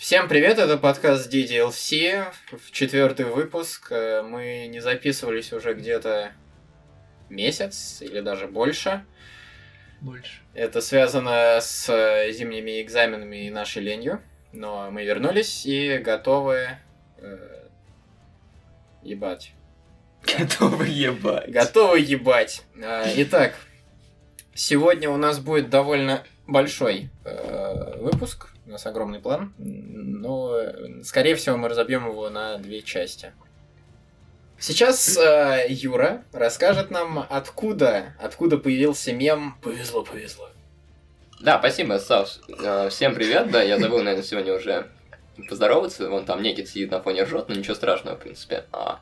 Всем привет, это подкаст DDLC, четвертый выпуск. Э, Мы не записывались уже где-то месяц или даже больше. Больше. Это связано с э, зимними экзаменами и нашей ленью. Но мы вернулись и готовы э, ебать. Готовы ебать. Готовы ебать. Э, Итак, сегодня у нас будет довольно большой э, выпуск. У нас огромный план, но, скорее всего, мы разобьем его на две части. Сейчас э, Юра расскажет нам, откуда, откуда появился мем «Повезло, повезло». Да, спасибо, Саш. Э, Всем привет, да, я забыл, наверное, сегодня уже поздороваться. Вон там Некит сидит на фоне ржет, но ничего страшного, в принципе. А,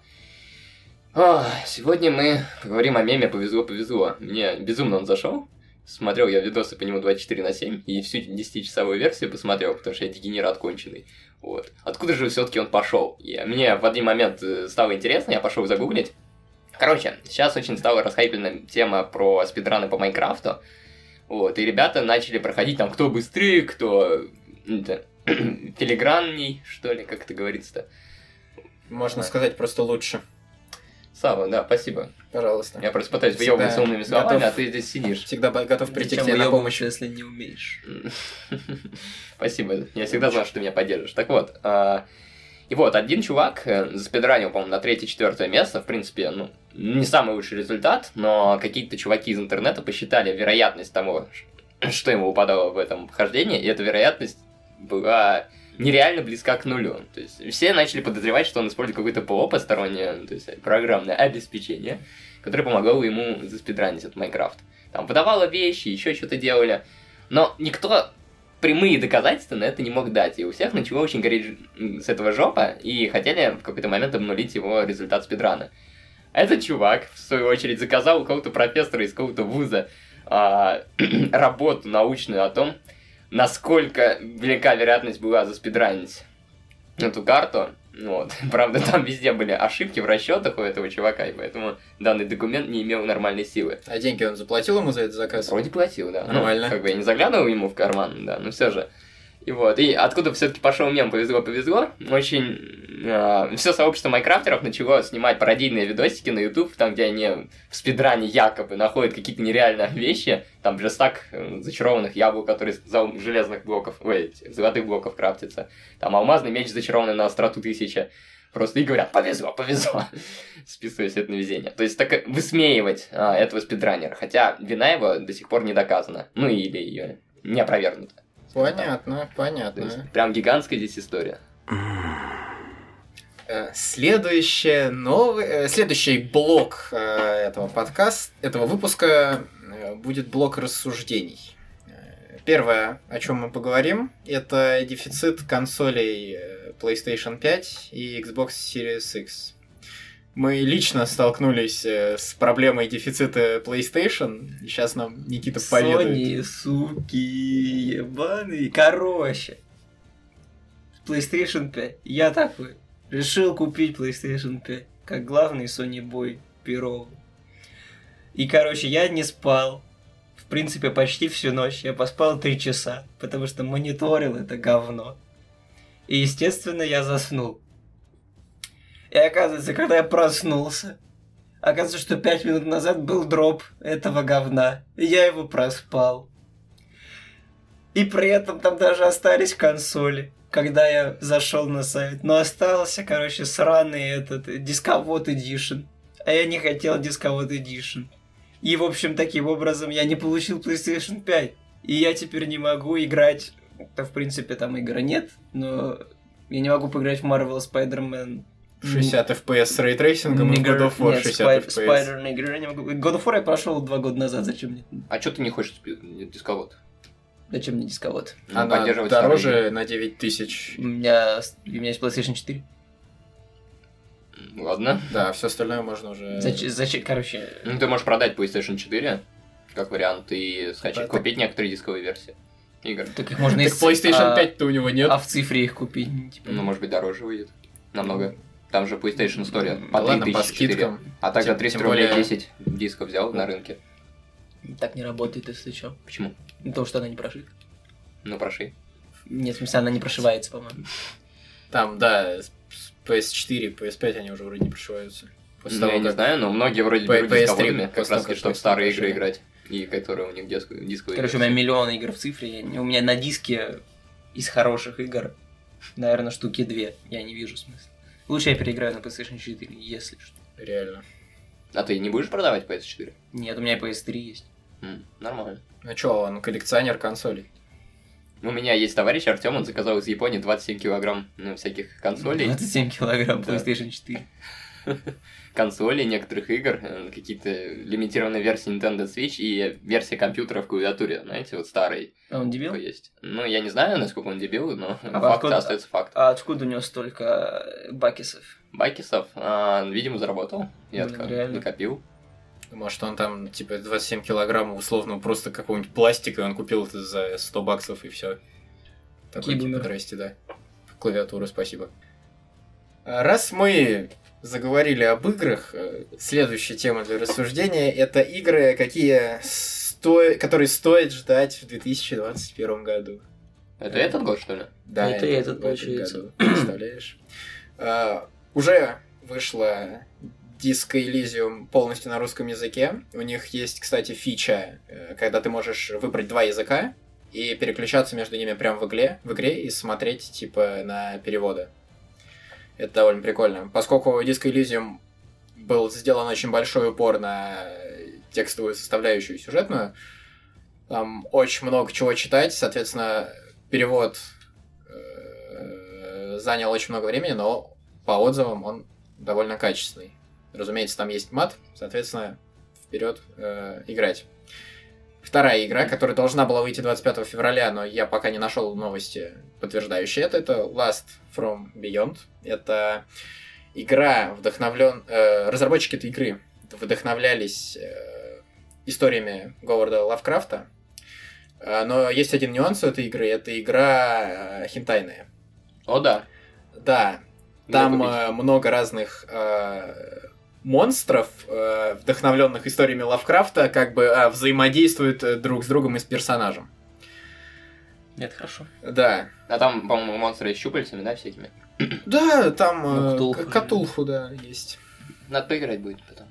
а, сегодня мы поговорим о меме «Повезло, повезло». Мне безумно он зашел. Смотрел я видосы по нему 24 на 7 и всю 10-часовую версию посмотрел, потому что я дегенерат конченый. Вот. Откуда же все-таки он пошел? И мне в один момент э, стало интересно, я пошел загуглить. Короче, сейчас очень стала расхайплена тема про спидраны по Майнкрафту. Вот, и ребята начали проходить там кто быстрее, кто это, филигранней, что ли, как это говорится-то. Можно Да. сказать просто лучше. Сава, да, спасибо. Пожалуйста. Я просто пытаюсь Всегда выебываться умными словами, готов. а ты здесь сидишь. Всегда готов прийти к тебе на помощь. если не умеешь? Спасибо, я всегда знал, что ты меня поддержишь. Так вот, а, и вот, один чувак э, заспидранил, по-моему, на третье-четвертое место, в принципе, ну, не самый лучший результат, но какие-то чуваки из интернета посчитали вероятность того, что ему упадало в этом вхождении, и эта вероятность была нереально близка к нулю. То есть все начали подозревать, что он использует какое-то ПО постороннее, то есть программное обеспечение, которое помогало ему заспидранить этот Майнкрафт. Там выдавало вещи, еще что-то делали. Но никто прямые доказательства на это не мог дать. И у всех начало очень гореть с этого жопа, и хотели в какой-то момент обнулить его результат спидрана. Этот чувак, в свою очередь, заказал у кого-то профессора из какого-то вуза а, работу научную о том, насколько велика вероятность была заспидранить эту карту. Вот. Правда, там везде были ошибки в расчетах у этого чувака, и поэтому данный документ не имел нормальной силы. А деньги он заплатил ему за этот заказ? Вроде платил, да. Ну, Нормально. как бы я не заглядывал ему в карман, да, но все же. И вот, и откуда все-таки пошел мем «Повезло, повезло», очень... все сообщество майкрафтеров начало снимать пародийные видосики на YouTube, там, где они в спидране якобы находят какие-то нереальные вещи, там же стак э, зачарованных яблок, которые из железных блоков, ой, золотых блоков крафтится, там алмазный меч зачарованный на остроту тысяча, просто и говорят «повезло, повезло», списываясь это на везение. То есть так высмеивать а, этого спидранера, хотя вина его до сих пор не доказана, ну или ее не опровергнута. Понятно, То понятно. есть прям гигантская здесь история. Э, Следующее новый, э, следующий блок э, этого подкаста, этого выпуска будет блок рассуждений. Первое, о чем мы поговорим, это дефицит консолей PlayStation 5 и Xbox Series X. Мы лично столкнулись э, с проблемой дефицита PlayStation, и сейчас нам Никита поведает. Sony, суки, ебаные. Короче. PlayStation 5. Я такой. Решил купить PlayStation 5. Как главный Sony бой Перов. И, короче, я не спал. В принципе, почти всю ночь. Я поспал 3 часа. Потому что мониторил это говно. И, естественно, я заснул. И оказывается, когда я проснулся, оказывается, что 5 минут назад был дроп этого говна. И я его проспал. И при этом там даже остались консоли, когда я зашел на сайт. Но остался, короче, сраный этот Discavot Edition. А я не хотел Discavot Edition. И, в общем, таким образом я не получил PlayStation 5. И я теперь не могу играть... Да, в принципе, там игры нет, но я не могу поиграть в Marvel Spider-Man 60 FPS с рейтрейсингом и в God of War Нет, 60 Спай- FPS. Спайдер на игру я не могу. God of War я прошел два года назад, зачем мне? А что ты не хочешь дисковод? Зачем мне дисковод? Ну, Она поддерживать дороже старые на 9 тысяч. У меня, у меня есть PlayStation 4. игры. Ладно. Да, все остальное можно уже... Зачем, зачем, короче, Ну, ты можешь продать PlayStation 4, как вариант, и скачать, купить некоторые дисковые версии игр. так их можно Так из- PlayStation а, 5-то у него нет. А в цифре их купить, типа, Ну, может быть, дороже выйдет. Намного. Там же PlayStation Store Да по ладно, по 3004. скидкам. А Тем- 300 тем рублей более- 10 дисков взял на рынке. так не работает, если что. Почему? Потому что она не прошита. Ну, проши. Нет, в смысле, она не прошивается, по-моему. Там, да, с с PS4, PS5 они уже вроде не прошиваются. После Ну, я того, не как- знаю, но многие вроде берут PS3 дисководами, как раз как чтобы PS3 старые игры играть. И которые у них дисковые дисковые Короче, у меня миллион игр в цифре. я- У меня на диске из хороших игр, наверное, штуки две. Я не вижу смысла. Лучше я переиграю на PlayStation 4, если что. Реально. А ты не будешь продавать PS4? Нет, у меня и PS3 есть. М, Нормально. Ну чё, он коллекционер консолей. У меня есть товарищ Артем, он заказал из Японии 27 килограмм ну, всяких консолей. 27 килограмм Да. PlayStation 4. консолей, некоторых игр, э, какие-то лимитированные версии Nintendo Switch и версия компьютера в клавиатуре, знаете, вот старый А он дебил? такой есть. Ну, я не знаю, насколько он дебил, но А факт откуда- остается факт. А откуда у него столько э, бакисов? Бакисов, а, видимо, заработал. Я Блин, так реально? накопил. Может, он там, типа, 27 килограмм условно просто какого-нибудь пластика, и он купил это за 100 баксов, и все. Такой, типа, здрасте, да. Клавиатуру, спасибо. А Раз мы заговорили об играх, э, следующая тема для рассуждения это игры, какие сто... которые стоит ждать в 2021 году. Это этот год, что ли? Да, Это этот, в этом получается. году, представляешь? А, Уже вышла Disco Elysium полностью на русском языке. У них есть, кстати, фича, э, когда ты можешь выбрать два языка и переключаться между ними прямо в игре, в игре и смотреть, типа, на переводы. Это довольно прикольно. Поскольку Disco Elysium был сделан очень большой упор на текстовую составляющую сюжетную, там очень много чего читать, соответственно, перевод э, занял очень много времени, но по отзывам он довольно качественный. Разумеется, там есть мат, соответственно, вперед э, играть. Вторая игра, которая должна была выйти 25 февраля, но я пока не нашел новости, подтверждающие это, это Last from Beyond. Это игра, вдохновлен... э, разработчики этой игры вдохновлялись э, историями Говарда Лавкрафта, Э, но есть один нюанс у этой игры, это игра э, хентайная. О, да. Да, там э, много разных э, монстров, э, вдохновленных историями Лавкрафта, как бы э, взаимодействуют э, друг с другом и с персонажем. Нет, хорошо. Да. А там, по-моему, монстры с щупальцами, да, всякими? Да, там Ну, э, Ктулху. Катулху, да, есть. Надо поиграть будет потом.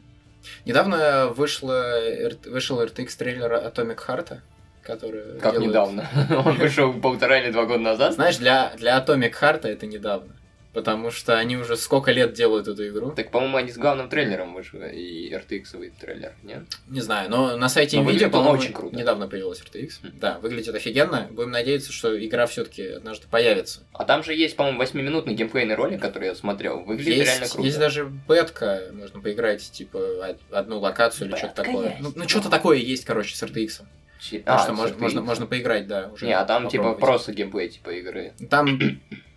Недавно вышло, р- вышел RTX трейлер Atomic Heart, который Как делают- недавно. Он вышел полтора или два года назад. Знаешь, для, для Atomic Heart это недавно. Потому что они уже сколько лет делают эту игру. Так, по-моему, они с главным трейлером вышли, и RTX-овый трейлер, нет? Не знаю, но на сайте Но Nvidia, по-моему, очень круто. недавно появилась RTX. Хм. Да, выглядит офигенно. Будем надеяться, что игра все-таки однажды появится. А там же есть, по-моему, 8-минутный геймплейный ролик, который я смотрел. Выглядит реально Есть, круто. есть даже бетка, можно поиграть, типа, од- одну локацию или что-то Бетка такое. есть. Ну, ну, что-то такое есть, короче, с RTX. Чи- Так а, что мож- с можно, можно поиграть, да, уже. Не, а там типа просто геймплей типа игры. Там,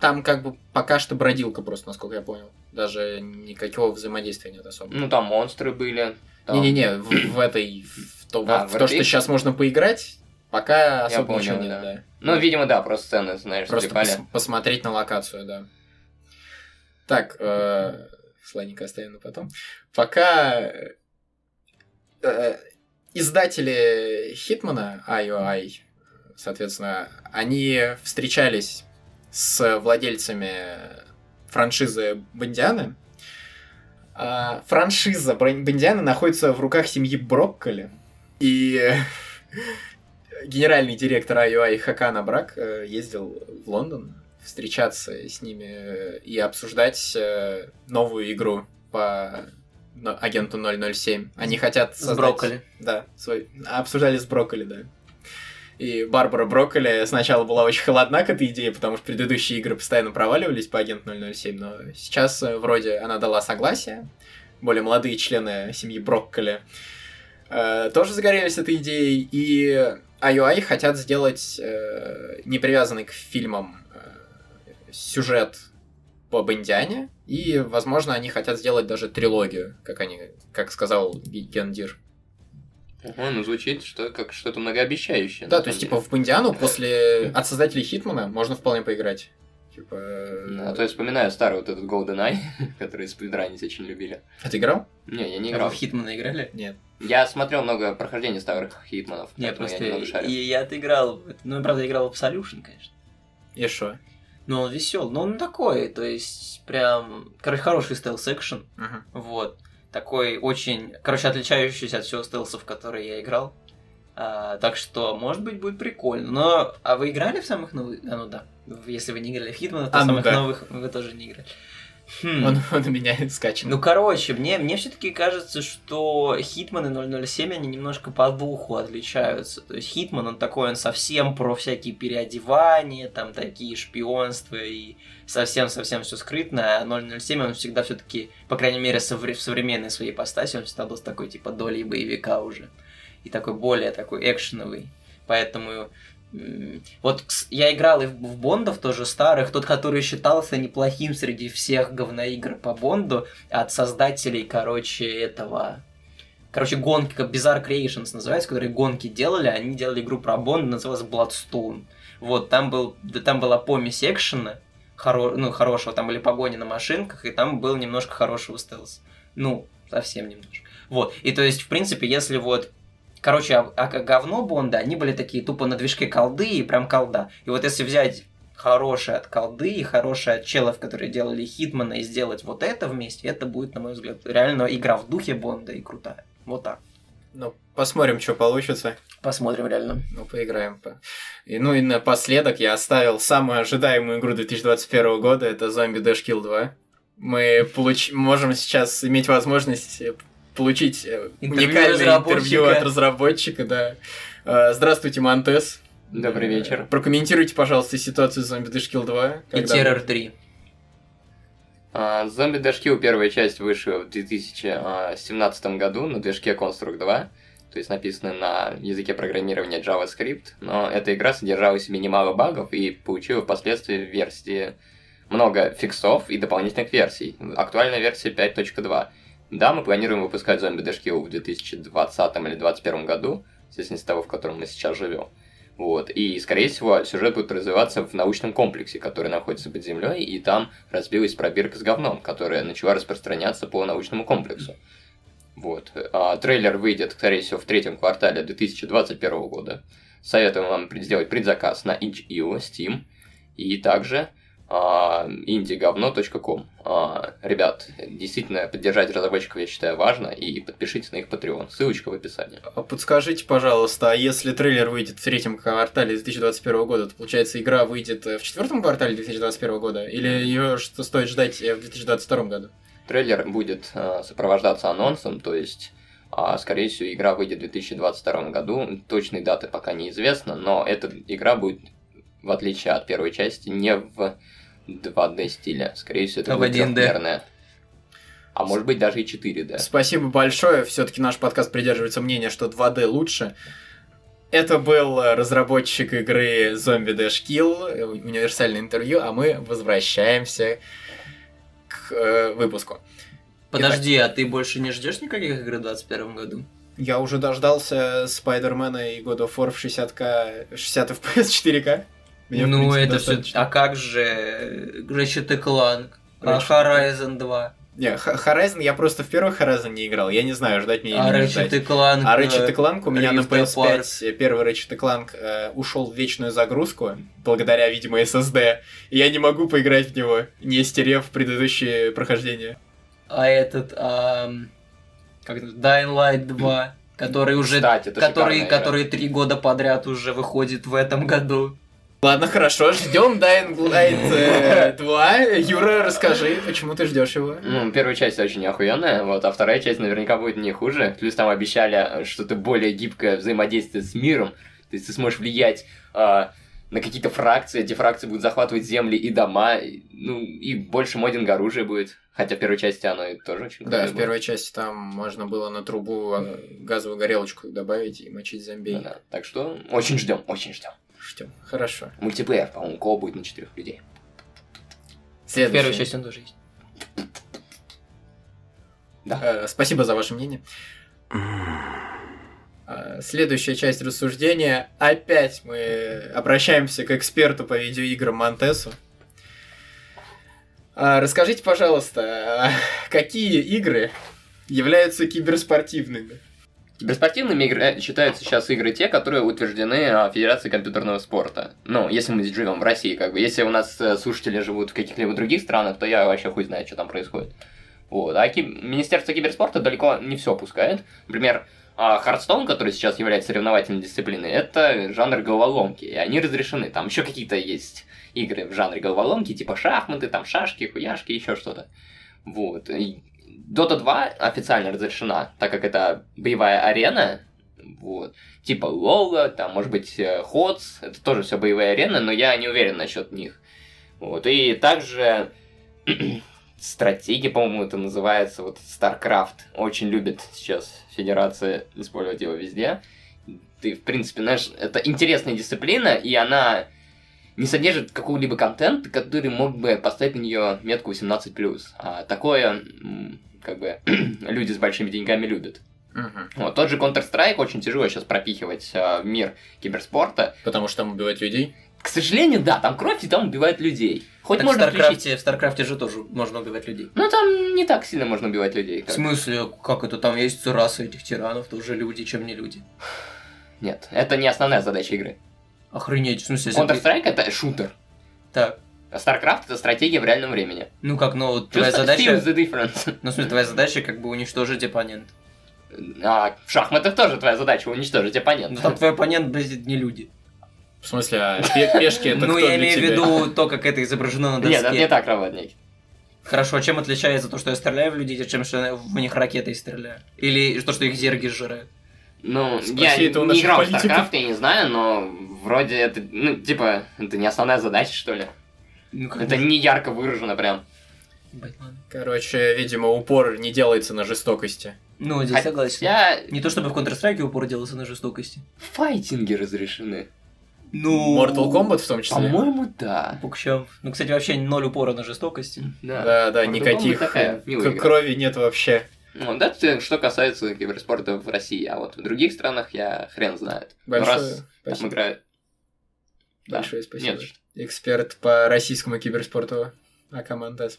там как бы пока что бродилка просто, насколько я понял. Даже никакого взаимодействия нет особо. Ну там монстры были. там- Не-не-не, в, в этой, в то, А, в в то, что сейчас можно поиграть, пока особо понял, ничего нет, да. да. Ну, видимо, да, просто сцены, знаешь, Просто пос- посмотреть на локацию, да. Так, э, слайника оставим на потом. Пока э, издатели Хитмана, IOI, соответственно, они встречались с владельцами франшизы Бондианы. А, франшиза Бондианы находится в руках семьи Брокколи. И генеральный директор IOI Хакана Брак э, ездил в Лондон встречаться с ними и обсуждать э, новую игру по агенту 007. Они хотят С создать... брокколи. Да, свой... обсуждали с Брокколи, да. И Барбара Брокколи сначала была очень холодна к этой идее, потому что предыдущие игры постоянно проваливались по агенту 007, но сейчас э, вроде она дала согласие. Более молодые члены семьи Брокколи э, тоже загорелись этой идеей, и IOI хотят сделать э, не привязанный к фильмам э, сюжет по Бондиане, и, возможно, они хотят сделать даже трилогию, как они, как сказал Ге- Гендир. Ого, ну звучит что, как что-то многообещающее. Да, то есть, типа, в Бондиану после... от создателей Хитмана можно вполне поиграть. Типа... деле. А то я вспоминаю старый вот этот GoldenEye, который спидранить очень любили. А ты играл? Не, я не А играл. вы в Хитмана играли? Нет. Я смотрел много прохождений старых хитманов, Нет, просто я немного шарю. и я отыграл. Ну, правда, я играл в Absolution, конечно. И шо? Но он весел, но он такой, то есть прям, короче, хороший стелс-экшен, Мгм. вот. Такой очень, короче, отличающийся от всех стелсов, в которые я играл. А, так что, может быть, будет прикольно. Но, а вы играли в самых новых? А, ну да. Если вы не играли в Хитмана, то А, ну самых да. новых вы тоже не играли. Хм. Он, он у меня скачан. Ну, короче, мне, мне все-таки кажется, что Хитман и 007, они немножко по духу отличаются. То есть Хитман, он такой, он совсем про всякие переодевания, там такие шпионства и совсем-совсем все скрытно, а 007, он всегда все-таки, по крайней мере, в современной своей ипостаси, он всегда был такой, типа, долей боевика уже. И такой более такой экшеновый. Поэтому вот я играл и в Бондов тоже старых, тот, который считался неплохим среди всех говноигр по Бонду, от создателей, короче, этого... Короче, гонки, как Bizarre Creations называется, которые гонки делали, они делали игру про Бонд, называлась Bloodstone. Вот, там, был, да, там была помесь экшена, хоро, ну, хорошего, там были погони на машинках, и там был немножко хорошего стелса. Ну, совсем немножко. Вот, и то есть, в принципе, если вот Короче, а, а как говно Бонда, они были такие тупо на движке колды и прям колда. И вот если взять хорошее от колды и хорошее от челов, которые делали Хитмана, и сделать вот это вместе, это будет, на мой взгляд, реально игра в духе Бонда и крутая. Вот так. Ну, посмотрим, что получится. Посмотрим реально. Ну, поиграем. по- И, ну и напоследок я оставил самую ожидаемую игру 2021 года, это Zombie Dash Kill 2. Мы получ... можем сейчас иметь возможность получить э, Интервью уникальное интервью от разработчика, да. Э, Здравствуйте, Монтес. Добрый Э, вечер. Прокомментируйте, пожалуйста, ситуацию с Zombie Dash Kill 2. И Террор 3. А, Зомби Dash Kill первая часть вышла в 2017 году на движке Construct 2, то есть написано на языке программирования JavaScript, но эта игра содержала в себе немало багов и получила впоследствии версии много фиксов и дополнительных версий. Актуальная версия 5.2. Да, мы планируем выпускать Dash Kill в 2020 или 2021 году, зависимости от того, в котором мы сейчас живем. Вот. И, скорее всего, сюжет будет развиваться в научном комплексе, который находится под землей, и там разбилась пробирка с говном, которая начала распространяться по научному комплексу. Вот. А трейлер выйдет, скорее всего, в третьем квартале 2021 года. Советуем вам сделать предзаказ на itch.io, Steam, и также а, indieговно.com. А, ребят, действительно, поддержать разработчиков я считаю важно, и подпишитесь на их Patreon. Ссылочка в описании. А Подскажите, пожалуйста, а если трейлер выйдет в третьем квартале 2021 года, то получается игра выйдет э, в четвертом квартале 2021 года? Или ее что стоит ждать э, в 2022 году? Трейлер будет э, сопровождаться анонсом, то есть, а, скорее всего, игра выйдет в 2022 году. Точной даты пока неизвестно, но эта игра будет, в отличие от первой части, не в 2D стиле. Скорее всего, это А в будет 1D. трехмерная. А может быть даже и 4D. Спасибо большое. Все-таки наш подкаст придерживается мнения, что 2D лучше. Это был разработчик игры Zombie Dash Kill, универсальное интервью, а мы возвращаемся к э, выпуску. Подожди, а ты больше не ждешь никаких игр в 2021 году? Я уже дождался Спайдермена и God of War в 60к, 60 FPS 4К. В ну, принципе, это все. А как же Ratchet и Clank? А Ratchet Horizon 2? Не, Horizon, я просто в первый Horizon не играл. Я не знаю, ждать мне А или не Ratchet ждать. Clank? А Ratchet э, Clank у меня на Rift Apart. PS5 первый Ratchet Clank э, ушел в вечную загрузку, благодаря, видимо, SSD. И я не могу поиграть в него, не стерев предыдущее прохождение. А этот, ам, как это, Dying Light 2, который уже, Кстати, который, который три года подряд уже выходит в этом году. Ладно, хорошо, ждем Dying Light э, 2. Юра, расскажи, почему ты ждешь его? Ну, первая часть очень охуенная, вот, а вторая часть наверняка будет не хуже. Плюс там обещали э, что-то более гибкое взаимодействие с миром. То есть ты сможешь влиять а, на какие-то фракции, эти фракции будут захватывать земли и дома, и, ну, и больше моддинг оружия будет. Хотя в первой части оно и тоже очень Да, в было. первой части там можно было на трубу э, газовую горелочку добавить и мочить зомби. Да, да. Так что очень ждем, очень ждем. Ждем. Хорошо. Мультиплеер, по-моему, кого будет на четырех людей. Следующий. части он тоже есть. Э, Спасибо за ваше мнение. Э, Следующая часть рассуждения. Опять мы обращаемся к эксперту по видеоиграм Монтесу. А, Расскажите, пожалуйста, а, какие игры являются киберспортивными? Киберспортивными игры считаются сейчас игры те, которые утверждены а, Федерацией компьютерного спорта. Ну, если мы живем в России, как бы. Если у нас э, слушатели живут в каких-либо других странах, то я вообще хуй знает, что там происходит. Вот. А ки- Министерство киберспорта далеко не все пускает. Например, Хардстоун, который сейчас является соревновательной дисциплиной, это жанр головоломки, и они разрешены. Там еще какие-то есть игры в жанре головоломки, типа шахматы, там шашки, хуяшки, еще что-то. Вот. И Dota 2 официально разрешена, так как это боевая арена, вот. Типа Лола, там, может быть, э, Ходс, это тоже все боевые арены, но я не уверен насчет них. Вот. И также стратегия, по-моему, это называется, вот StarCraft. Очень любит сейчас Федерация использовать его везде. Ты, в принципе, знаешь, это интересная дисциплина, и она не содержит какого-либо контента, который мог бы поставить на нее метку 18+. А такое, как бы, люди с большими деньгами любят. Мгм. Вот, тот же Counter-Strike очень тяжело сейчас пропихивать а, в мир киберспорта. Потому что там убивать людей. К сожалению, да, там кровь, и там убивают людей. Хоть Так можно в включить... Старкрафте, в Старкрафте же тоже можно убивать людей. Ну, там не так сильно можно убивать людей. В как- смысле, как это там есть раса этих терранов, тоже люди, чем не люди? Нет, это не основная задача игры. Охренеть, в смысле, ты- Counter-Strike это шутер. Так, А StarCraft это стратегия в реальном времени. ну как, ну вот твоя задача... the difference. Ну, в смысле, твоя задача как бы уничтожить оппонента. А в шахматах тоже твоя задача уничтожить Ну оппонента. там твой оппонент, блядь, не люди. В смысле, а пе- пешки это ну, я имею в виду то, как это изображено на доске. Нет, это не так работает. Хорошо, а чем отличается то, что я стреляю в людей, чем что в них ракетой стреляю? Или то, что их зерги сжирают? Ну, Спроси я это у не играл в политиков. StarCraft, я не знаю, но вроде это, ну, типа, это не основная задача, что ли. Ну, как Это бы- не ярко выражено прям. Короче, видимо, упор не делается на жестокости. Ну, здесь согласен. Я... Не то чтобы в Counter-Strike упор делался на жестокости. Файтинги разрешены. Ну... Mortal Kombat в том числе. По-моему, да. Букчам. Ну, кстати, вообще ноль упора на жестокости. Да, Да, да, никаких такая крови нет вообще. Ну, да, это что касается киберспорта в России, а вот в других странах я хрен знает. Ну, Большое Раз там спасибо. играют. Да. Большое спасибо. Нет. Эксперт по российскому киберспорту Акамантес.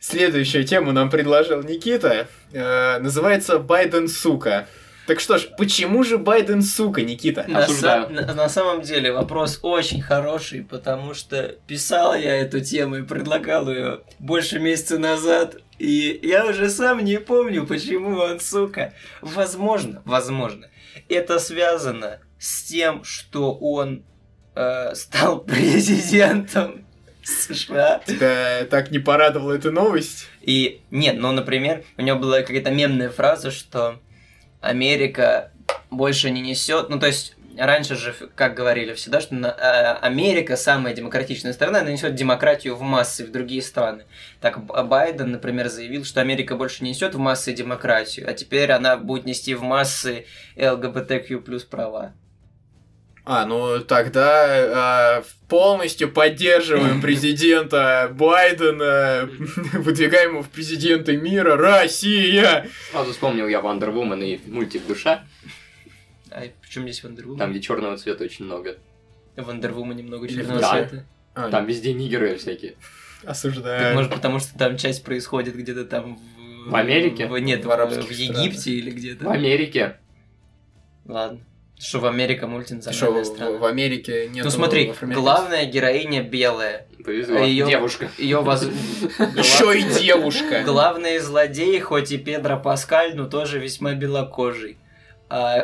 Следующую тему нам предложил Никита. Э, называется «Байден, сука». Так что ж, почему же Байден, сука, Никита? На, са- на- на самом деле вопрос очень хороший, потому что писал я эту тему и предлагал ее больше месяца назад, и я уже сам не помню, почему он, сука. Возможно, возможно, это связано с тем, что он э, стал президентом США. Тебя так не порадовала эта новость? И нет, ну, например, у него была какая-то мемная фраза, что Америка больше не несет. Ну, то есть, раньше же, как говорили всегда, что э, Америка самая демократичная страна, она несет демократию в массы в другие страны. Так Байден, например, заявил, что Америка больше не несет в массы демократию, а теперь она будет нести в массы ЛГБТQ плюс права. А, ну тогда э, полностью поддерживаем президента Байдена, выдвигаем его в президенты мира. Россия! Сразу вспомнил я Woman и мультик «Душа», А причем здесь Вандервумен? там, где черного цвета очень много. Вандервума немного черного да. цвета. А, Там везде нигеры всякие. Так, осуждаю. может, потому что там часть происходит где-то там в... В Америке? в- нет, В в Египте или где-то. В Америке. Ладно. Что в Америка Что, мультинациональная в, страна. в Америке нет Ну смотри, главная героиня белая. Повезло. Её- Девушка. Ее воз... Еще и девушка. Главный злодей, хоть и Педро Паскаль, но тоже весьма белокожий.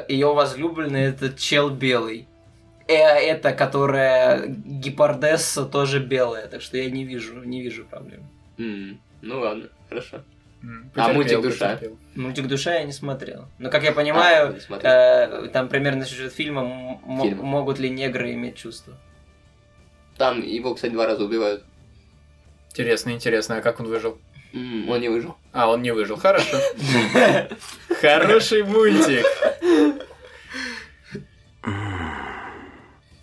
Ее возлюбленный этот чел белый. Э, это, которая гепардесса, тоже белая, так что я не вижу, не вижу проблем. Ну ладно, хорошо. М, А потерпел, мультик «Душа»? потерпел. Мультик душа я не смотрел. Но как я А, понимаю, смотрел. Э, там примерно сюжет фильма м- мо- Фильма. могут ли негры иметь чувства. Там его, кстати, два раза убивают. Интересно, интересно, а как он выжил? М, Он не выжил. А, он не выжил. Хорошо. Хороший мультик.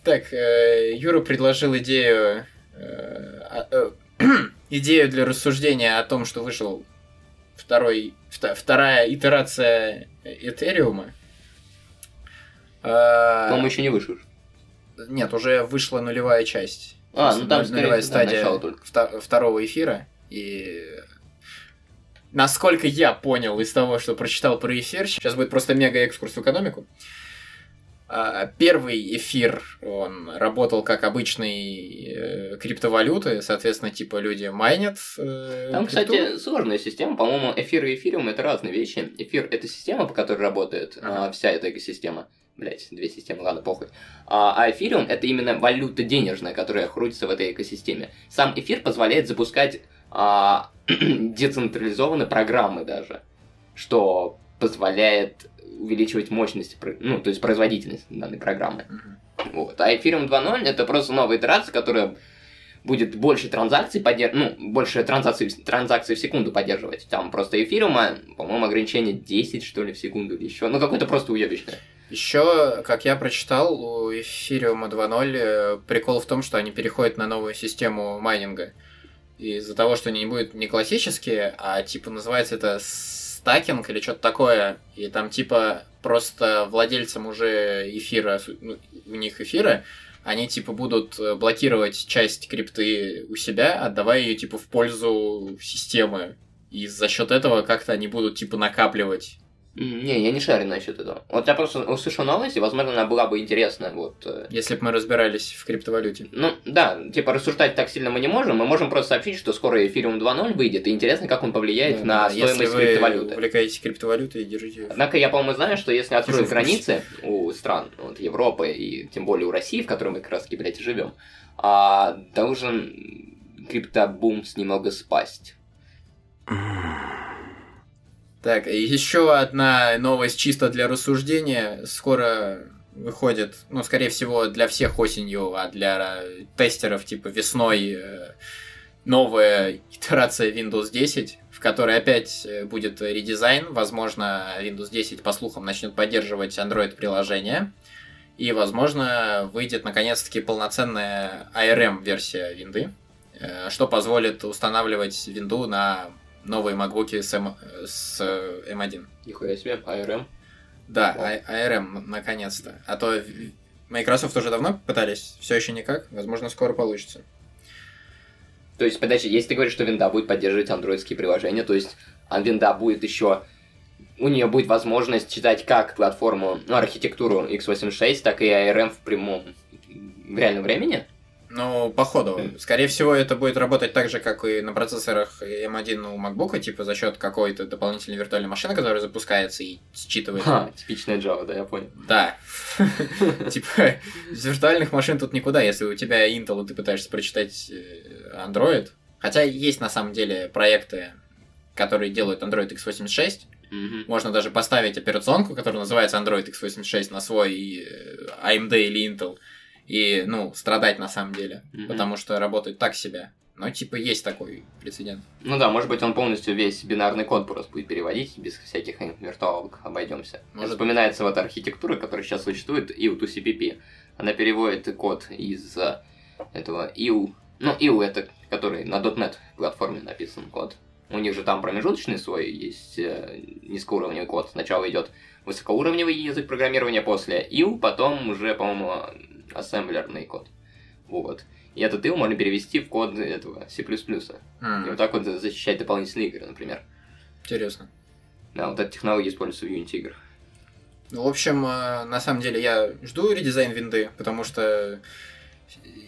Так, э, Юра предложил идею э, а, э, идею для рассуждения о том, что вышел второй, вторая итерация Этериума. А, По-моему, еще не вышел. Нет, уже вышла нулевая часть. А, ну там, скорее нулевая да, стадия вта- второго эфира. И насколько я понял из того, что прочитал про эфир, сейчас будет просто мега экскурс в экономику. А, Первый эфир, он работал как обычный э, криптовалюты, соответственно, типа люди майнят. э, Там, крипту. кстати, сложная система. По-моему, эфир и эфириум это разные вещи. Эфир это система, по которой работает Ага. а, вся эта экосистема. Блять, две системы, ладно, похуй. А, а эфириум это именно валюта денежная, которая крутится в этой экосистеме. Сам эфир позволяет запускать а, децентрализованные программы даже, что позволяет увеличивать мощность, ну, то есть производительность данной программы. Мгм. Вот. А Ethereum 2.0 это просто новая итерация, которая будет больше транзакций поддерж... ну, больше транзакций, транзакций в секунду поддерживать. Там просто эфириума, по-моему, ограничение 10, что ли, в секунду или еще. Ну, какое-то просто уебищное. Еще, как я прочитал, у Ethereum 2.0 э, прикол в том, что они переходят на новую систему майнинга. Из-за того, что они не будут не классические, а типа называется это стакинг или что-то такое. И там типа просто владельцам уже эфира, ну, у них эфира, они типа будут э, блокировать часть крипты у себя, отдавая ее типа в пользу системы. И за счет этого как-то они будут типа накапливать Не, я не шарю насчет этого. Вот я просто услышал новость, и, возможно, она была бы интересна. Вот. э, если бы мы разбирались в криптовалюте. Ну, да, типа рассуждать так сильно мы не можем. Мы можем просто сообщить, что скоро эфириум 2.0 выйдет, и интересно, как он повлияет Да, на да, Если стоимость вы криптовалюты. увлекаетесь криптовалютой, держите. Однако я, по-моему, знаю, что если откроют границы у стран вот, Европы и тем более у России, в которой мы как раз таки, блядь, живем, а, должен криптобумс немного спасть. Так, еще одна новость чисто для рассуждения. Скоро выходит, ну, скорее всего, для всех осенью, а для тестеров, типа, весной э, новая итерация Windows 10, в которой опять э, будет редизайн. Возможно, Windows 10, по слухам, начнет поддерживать Android-приложения. И, возможно, выйдет, наконец-таки, полноценная ARM-версия винды, э, что позволит устанавливать винду на новые MacBook с, M, с э, M1. Нихуя себе, ARM. Да, Вау. А- ARM, наконец-то. А то Microsoft уже давно пытались, все еще никак. Возможно, скоро получится. То есть, подожди, если ты говоришь, что винда будет поддерживать андроидские приложения, то есть а винда будет еще... У нее будет возможность читать как платформу, ну, архитектуру x86, так и ARM в прямом, в реальном времени? Ну, походу. Скорее всего, это будет работать так же, как и на процессорах M1 у MacBook, типа за счет какой-то дополнительной виртуальной машины, которая запускается и считывает. Ха, типичная Java, да, я понял. Да. Типа, из виртуальных машин тут никуда, если у тебя Intel, и ты пытаешься прочитать э, Android. Хотя есть на самом деле проекты, которые делают Android x86. Мгм. Можно даже поставить операционку, которая называется Android x86 на свой э, AMD или Intel. И, ну, страдать на самом деле. Мгм. Потому что работает так себе. Но, типа, есть такой прецедент. Ну да, может быть, он полностью весь бинарный код просто будет переводить, без всяких виртуалок обойдемся. Может. Вспоминается вот архитектура, которая сейчас существует, IU2CPP. Она переводит код из э, этого IU. Ну, IU это который на .NET платформе написан код. У них же там промежуточный слой есть э, низкоуровневый код. Сначала идет высокоуровневый язык программирования, после IU, потом уже, по-моему, ассемблерный код. Вот. И этот IU можно перевести в код этого C++. М, И вот так вот защищать дополнительные игры, например. Интересно. Да, вот эта технология используется в Unity играх. Ну, в общем, э, на самом деле я жду редизайн винды, потому что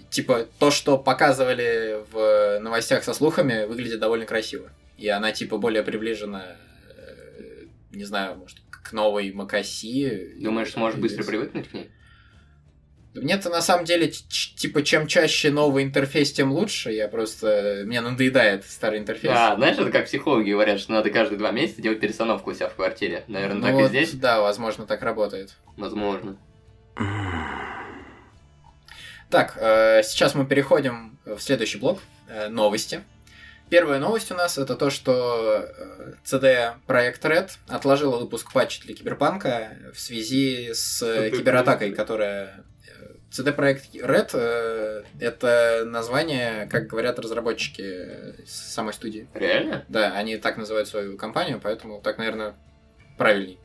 типа то, что показывали в новостях со слухами, выглядит довольно красиво. И она типа более приближена, э, не знаю, может, к новой macOS. Думаешь, сможешь быстро привыкнуть к ней? Нет, на самом деле, типа, чем чаще новый интерфейс, тем лучше. Я просто... Мне надоедает старый интерфейс. Да, знаешь, это как психологи говорят, что надо каждые два месяца делать перестановку у себя в квартире. Наверное, Ну так вот, и здесь. Да, возможно, так работает. Возможно. Так, э, сейчас мы переходим в следующий блок. э, новости. Первая новость у нас это то, что э, CD Projekt Red отложила выпуск патча для Киберпанка в связи с э, кибератакой, которая... CD Projekt Red э, это название, как говорят разработчики э, самой студии. Реально? Да, они так называют свою компанию, поэтому так, наверное, правильней.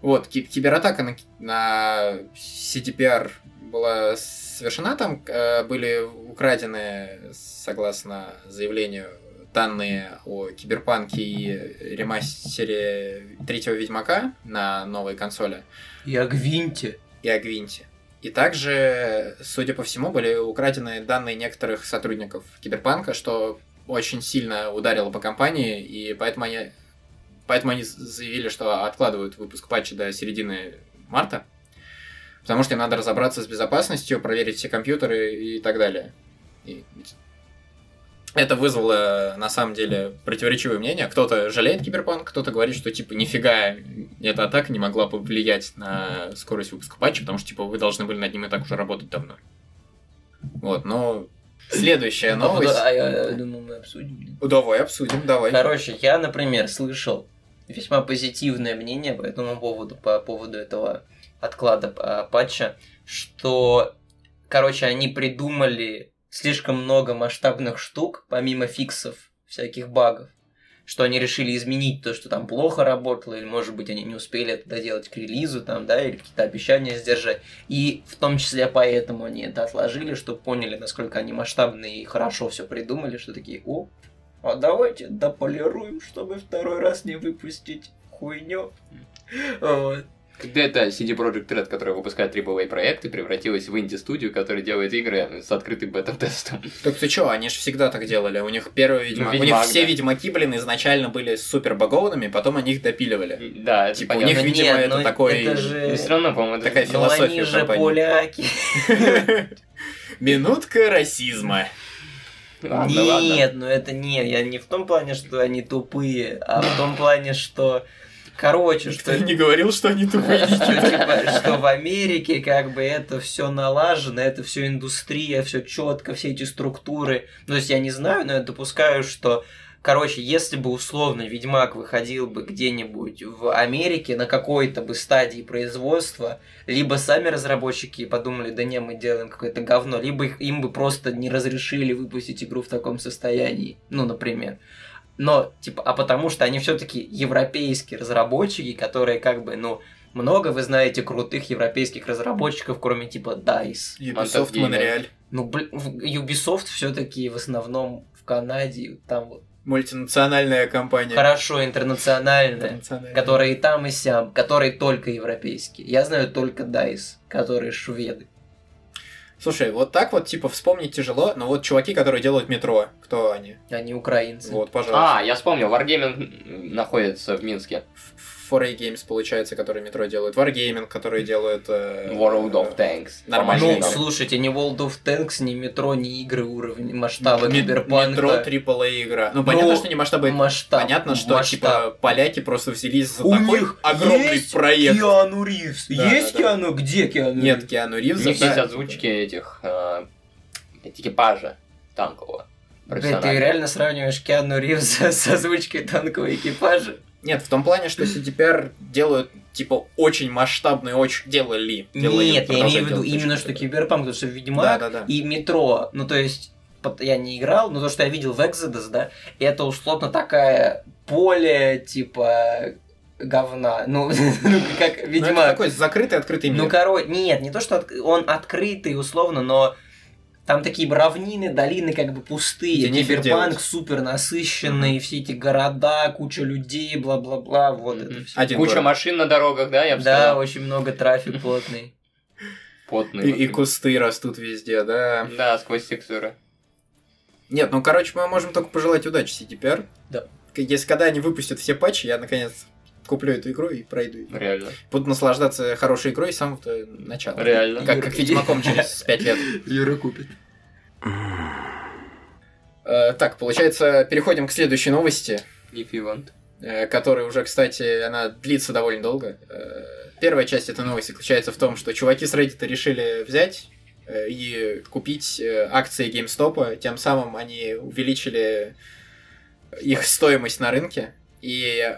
Вот, ки- кибератака на, на CDPR была совершена, там э, были украдены, согласно заявлению, данные о Киберпанке и ремастере третьего Ведьмака на новой консоли И о Гвинте. и о Гвинте. И также, судя по всему, были украдены данные некоторых сотрудников Киберпанка, что очень сильно ударило по компании, и поэтому они, поэтому они заявили, что откладывают выпуск патча до середины марта, потому что им надо разобраться с безопасностью, проверить все компьютеры и так далее. И это вызвало, на самом деле, противоречивые мнения. Кто-то жалеет Киберпанк, кто-то говорит, что, типа, нифига эта атака не могла повлиять на скорость выпуска патча, потому что, типа, вы должны были над ним и так уже работать давно. Вот, но следующая новость... А я думаю, мы обсудим. Давай обсудим, давай. Короче, я, например, слышал весьма позитивное мнение по этому поводу, по поводу этого отклада а, патча, что, короче, они придумали слишком много масштабных штук, помимо фиксов, всяких багов, что они решили изменить то, что там плохо работало, или, может быть, они не успели это доделать к релизу, там, да, или какие-то обещания сдержать. И в том числе поэтому они это отложили, чтобы поняли, насколько они масштабные и хорошо все придумали, что такие, о, а давайте дополируем, чтобы второй раз не выпустить хуйню. Вот. Когда это CD Projekt Red, которая выпускает AAA проекты, превратилась в инди-студию, которая делает игры с открытым бета-тестом. Так ты чё, они же всегда так делали. У них первый Ведьмак... у них Ведьмак, все да. Ведьмаки, блин, изначально были супер багованными, потом они их допиливали. Да, это Типа, у понятно. них, Ну видимо, нет, это ну такой- Это же... Но все равно, по-моему, это... Такая Ну философия они же компании. поляки. Минутка расизма. Ладно, ладно. Нет, ну это нет, я не в том плане, что они тупые, а в том плане, что... Короче, что... Никто не говорил, что они тупые. Что, типа, что в Америке как бы это все налажено, это все индустрия, все четко, все эти структуры. Ну, то есть я не знаю, но я допускаю, что Короче, если бы условно Ведьмак выходил бы где-нибудь в Америке на какой-то бы стадии производства, либо сами разработчики подумали, да не, мы делаем какое-то говно, либо их, им бы просто не разрешили выпустить игру в таком состоянии, ну, например. Но, типа, а потому что они все-таки европейские разработчики, которые как бы, ну, много вы знаете крутых европейских разработчиков, кроме типа DICE. Ubisoft. Монреаль. Ну, блин, Ubisoft все-таки в основном в Канаде, там вот Мультинациональная компания. хорошо интернациональная, Интернациональная. которые и там, и сям, которые только европейские. Я знаю только DICE, которые шведы. Слушай, вот так вот, типа, вспомнить тяжело, но вот чуваки, которые делают метро, кто они? Они украинцы. Вот, пожалуйста. А, я вспомнил, Wargaming находится в Минске. 4A Games, получается, которые метро делают. Wargaming, которые делают... э, World of Tanks. Нормально. Ну, слушайте, ни World of Tanks, ни метро, ни игры уровня масштаба Ме- киберпанка. Метро AAA игра. Ну, понятно, Ну, что не масштабы. масштаб. Понятно, что, масштаб. типа, поляки просто взялись за У такой них огромный есть проект. Киану Ривз. Да, есть да, да. Киану? Где Киану Нет, Ривз? Киану У Ривза. них есть да. озвучки этих э, экипажа танкового. Блядь, ты реально сравниваешь Киану Ривза с озвучкой танкового экипажа? Нет, в том плане, что CDPR делают, типа, очень масштабные, очень... Делали. делали, Нет, я имею в виду именно что. Киберпанк, потому что Ведьмак Да-да-да. и Метро, ну то есть я не играл, но то, что я видел в Exodus, да, это условно такая поле, типа, говна. Ну, как Ну, это такой закрытый, открытый мир. Ну, короче, нет, не то, что от- он открытый, условно, но там такие равнины, долины как бы пустые, киберпанк супер насыщенный, все эти города, куча людей, бла-бла-бла, вот это Мгм. все. Один Куча город. машин на дорогах, да, я бы Да, сказал. очень много трафик плотный. Потные. И, и кусты растут везде, да. Да, сквозь текстуры. Нет, ну, короче, мы можем только пожелать удачи CDPR. Да. Если когда они выпустят все патчи, я, наконец, куплю эту игру и пройду. Реально. Буду наслаждаться хорошей игрой с самого начала. Реально. Как, как Ведьмаком через 5 лет. Юра купит. Э, так, получается, переходим к следующей новости, If you want. э, которая уже, кстати, она длится довольно долго. Э, Первая часть этой новости заключается в том, что чуваки с Reddit решили взять и купить акции GameStop, тем самым они увеличили их стоимость на рынке и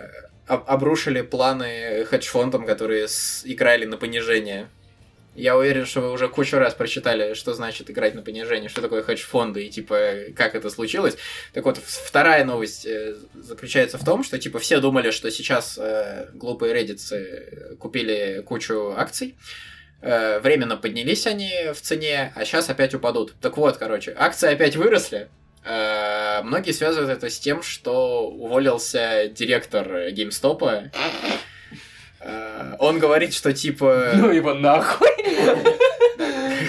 обрушили планы хедж-фондам, которые играли на понижение. Я уверен, что вы уже кучу раз прочитали, что значит играть на понижение, что такое хедж-фонды и, типа, как это случилось. Так вот, вторая новость э, заключается в том, что, типа, все думали, что сейчас э, глупые реддитсы купили кучу акций, Э, временно поднялись они в цене, а сейчас опять упадут. Так вот, короче, акции опять выросли, Многие связывают это с тем, что уволился директор GameStop. Э, Он говорит, что типа... Ну его нахуй.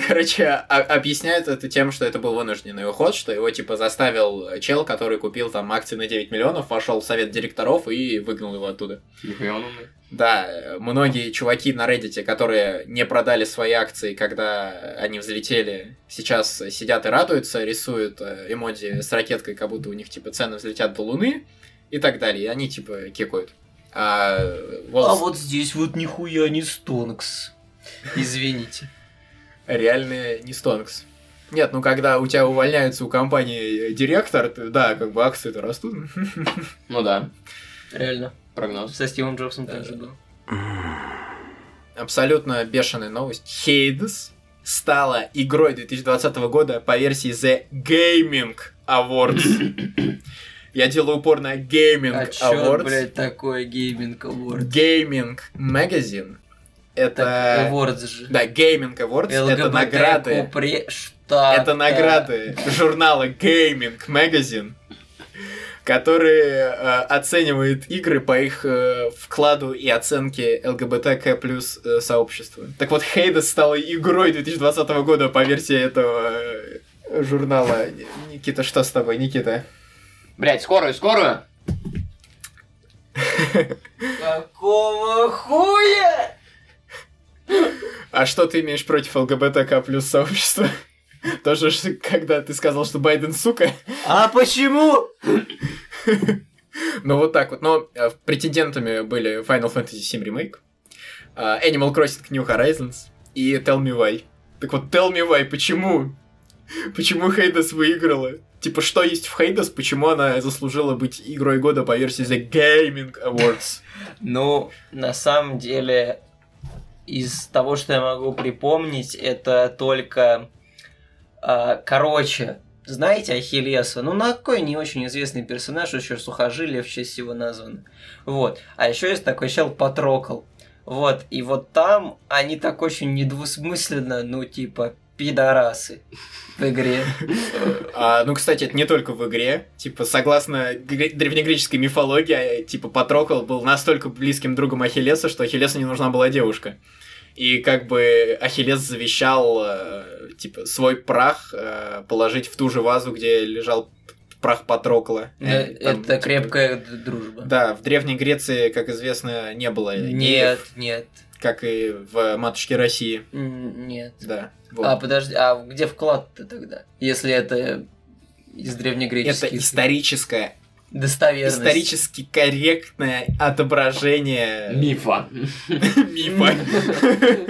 Короче, объясняет это тем, что это был вынужденный уход, что его типа заставил чел, который купил там акции на 9 миллионов, вошел в совет директоров и выгнал его оттуда. Нихуя он умный. Да, э, многие чуваки на Reddit, которые не продали свои акции, когда они взлетели, сейчас сидят и радуются, рисуют э, эмодзи с ракеткой, как будто у них типа цены взлетят до Луны и так далее. И они типа кекают. А, Wall А вот здесь вот нихуя не стонкс. Извините. реальные не стонкс. Нет, ну когда у тебя увольняется у компании директор, ты- да, как бы акции-то растут. Ну да, Реально. Прогноз. Со Стивом Джобсом также было. Абсолютно бешеная новость. Hades стала игрой 2020 года по версии The Gaming Awards. Я делаю упор на Gaming А чё, Awards. блядь, такое гейминг Awards? Gaming Magazine. Так, Это... Awards же. Да, Gaming Awards. Это ЛГБТ награды. купре- Что? Это награды журнала Gaming Magazine, который э, оценивает игры по их э, вкладу и оценке ЛГБТК плюс э, сообщества. Так вот, Хейдес стала игрой 2020 года по версии этого э, журнала. Никита, что с тобой, Никита? Блять, скорую, скорую! Какого хуя? А что ты имеешь против ЛГБТК плюс сообщества? Тоже, когда ты сказал, что Байден сука? А почему? Ну вот так вот. Но э, претендентами были Final Fantasy VII Remake, э, Animal Crossing New Horizons и Tell Me Why. Так вот, Tell Me Why, почему? Почему Хейдес выиграла? Типа, что есть в Хейдес, почему она заслужила быть игрой года по версии The Gaming Awards? Ну, на самом деле, из того, что я могу припомнить, это только... а, короче, знаете Ахиллеса? Ну, на какой не очень известный персонаж, еще сухожилие в честь его названо. Вот. А еще есть такой чел Патрокл. Вот. И вот там они так очень недвусмысленно, ну, типа, пидорасы в игре. А, ну, кстати, это не только в игре. Типа, согласно гре- древнегреческой мифологии, типа, Патрокл был настолько близким другом Ахиллеса, что Ахиллесу не нужна была девушка. И как бы Ахиллес завещал, э, типа, свой прах э, положить в ту же вазу, где лежал прах Патрокла. Э, Э, там, Это типа, крепкая дружба. Да, в Древней Греции, как известно, не было Нет, геев, нет, как и в Матушке России. нет. Да. вот. А, подожди, а где вклад-то тогда? Если это из Это древнегреческих... историческое, Достоверность. исторически корректное отображение Мифа. мифа.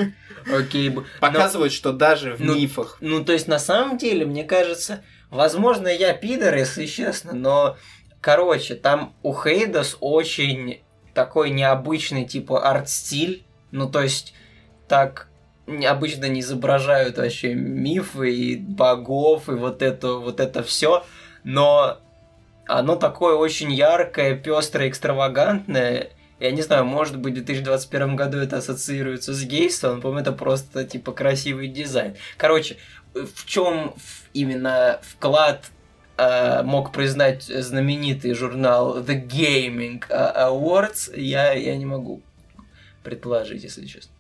Окей. Показывают, что даже в Ну, мифах Ну, то есть, на самом деле, мне кажется, возможно, я пидор, если честно, но, короче, там у Хейдас очень такой необычный, типа, арт-стиль. Ну, то есть, так обычно не изображают вообще мифы и богов, и вот это, вот это все. Но оно такое очень яркое, пестрое, экстравагантное. Я не знаю, может быть, в 2021 году это ассоциируется с гейством, по-моему, это просто, типа, красивый дизайн. Короче, в чем именно вклад э, мог признать знаменитый журнал The Gaming Awards, я, я не могу предположить, если честно.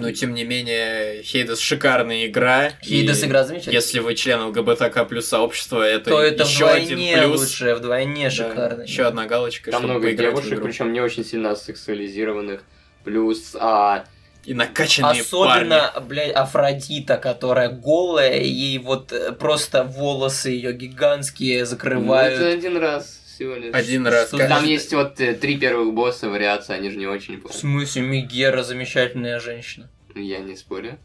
Но тем не менее, Хейдес шикарная игра. Хейдес игра замечательная. Если вы член ЛГБТК плюс сообщества, это, то это еще один плюс. лучше, вдвойне шикарно. еще одна галочка, Там чтобы много девушек, причем не очень сильно сексуализированных. Плюс, а, И накачанные Особенно, парни. блядь, Афродита, которая голая, ей вот э, просто волосы ее гигантские ну, это закрывают. один раз всего лишь. Один раз. Что каждый- Там есть вот э, три первых босса вариации, они же не очень В помню. смысле, Мегера замечательная женщина. Я не спорю.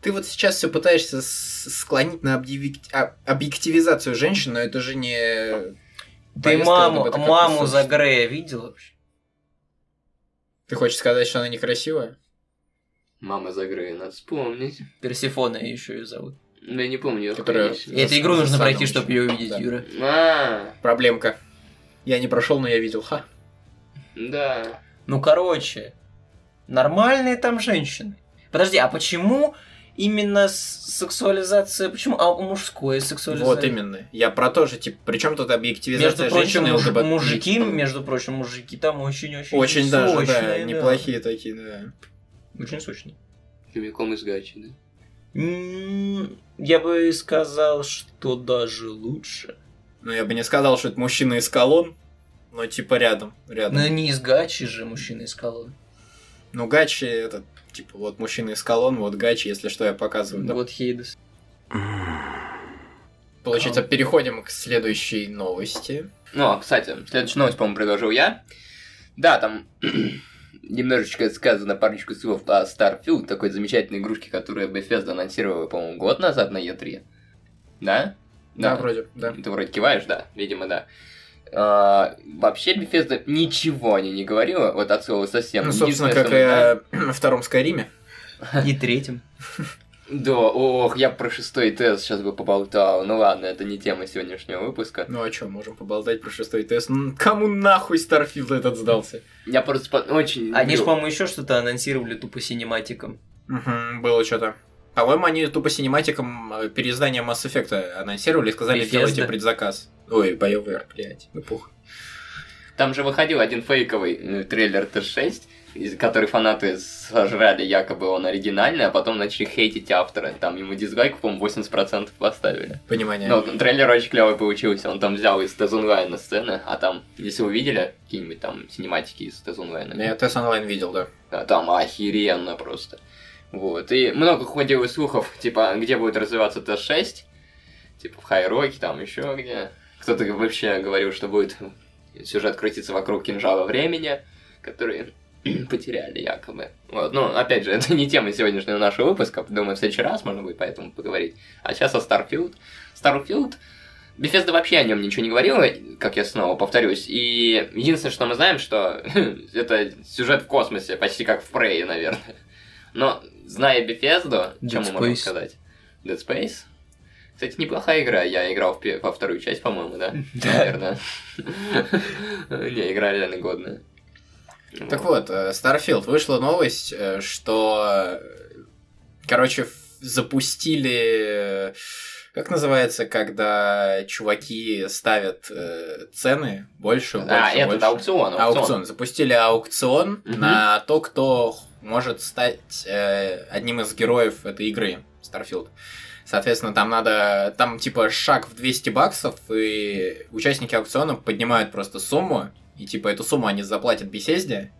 Ты вот сейчас все пытаешься склонить на объектив- а- объективизацию женщин, но это же не... Ты повестка маму, маму за Грея видел вообще? Ты хочешь сказать, что она некрасивая? Мама за Грея, надо вспомнить. Персифона еще ее зовут. Ну, я не помню ее Которая- эту игру нужно пройти, чтобы ее увидеть, Да. Юра. А, Проблемка. Я не прошел, но я видел. Ха. да. Ну, короче, нормальные там женщины. Подожди, а почему именно сексуализация. Почему? А мужское сексуализация. Вот именно. Я про то же, типа, причем тут объективизация Между прочим, женщины муж- ЛГБТ? мужики, между прочим, мужики там очень-очень Очень даже, да, сочные, неплохие такие, да. Очень сочные. Прямиком из гачи, да? Я бы сказал, что даже лучше. Ну, я бы не сказал, что это мужчина из колонн, но типа рядом, рядом. Но не из гачи же мужчина из колонны. Ну, Гачи, это, типа, вот мужчина из колонн, вот Гачи, если что, я показываю. да. Вот Хейдес. Получается, переходим к следующей новости. Ну, а, кстати, следующую новость, по-моему, предложил я. Да, там немножечко сказано парочку слов о Starfield, такой замечательной игрушке, которую Bethesda анонсировала, по-моему, год назад на E3. Да? Да, вроде, да. Ты вроде киваешь, да, видимо, да. А, вообще Bethesda ничего о ней не говорила, вот от слова совсем. Ну, собственно, как и о втором Скайриме. И третьим. Да, ох, я про шестой TES сейчас бы поболтал. Ну ладно, это не тема сегодняшнего выпуска. Ну, а что, можем поболтать про шестой TES? Ну, Кому нахуй Starfield этот сдался? Я просто по- очень... Они же, люблю- по-моему, еще что-то анонсировали тупо синематиком. Угу, было что-то. По-моему, они тупо синематиком э, переиздание Mass Effect анонсировали и сказали, Bethesda. делайте предзаказ. Ой, BioWare, блядь, ну пух. Там же выходил один фейковый э, трейлер TES 6, из- который фанаты сожрали, якобы он оригинальный, а потом начали хейтить автора. Там ему дизлайков, по-моему, 80% поставили. Понимание. Но трейлер очень клевый получился. Он там взял из Тез Онлайна сцены, а там, если вы видели какие-нибудь там синематики из Тез Онлайна, Я тест онлайн видел, да. а там охеренно просто. Вот. И много ходило слухов, типа, где будет развиваться Т6, типа в Хайроке, там еще где. Кто-то вообще говорил, что будет сюжет крутиться вокруг кинжала времени, который потеряли якобы. Вот. Ну, опять же, это не тема сегодняшнего нашего выпуска, думаю, в следующий раз можно будет поэтому поговорить. А сейчас о Starfield. Starfield Bethesda вообще о нем ничего не говорила, как я снова повторюсь. И единственное, что мы знаем, что это сюжет в космосе, почти как в Prey, наверное. Но, зная Bethesda, чем Dead мы можем сказать? Dead Space? Кстати, неплохая игра. Я играл в пе- во вторую часть, по-моему, да? Наверное. Не, игра реально годная. Так вот, э, Starfield вышла новость, э, что, э, короче, запустили, как называется, когда чуваки ставят э, цены больше, больше, А, этот больше. аукцион, Аукцион. аукцион. Запустили аукцион Мгм. на то, кто может стать э, одним из героев этой игры, Starfield. Соответственно, там надо, там типа шаг в 200 баксов, и участники аукциона поднимают просто сумму, и типа эту сумму они заплатят Бесезде,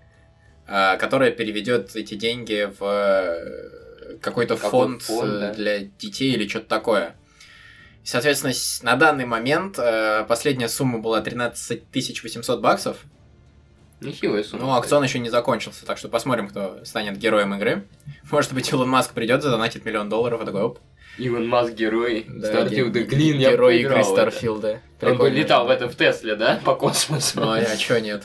а, которая переведет эти деньги в э, какой-то Какой фонд, фонд, э, да. для детей или что-то такое. И, Соответственно, на данный момент э, последняя сумма была 13 800 баксов. Нехилая сумма. Ну, аукцион еще не закончился, так что посмотрим, кто станет героем игры. Может быть, Илон Маск придет, задонатит миллион долларов, и такой, оп. Илон Маск герой Да, Starfield. ге- Блин, я герой игры это. Старфилда. Он бы летал в этом в Тесле, да? По космосу. Ну, а чё нет?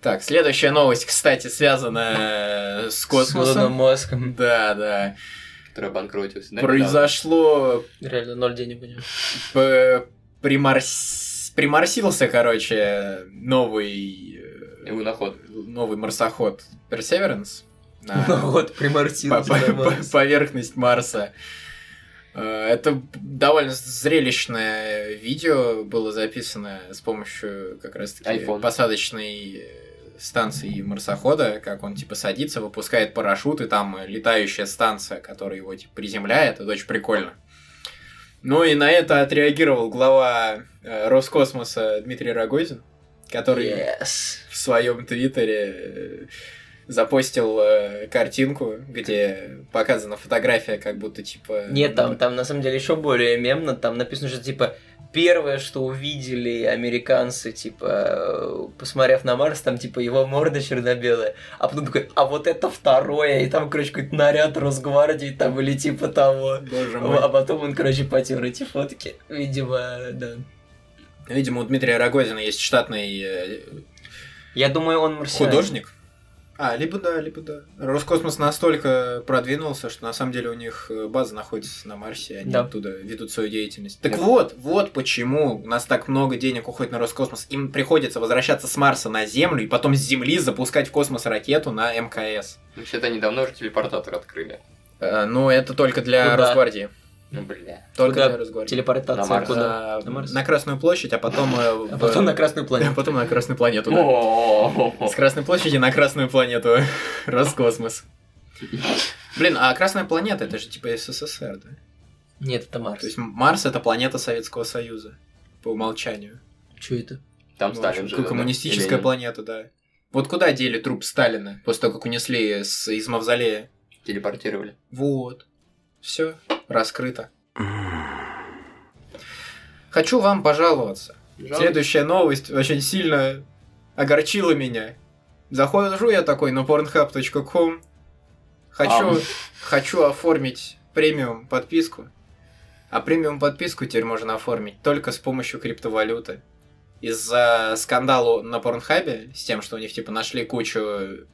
Так, следующая новость, кстати, связана с С Илоном космосом. Маском. Да, да. Который обанкротился. да, Произошло... Реально ноль денег у него. примарс- Приморсился, короче, новый... недавно. э, Луноход. Новый марсоход Perseverance. На- Ну вот, поверхность Марса. Э, Это довольно зрелищное видео было записано с помощью как раз таки iPhone. посадочной э, станции марсохода, как он типа садится, выпускает парашют, и там летающая станция, которая его типа приземляет. Это очень прикольно. Ну и на это отреагировал глава э, Роскосмоса Дмитрий Рогозин, который Yes. в своем твиттере запостил э, картинку, где показана фотография, как будто типа. Нет, там, там на самом деле еще более мемно, там написано, что типа первое, что увидели американцы, типа, посмотрев на Марс, там типа его морда черно-белая, а потом такой, а вот это второе, и там, короче, какой-то наряд Росгвардии там или типа того. Боже мой. А потом он, короче, потер эти фотки. Видимо, да. Видимо, у Дмитрия Рогозина есть штатный э, Я думаю, он марсианин. художник. А, либо да, либо да. Роскосмос настолько продвинулся, что на самом деле у них э, база находится на Марсе, они Да. оттуда ведут свою деятельность. Так Да. вот, вот почему у нас так много денег уходит на Роскосмос. Им приходится возвращаться с Марса на Землю и потом с Земли запускать в космос ракету на МКС. Вообще-то недавно уже телепортатор открыли. Э, Ну, это только для Куда? Росгвардии. Ну, бля. Только Куда. Телепортация На Марс. куда? А, На Марс? На Красную площадь, а потом... э, А потом на Красную А планету. потом на Красную планету, да. С Красной площади на Красную планету. Роскосмос. Блин, а Красная планета это же типа СССР, да? Нет, это Марс. То есть Марс это планета Советского Союза. По умолчанию. Что это? Там Ну, Сталин да? Коммунистическая планета, да. Вот куда дели труп Сталина после того, как унесли с, из мавзолея? Телепортировали. Вот. Все, раскрыто. Хочу вам пожаловаться. Следующая новость очень сильно огорчила меня. Захожу я такой на pornhub.com. Хочу, Ам. хочу оформить премиум подписку. А премиум подписку теперь можно оформить только с помощью криптовалюты. Из-за скандала на Порнхабе с тем, что у них типа нашли кучу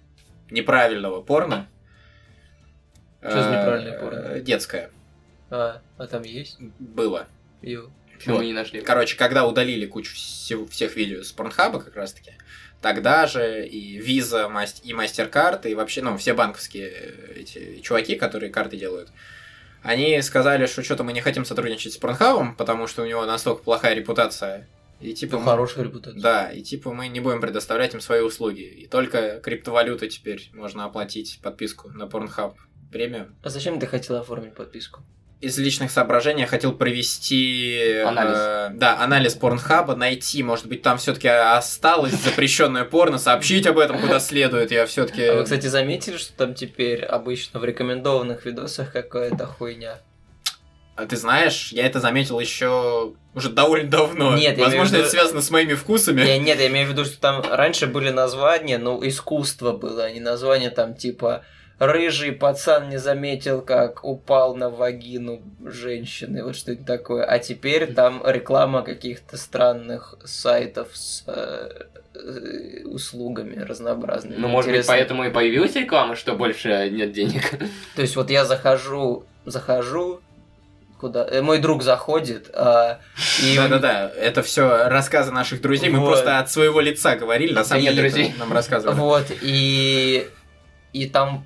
неправильного порно. Что за э, неправильное порно? Детское. А, а там есть? Было. Почему Вот. мы не нашли? Короче, когда удалили кучу всего- всех видео с Порнхаба как раз-таки, тогда же и Visa, и MasterCard, и вообще, ну, все банковские э, эти чуваки, которые карты делают, они сказали, что что-то мы не хотим сотрудничать с Порнхабом, потому что у него настолько плохая репутация. И типа... Ну, мы- хорошая репутация. Да, и типа мы не будем предоставлять им свои услуги. И только криптовалютой теперь можно оплатить подписку на Pornhub премиум. А зачем ты хотел оформить подписку? из личных соображений я хотел провести Анализ. э, да, анализ порнхаба, найти, может быть, там все-таки осталось запрещенное порно, сообщить об этом куда следует. Я все-таки. А вы, кстати, заметили, что там теперь обычно в рекомендованных видосах какая-то хуйня? А ты знаешь, я это заметил еще уже довольно давно. Нет, Возможно, виду- это связано с моими вкусами. Я, нет, я имею в виду, что там раньше были названия, ну, искусство было, а не название там типа «Рыжий пацан не заметил, как упал на вагину женщины», вот что-нибудь такое. А теперь там реклама каких-то странных сайтов с э, услугами разнообразными. Ну, может быть, Интересно. поэтому и появилась реклама, что больше нет денег. То есть вот я захожу, захожу, куда... э, Мой друг заходит, а, и... Да-да-да, это все рассказы наших друзей. Мы просто от своего лица говорили, на самом деле друзей. нам рассказывали. Вот, и, и там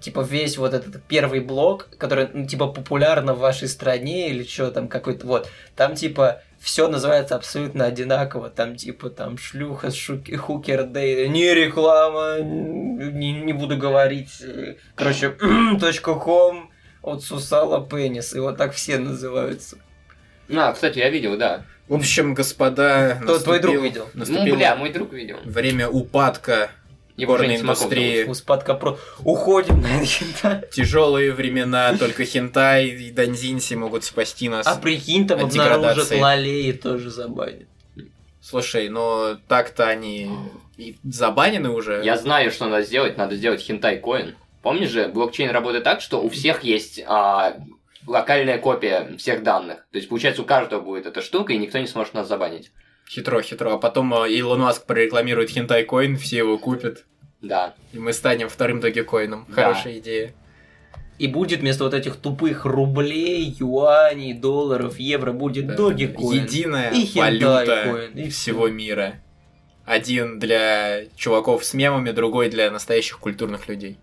типа весь вот этот первый блок, который, ну, типа, популярно в вашей стране или что там какой-то, вот, там, типа, все называется абсолютно одинаково, там, типа, там, шлюха, шуки, хукер, дей, не реклама, не, не буду говорить, короче, точка ком, от сусала пенис, и вот так все называются. А, кстати, я видел, да. В общем, господа, Кто твой друг наступил- видел? Ну, бля, мой друг видел. время упадка Его порной индустрии. Успадка про... Уходим на хентай. Тяжелые времена, только хентай и данзинси могут спасти нас. А прикинь, там обнаружат и тоже забанят. Слушай, ну так-то они и забанены уже. Я знаю, что надо сделать. Надо сделать хентай коин. Помнишь же, блокчейн работает так, что у всех есть а, локальная копия всех данных. То есть, получается, у каждого будет эта штука, и никто не сможет нас забанить. Хитро, хитро. А потом э, Илон Маск прорекламирует хентай коин, все его купят. Да. И мы станем вторым догикоином. Да. Хорошая идея. И будет вместо вот этих тупых рублей, юаней, долларов, евро, будет Да. Dogecoin. Единая И валюта и всего мира. Один для чуваков с мемами, другой для настоящих культурных людей.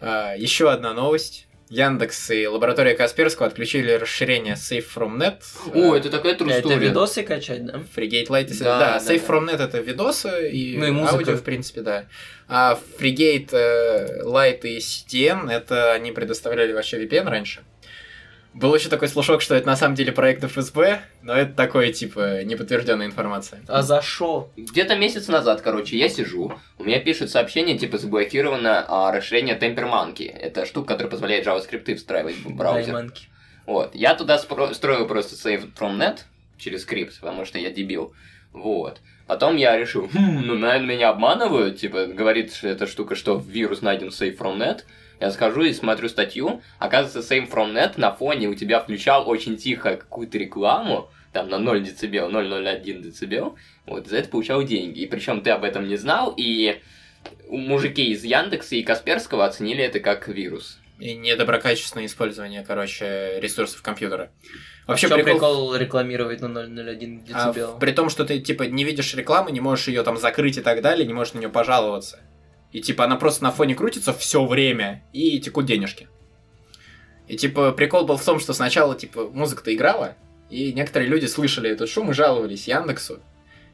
А, еще одна новость. Яндекс и лаборатория Касперского отключили расширение Safe from Net. О, Э, это такая true Это видосы качать, да? Frigate Light и Да, да, да, Safe да. from Net это видосы и, Ну и музыка. аудио, в принципе, да. А Frigate э, Light и CDN это они предоставляли вообще VPN раньше. Был еще такой слушок, что это на самом деле проект ФСБ, но это такое, типа, неподтвержденная информация. А за шо? Где-то месяц назад, короче, я сижу, у меня пишет сообщение, типа, заблокировано а, расширение Temper Monkey. Это штука, которая позволяет JavaScript встраивать в браузер. Дайманки. Вот. Я туда спро- строил просто save from net через скрипт, потому что я дебил. Вот. Потом я решил, хм, ну, наверное, меня обманывают, типа, говорит что эта штука, что вирус найден в save from net. Я схожу и смотрю статью, оказывается, save from net на фоне у тебя включал очень тихо какую-то рекламу, там на 0 децибел, 0,01 децибел, вот, за это получал деньги. И причем ты об этом не знал, и мужики из Яндекса и Касперского оценили это как вирус. И недоброкачественное использование, короче, ресурсов компьютера. Вообще чем прикол, прикол рекламировать на 0,01 а, децибел? при том, что ты, типа, не видишь рекламы, не можешь ее там закрыть и так далее, не можешь на нее пожаловаться. И типа она просто на фоне крутится все время, и текут денежки. И типа прикол был в том, что сначала типа музыка-то играла, и некоторые люди слышали этот шум и жаловались Яндексу.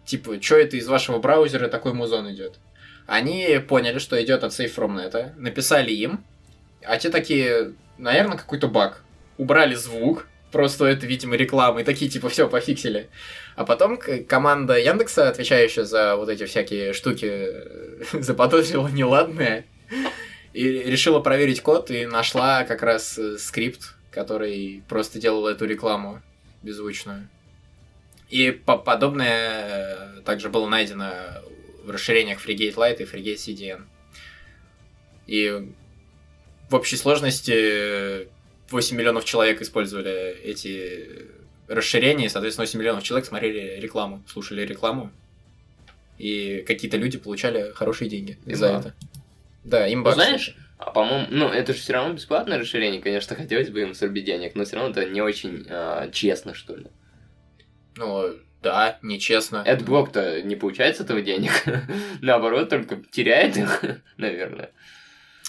Типа, что это из вашего браузера такой музон идет? Они поняли, что идет от SafeFromNet, написали им, а те такие, наверное, какой-то баг. Убрали звук, просто это, видимо, реклама, и такие, типа, все, пофиксили. А потом команда Яндекса, отвечающая за вот эти всякие штуки, заподозрила неладное и решила проверить код и нашла как раз э, скрипт, который просто делал эту рекламу беззвучную. И по подобное э, также было найдено в расширениях FreeGate Lite и FreeGate CDN. И в общей сложности 8 миллионов человек использовали эти расширения, и, соответственно, 8 миллионов человек смотрели рекламу, слушали рекламу, и какие-то люди получали хорошие деньги из-за этого. Да, имба. Ну, знаешь, а по-моему, ну, это же все равно бесплатное расширение, конечно, хотелось бы им срубить денег, но все равно это не очень а, честно, что ли. Ну, да, нечестно. Эдблок-то не получает с этого денег, наоборот, только теряет их, наверное.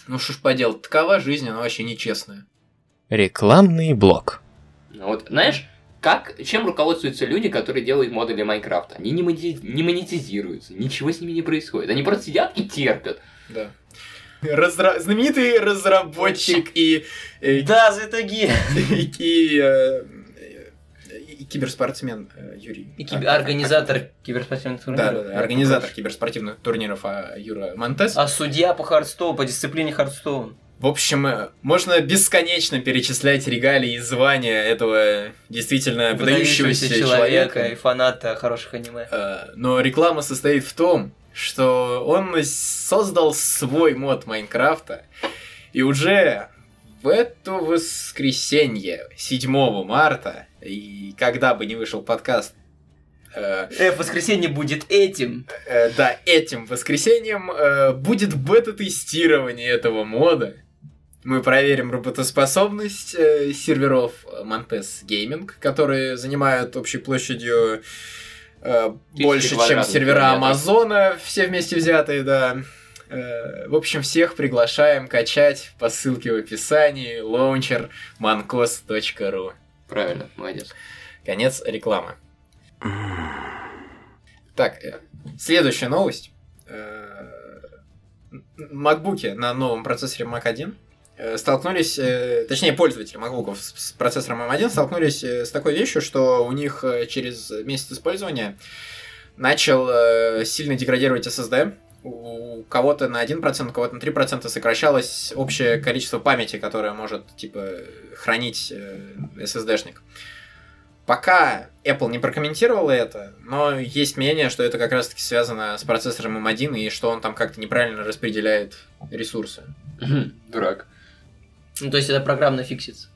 Ну что ж поделать, такова жизнь, она вообще нечестная. Рекламный блок. Ну, Вот, знаешь, как, чем руководствуются люди, которые делают моды для Майнкрафта? Они не, монети- не монетизируются, ничего с ними не происходит. Они просто сидят и терпят. Да. Разра- Знаменитый разработчик и, и, Да, Зетаги! и, и, э, и киберспортсмен э, Юрий. И А, киб- организатор киберспортивных Да, турниров. да, да, организатор киберспортивных турниров а, Юра Монтес. А судья по Хардстоуну, по дисциплине Хардстоун. В общем, э, можно бесконечно перечислять регалии и звания этого действительно выдающегося человека. и фаната хороших аниме. Э, Но реклама состоит в том, что он создал свой мод Майнкрафта, и уже в это воскресенье, 7 марта, и когда бы не вышел подкаст, э, Э, воскресенье будет этим. э, да, этим воскресеньем э, будет бета-тестирование этого мода. Мы проверим работоспособность э, серверов Montes Gaming, которые занимают общей площадью э, больше, чем сервера. Амазона, все вместе взятые, да. Э, в общем, всех приглашаем качать по ссылке в описании launcher mancos.ru. Правильно, молодец. Конец рекламы. Так, следующая новость. Макбуки на новом процессоре Mac 1 э, столкнулись, э, точнее пользователи макбуков с процессором M1 столкнулись э, с такой вещью, что у них э, через месяц использования начал э, сильно деградировать SSD. У кого-то на 1%, у кого-то на 3% сокращалось общее количество памяти, которое может типа хранить э, SSD-шник. Пока Apple не прокомментировала это, но есть мнение, что это как раз-таки связано с процессором M1 и что он там как-то неправильно распределяет ресурсы. Дурак. Ну, то есть это программно фиксится.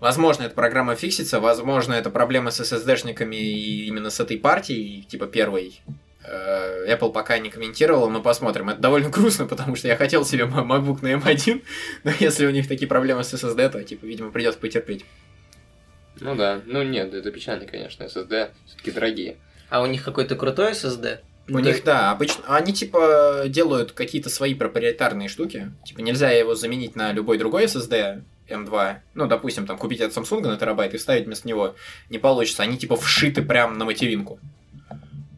Возможно, эта программа фиксится, возможно, это проблема с SSD-шниками и именно с этой партией, типа первой. Э, Apple пока не комментировала, но посмотрим. Это довольно грустно, потому что я хотел себе MacBook на M1, но если у них такие проблемы с SSD, то, типа, видимо, придется потерпеть. Ну да, ну нет, это печально, конечно, SSD все-таки дорогие. А у них какой-то крутой SSD? У Ну, них, да, обычно... Они, типа, делают какие-то свои проприетарные штуки. Типа, нельзя его заменить на любой другой SSD M2. Ну, допустим, там, купить от Samsung на терабайт и вставить вместо него. Не получится. Они, типа, вшиты прям на материнку.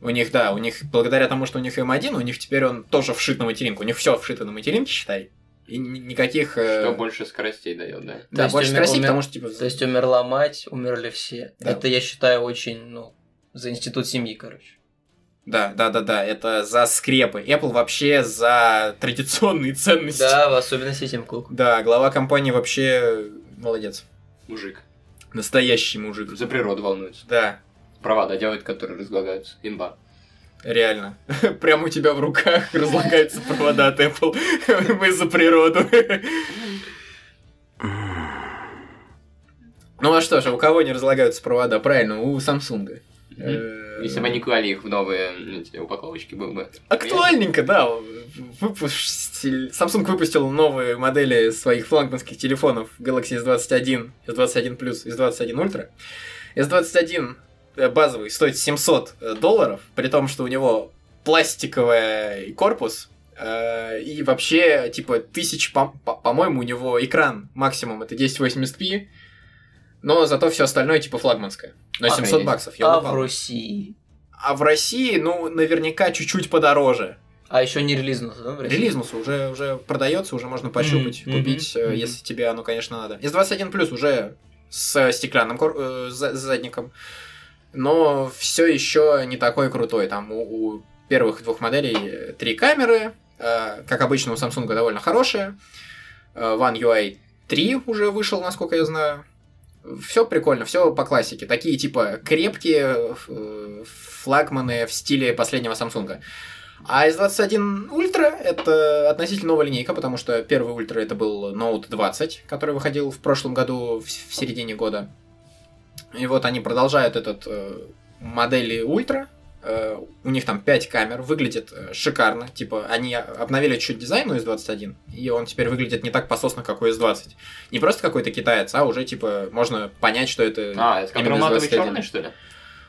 У них, да, у них, благодаря тому, что у них M1, у них теперь он тоже вшит на материнку. У них все вшито на материнке, считай. И ни- никаких... э, Что больше скоростей дает, да? Да, есть больше скоростей, умер- потому что, типа... То есть умерла мать, умерли все. Да. Это, я считаю, очень, ну, за институт семьи, короче. Да, да, да, да, это за скрепы. Apple вообще за традиционные ценности. Да, в особенности Тим Кук. Да, глава компании вообще молодец. Мужик. Настоящий мужик. За природу волнуется. Да, Провода делает, которые разлагаются. Имба. реально. Прямо у тебя в руках разлагаются провода от Apple. Мы за природу. Ну а что ж, а у кого не разлагаются провода? Правильно, у Samsung. Э, Если бы они клали их в новые ну, эти упаковочки, было бы... Актуальненько, да. Выпустили... Samsung выпустил новые модели своих флагманских телефонов Galaxy S21, S21 Plus, S21 Ultra. S21 э, базовый стоит 700 долларов, при том, что у него пластиковый корпус, Э, И вообще, типа, тысяч, по- по- по-моему, у него экран максимум это 1080p, но зато все остальное типа флагманское. На А, 700 есть. баксов. А ёлы-палы. в России? А в России, ну, наверняка чуть-чуть подороже. А еще не релизнулся, да? Релизнулся, уже, уже продается, уже можно пощупать, Мгм, купить, мгм. если тебе оно, конечно, надо. S21 Plus уже с стеклянным кор- э, за- задником, но все еще не такой крутой. Там у, у первых двух моделей три камеры, э, как обычно у Samsung довольно хорошие. Э, One UI 3 уже вышел, насколько я знаю. Все прикольно, все по классике. Такие типа крепкие э, флагманы в стиле последнего Samsung. А S21 Ultra это относительно новая линейка, потому что первый Ultra это был Note 20, который выходил в прошлом году, в, середине года. И вот они продолжают этот э, модели Ultra. Э, у них там 5 камер, выглядит э, шикарно. Типа, они обновили чуть дизайн у S21, и он теперь выглядит не так пососно, как у S20. Не просто какой-то китаец, а уже, типа, можно понять, что это А, это который матовый S21. черный, что ли?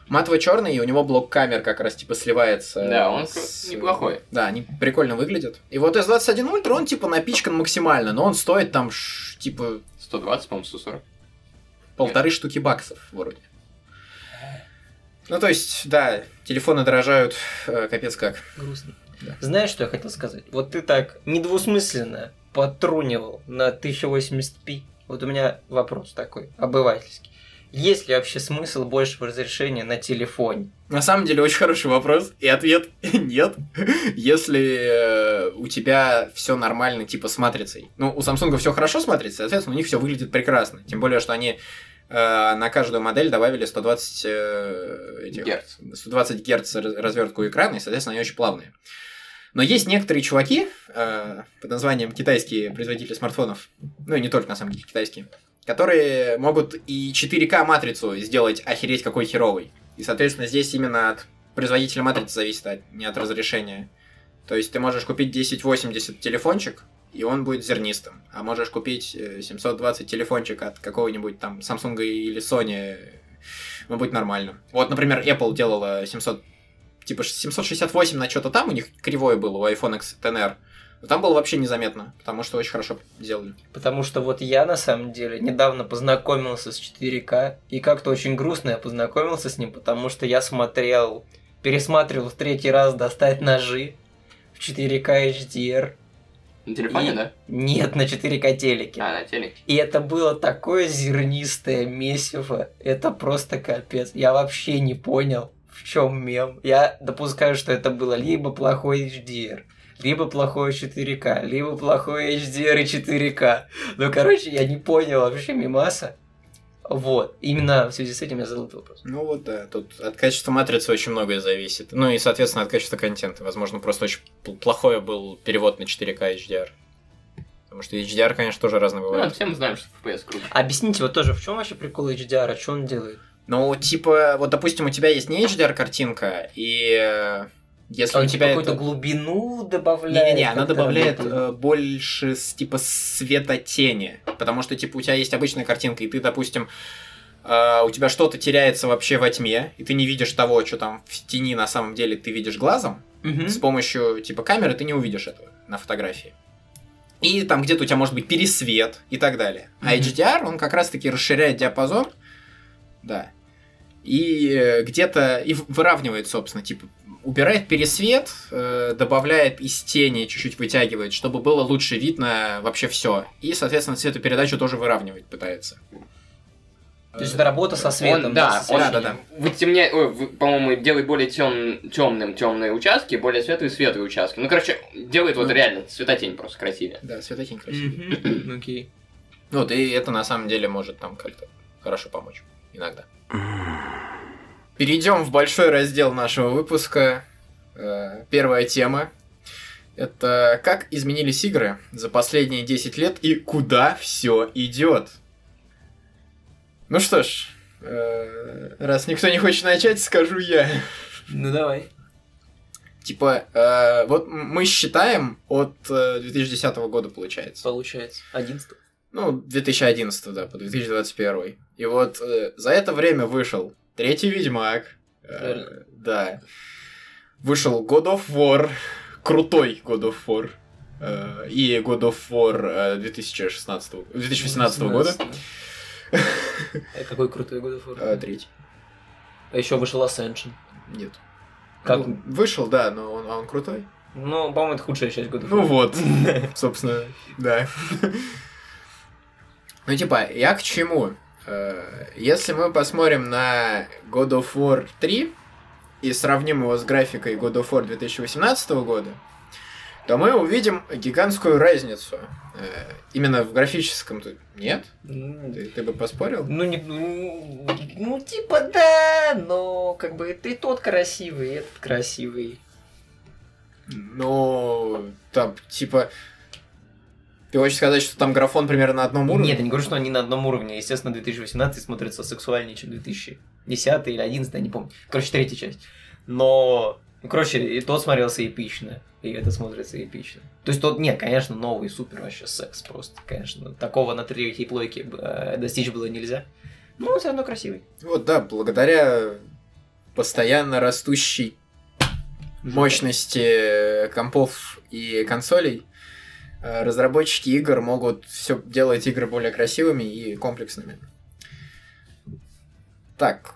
Матовый черный, и у него блок камер как раз типа сливается. Да, он с- неплохой. Да, они прикольно выглядят. И вот S21 Ultra, он типа напичкан максимально, но он стоит там ш- типа 120, по-моему, 140. полторы штуки баксов вроде. Ну, то есть, да, телефоны дорожают э, капец как. Грустно. Да. Знаешь, что я хотел сказать? Вот ты так недвусмысленно потрунивал на 1080p. Вот у меня вопрос такой, обывательский. Есть ли вообще смысл большего разрешения на телефоне? На самом деле, очень хороший вопрос, и ответ нет, если э, у тебя все нормально, типа с матрицей. Ну, у Samsung все хорошо с матрицей, соответственно, у них все выглядит прекрасно. Тем более, что они на каждую модель добавили 120 э, этих, Герц. 120 герц раз- развертку экрана, и, соответственно, они очень плавные. Но есть некоторые чуваки э, под названием китайские производители смартфонов, ну и не только, на самом деле, китайские, которые могут и 4К матрицу сделать охереть какой херовый. И, соответственно, здесь именно от производителя матрицы зависит, а не от разрешения. То есть ты можешь купить 1080 телефончик, и он будет зернистым. А можешь купить э, 720 телефончик от какого-нибудь там Samsung или Sony, он будет нормальным. Вот, например, Apple делала 700, типа 768 на что-то там, у них кривое было у iPhone XR. Но там было вообще незаметно, потому что очень хорошо сделали. Потому что вот я на самом деле недавно познакомился с 4К, и как-то очень грустно я познакомился с ним, потому что я смотрел, пересматривал в третий раз достать ножи в 4К HDR. На телефоне, И- да? Нет, на 4К телеке. А, на телеке. И это было такое зернистое месиво. Это просто капец. Я вообще не понял, в чем мем. Я допускаю, что это было либо плохой HDR, либо плохой 4К, либо плохой HDR и 4К. Ну, короче, я не понял вообще мимаса. Вот. Именно в связи с этим я задал этот вопрос. Ну вот да, тут от качества матрицы очень многое зависит. Ну и, соответственно, от качества контента. Возможно, просто очень пл- плохой был перевод на 4К HDR. Потому что HDR, конечно, тоже разный Ну, бывает. все мы знаем, что FPS круто. Объясните вот тоже, в чем вообще прикол HDR, а что он делает? Ну, типа, вот, допустим, у тебя есть не HDR-картинка, и э, если Он у тебя какую-то это... глубину добавляет? Не-не-не, она добавляет э, больше типа светотени. Потому что, типа, у тебя есть обычная картинка, и ты, допустим, э, у тебя что-то теряется вообще во тьме, и ты не видишь того, что там в тени на самом деле ты видишь глазом. Мгм. С помощью, типа, камеры ты не увидишь этого на фотографии. И там где-то у тебя может быть пересвет и так далее. А Мгм. HDR, он как раз-таки расширяет диапазон. Да. И э, где-то и выравнивает, собственно, типа, убирает пересвет, э, добавляет из тени, чуть-чуть вытягивает, чтобы было лучше видно вообще все. И, соответственно, цветопередачу тоже выравнивать пытается. То есть это работа со светом, Он, да, со он, Да, да, вытемняет, ой, вы- по-моему, делает более тем, темным темные участки, более светлые светлые участки. Ну, короче, делает вот Ну. реально цветотень просто красивее. Да, светотень красивый. Мгм. Окей. Вот, и это на самом деле может там как-то хорошо помочь. Иногда. Перейдем в большой раздел нашего выпуска. Э, Первая тема. Это как изменились игры за последние 10 лет и куда все идет. Ну что ж, э, раз никто не хочет начать, скажу я. Ну давай. Типа, э, вот мы считаем от э, 2010 года, получается. Получается. 11 Ну, 2011, да, по 2021. И вот э, за это время вышел третий Ведьмак. э, да. Вышел God of War, крутой God of War э, и God of War э, 2016 2018 года. Э, Какой крутой God of War. Э, Третий. А еще вышел Ascension. Нет. Как? Ну, вышел, да, но он, а он крутой. Ну, по-моему, это худшая часть God of War. Ну вот, собственно, да. Ну, типа, я к чему? Э, Если мы посмотрим на God of War 3 и сравним его с графикой God of War 2018 года, то мы увидим гигантскую разницу. Э, Именно в графическом тут нет? М, Ты, ты бы поспорил? Ну, не, ну, ну, типа, да, но как бы и тот красивый, этот красивый. Ну, там, типа... Ты хочешь сказать, что там графон примерно на одном уровне? Нет, я не говорю, что они на одном уровне. Естественно, 2018 смотрится сексуальнее, чем 2010 или 11, я не помню. Короче, третья часть. Но, короче, и тот смотрелся эпично, и это смотрится эпично. То есть тот, нет, конечно, новый супер вообще секс просто, конечно. Такого на третьей плойке э, достичь было нельзя. Но все равно красивый. Вот, да, благодаря постоянно растущей мощности компов и консолей, разработчики игр могут все делать игры более красивыми и комплексными. Так,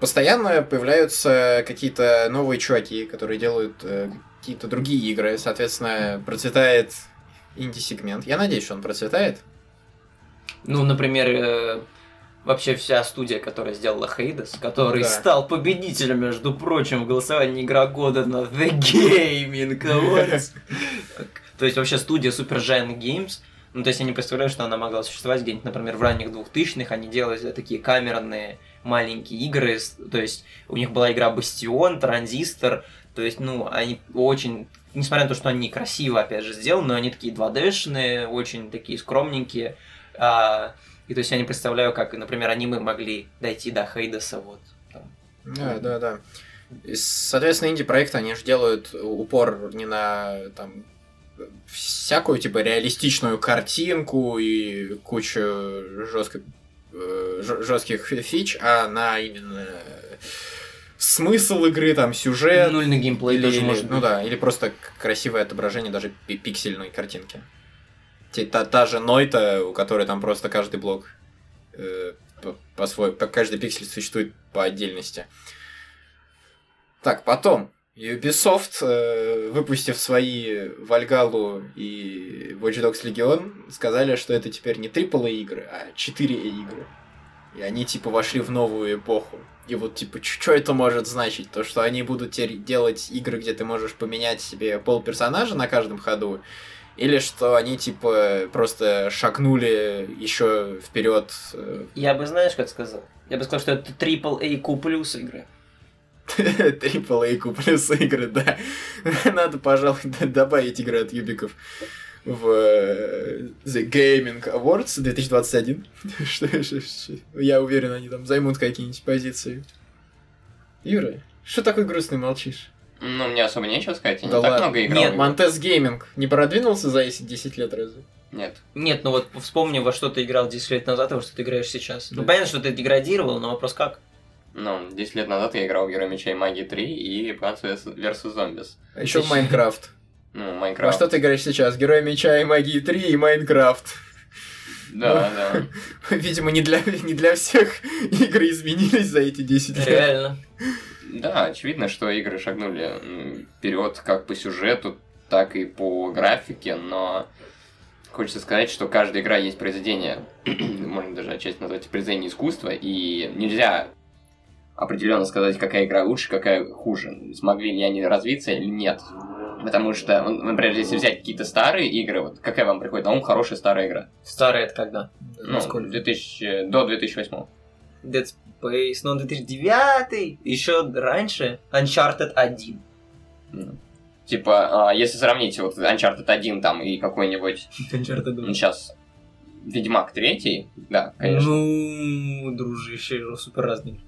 постоянно появляются какие-то новые чуваки, которые делают э, какие-то другие игры, соответственно, процветает инди-сегмент. Я надеюсь, что он процветает. Ну, например, э, вообще вся студия, которая сделала Хейдес, который Да. стал победителем, между прочим, в голосовании Игра года на The Gaming Awards. То есть вообще студия Super Giant Games, ну, то есть я не представляю, что она могла существовать где-нибудь, например, в ранних 2000-х, они делали такие камерные маленькие игры, то есть у них была игра Бастион, Транзистор, то есть, ну, они очень, несмотря на то, что они красиво, опять же, сделаны, но они такие 2D-шные, очень такие скромненькие, а, и то есть я не представляю, как, например, аниме могли дойти до Хейдеса, вот. там. Да, да, да. И, соответственно, инди-проекты, они же делают упор не на там всякую, типа, реалистичную картинку и кучу жестко, жестких фич, а на именно смысл игры, там, сюжет. Ноль на геймплей или, даже или- может ну да, или просто красивое отображение даже пи- пиксельной картинки. Та, та же Нойта, у которой там просто каждый блок э, по- по-своему, по- каждый пиксель существует по отдельности. Так, потом. Ubisoft, э, выпустив свои Вальгалу и Watch Dogs Legion, сказали, что это теперь не AAA игры, а 4A игры. И они, типа, вошли в новую эпоху. И вот, типа, что это может значить? То, что они будут теперь делать игры, где ты можешь поменять себе пол персонажа на каждом ходу, или что они, типа, просто шагнули еще вперед. Я бы, знаешь, как сказал? Я бы сказал, что это AAA Q плюс игры. AAA плюс игры, да. Надо, пожалуй, добавить игры от Юбиков в э, The Gaming Awards 2021. Что- что- что- Я уверен, они там займут какие-нибудь позиции. Юра, что такой грустный молчишь? Ну, мне особо нечего сказать, я не Да так ладно. много играл. Нет, Монтес Gaming не продвинулся за эти 10 лет разве? Нет. Нет, ну вот вспомни, во что ты играл 10 лет назад, и во что ты играешь сейчас. Ну Да. понятно, что ты деградировал, но вопрос как? Ну, 10 лет назад я играл в Герой Меча и Магии 3 и Plants vs. Zombies. А еще в Майнкрафт. Ну, А Майнкрафт. что ты играешь сейчас? Герой Меча и Магии 3 и Майнкрафт. Да, да. Видимо, не для, не для всех игры изменились за эти 10 лет. Реально. Да, очевидно, что игры шагнули вперед как по сюжету, так и по графике, но хочется сказать, что каждая игра есть произведение, можно даже отчасти назвать произведение искусства, и нельзя определенно сказать, какая игра лучше, какая хуже. Смогли ли они развиться или нет. Потому что, ну, например, если взять какие-то старые игры, вот какая вам приходит на ум хорошая старая игра? Старый это когда? Ну, 2000, до 2008. Dead Space, ну 2009, еще раньше Uncharted 1. Ну, Типа, а, если сравнить вот Uncharted 1 там и какой-нибудь Uncharted 2. сейчас Ведьмак 3, да, конечно. Ну, дружище, супер разные.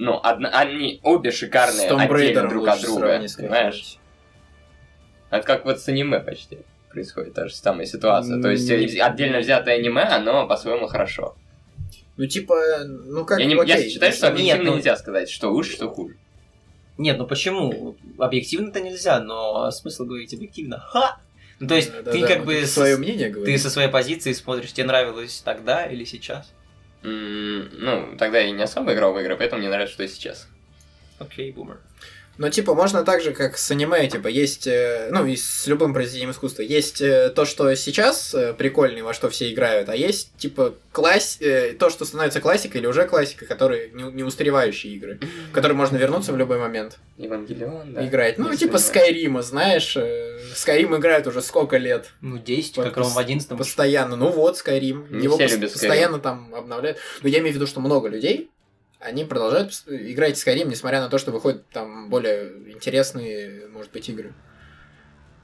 Ну, одна- они обе шикарные, отдельно друг от друга, понимаешь? Это как вот с аниме почти происходит та же самая ситуация. То есть э, отдельно взятое аниме, оно по-своему хорошо. Ну, типа, ну как, я, не, окей. я считаю, что Нет, объективно ну- нельзя сказать, что лучше, что хуже. Нет, ну почему? Объективно-то нельзя, но смысл говорить объективно. Ха! Ну, то есть, Да, ты да, как ну, бы... ты свое мнение Ты говоришь. со своей позиции смотришь, тебе нравилось тогда или сейчас? Ну, тогда я не особо играл в игры, поэтому мне нравится, что и сейчас. Окей, бумер. Ну, типа, можно так же, как с аниме, типа, есть, э, ну, и с любым произведением искусства, есть э, то, что сейчас э, прикольно, и во что все играют, а есть, типа, класс... то, что становится классикой или уже классикой, которые не, не устаревающие игры, в которые можно вернуться в любой момент Евангелион, да. играть. Ну, типа. Скайрима, знаешь, Скайрим играют уже сколько лет? Ну, 10, По- как ровно в пос- 11 Постоянно. Ну вот, Скайрим. Не Его все любят постоянно там обновляют. Но я имею в виду, что много людей, они продолжают играть в Skyrim, несмотря на то, что выходят там более интересные, может быть, игры.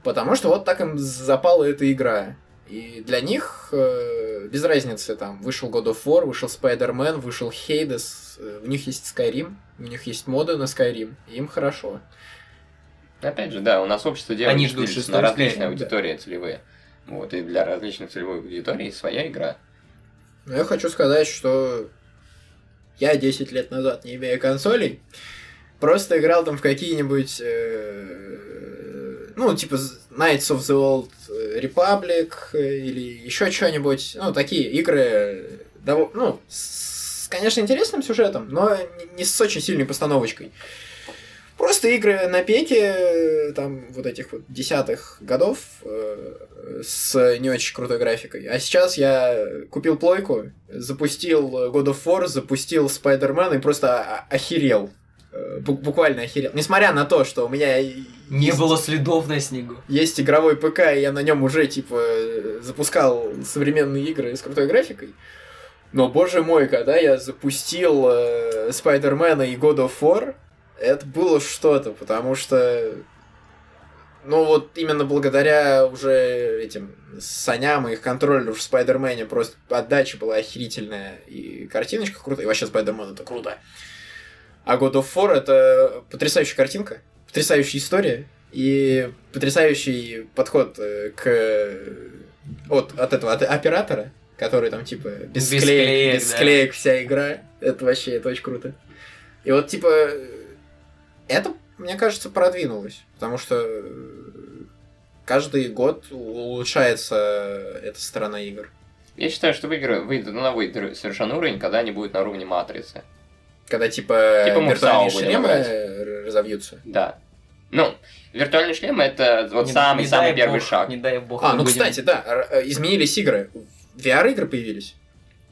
Потому что вот так им запала эта игра. И для них э, без разницы, там, вышел God of War, вышел Spider-Man, вышел Hades, э, у них есть Skyrim, у них есть моды на Skyrim, и им хорошо. Опять же, да, у нас общество делает Они ждут на различные аудитории целевые. Вот, и для различных целевых аудиторий своя игра. Но я хочу сказать, что я 10 лет назад, не имея консолей, просто играл там в какие-нибудь, э, ну, типа Knights of the Old Republic э, или еще что-нибудь, ну, такие игры, э, ну, с, конечно, интересным сюжетом, но не с очень сильной постановочкой. Просто игры на пеке, э, там, вот этих вот десятых годов э, с не очень крутой графикой. А сейчас я купил плойку, запустил God of War, запустил Spider-Man и просто охерел. Э, бу- Буквально охерел. Несмотря на то, что у меня Не есть, было следов на снегу. есть игровой ПК, и я на нем уже, типа, запускал современные игры с крутой графикой. Но, боже мой, когда я запустил э, Spider-Man и God of War, это было что-то, потому что ну вот именно благодаря уже этим саням и их контроллеру в Спайдермене просто отдача была охерительная, и картиночка крутая, и вообще Спайдермен это круто. А God of War это потрясающая картинка, потрясающая история и потрясающий подход э, к от, от этого от оператора, который там типа без, Без склеек, склеек, без да. склеек вся игра. Это вообще это очень круто. И вот типа это, мне кажется, продвинулось, потому что э, каждый год улучшается эта сторона игр. Я считаю, что игры выйдут на новый совершенно уровень, когда они будут на уровне матрицы. Когда типа, Типа виртуальные шлемы разовьются. Да. Ну, виртуальный шлем это вот Не- самый первый бог- шаг. Не дай бог. А, ну будем- кстати, да, э, изменились игры. VR-игры появились.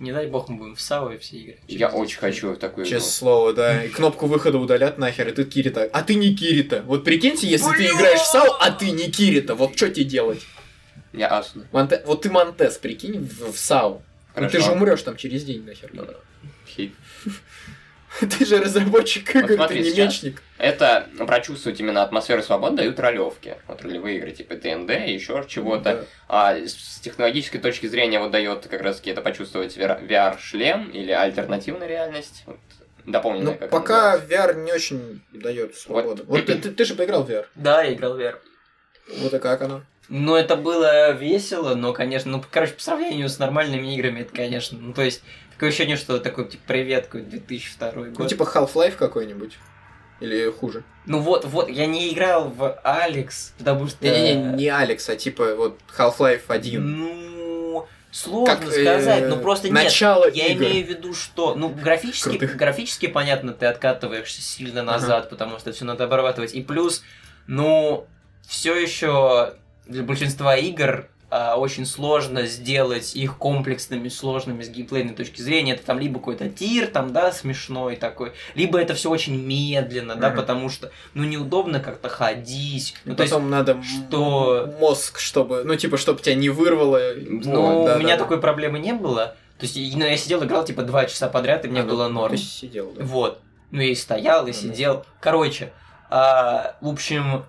Не дай бог мы будем в САУ и все игры. Я очень хочу в такую игру. Честное слово, да. И кнопку выхода удалят нахер, и ты Кирита. А ты не Кирита. Вот прикиньте, если ты играешь в САУ, а ты не Кирита. Вот что тебе делать? Ясно. Монте- Вот ты Монтес, прикинь, в, в САУ. Ну ты же умрешь там через день нахер. Хит. Ты же разработчик Вот игр, смотри, ты не мечник. Это прочувствовать именно атмосферу свободы дают ролевки. Вот ролевые игры типа ТНД и еще чего-то. Да. А с технологической точки зрения вот дает как раз таки это почувствовать VR-шлем или альтернативная реальность. Вот, дополненная Ну, как пока VR не очень дает свободу. Вот, ты, ты- ты же поиграл в VR. Да, я играл в VR. Вот и как оно? Ну, это было весело, но, конечно, ну, короче, по сравнению с нормальными играми, это, конечно, ну, то есть, такое ощущение, что такой, типа, привет, какой 2002 год. Ну, типа Half-Life какой-нибудь. Или хуже. Ну, вот, вот, я не играл в Алекс, потому что... Не-не-не, не Алекс, а типа вот Half-Life 1. Ну, сложно Как, э, сказать, ну, просто нет. начало Я игр. имею в виду, что, ну, графически, Крутых. графически, понятно, ты откатываешься сильно назад, потому что все надо обрабатывать. И плюс, ну, все еще для большинства игр очень сложно сделать их комплексными, сложными с геймплейной точки зрения. Это там либо какой-то тир, там, да, смешной такой, либо это все очень медленно, да, потому что, ну, неудобно как-то ходить. Ну, Ну, то есть, потом надо м- что- мозг, чтобы, ну, типа, чтобы тебя не вырвало. ну, Вот, да, у меня да, такой проблемы не было. То есть, и- ну, я сидел, играл, типа, два часа подряд, и мне А, ну, было норм. Ты сидел, да. Вот. Ну, я и стоял, и Ну, да. сидел. Короче, а, в общем,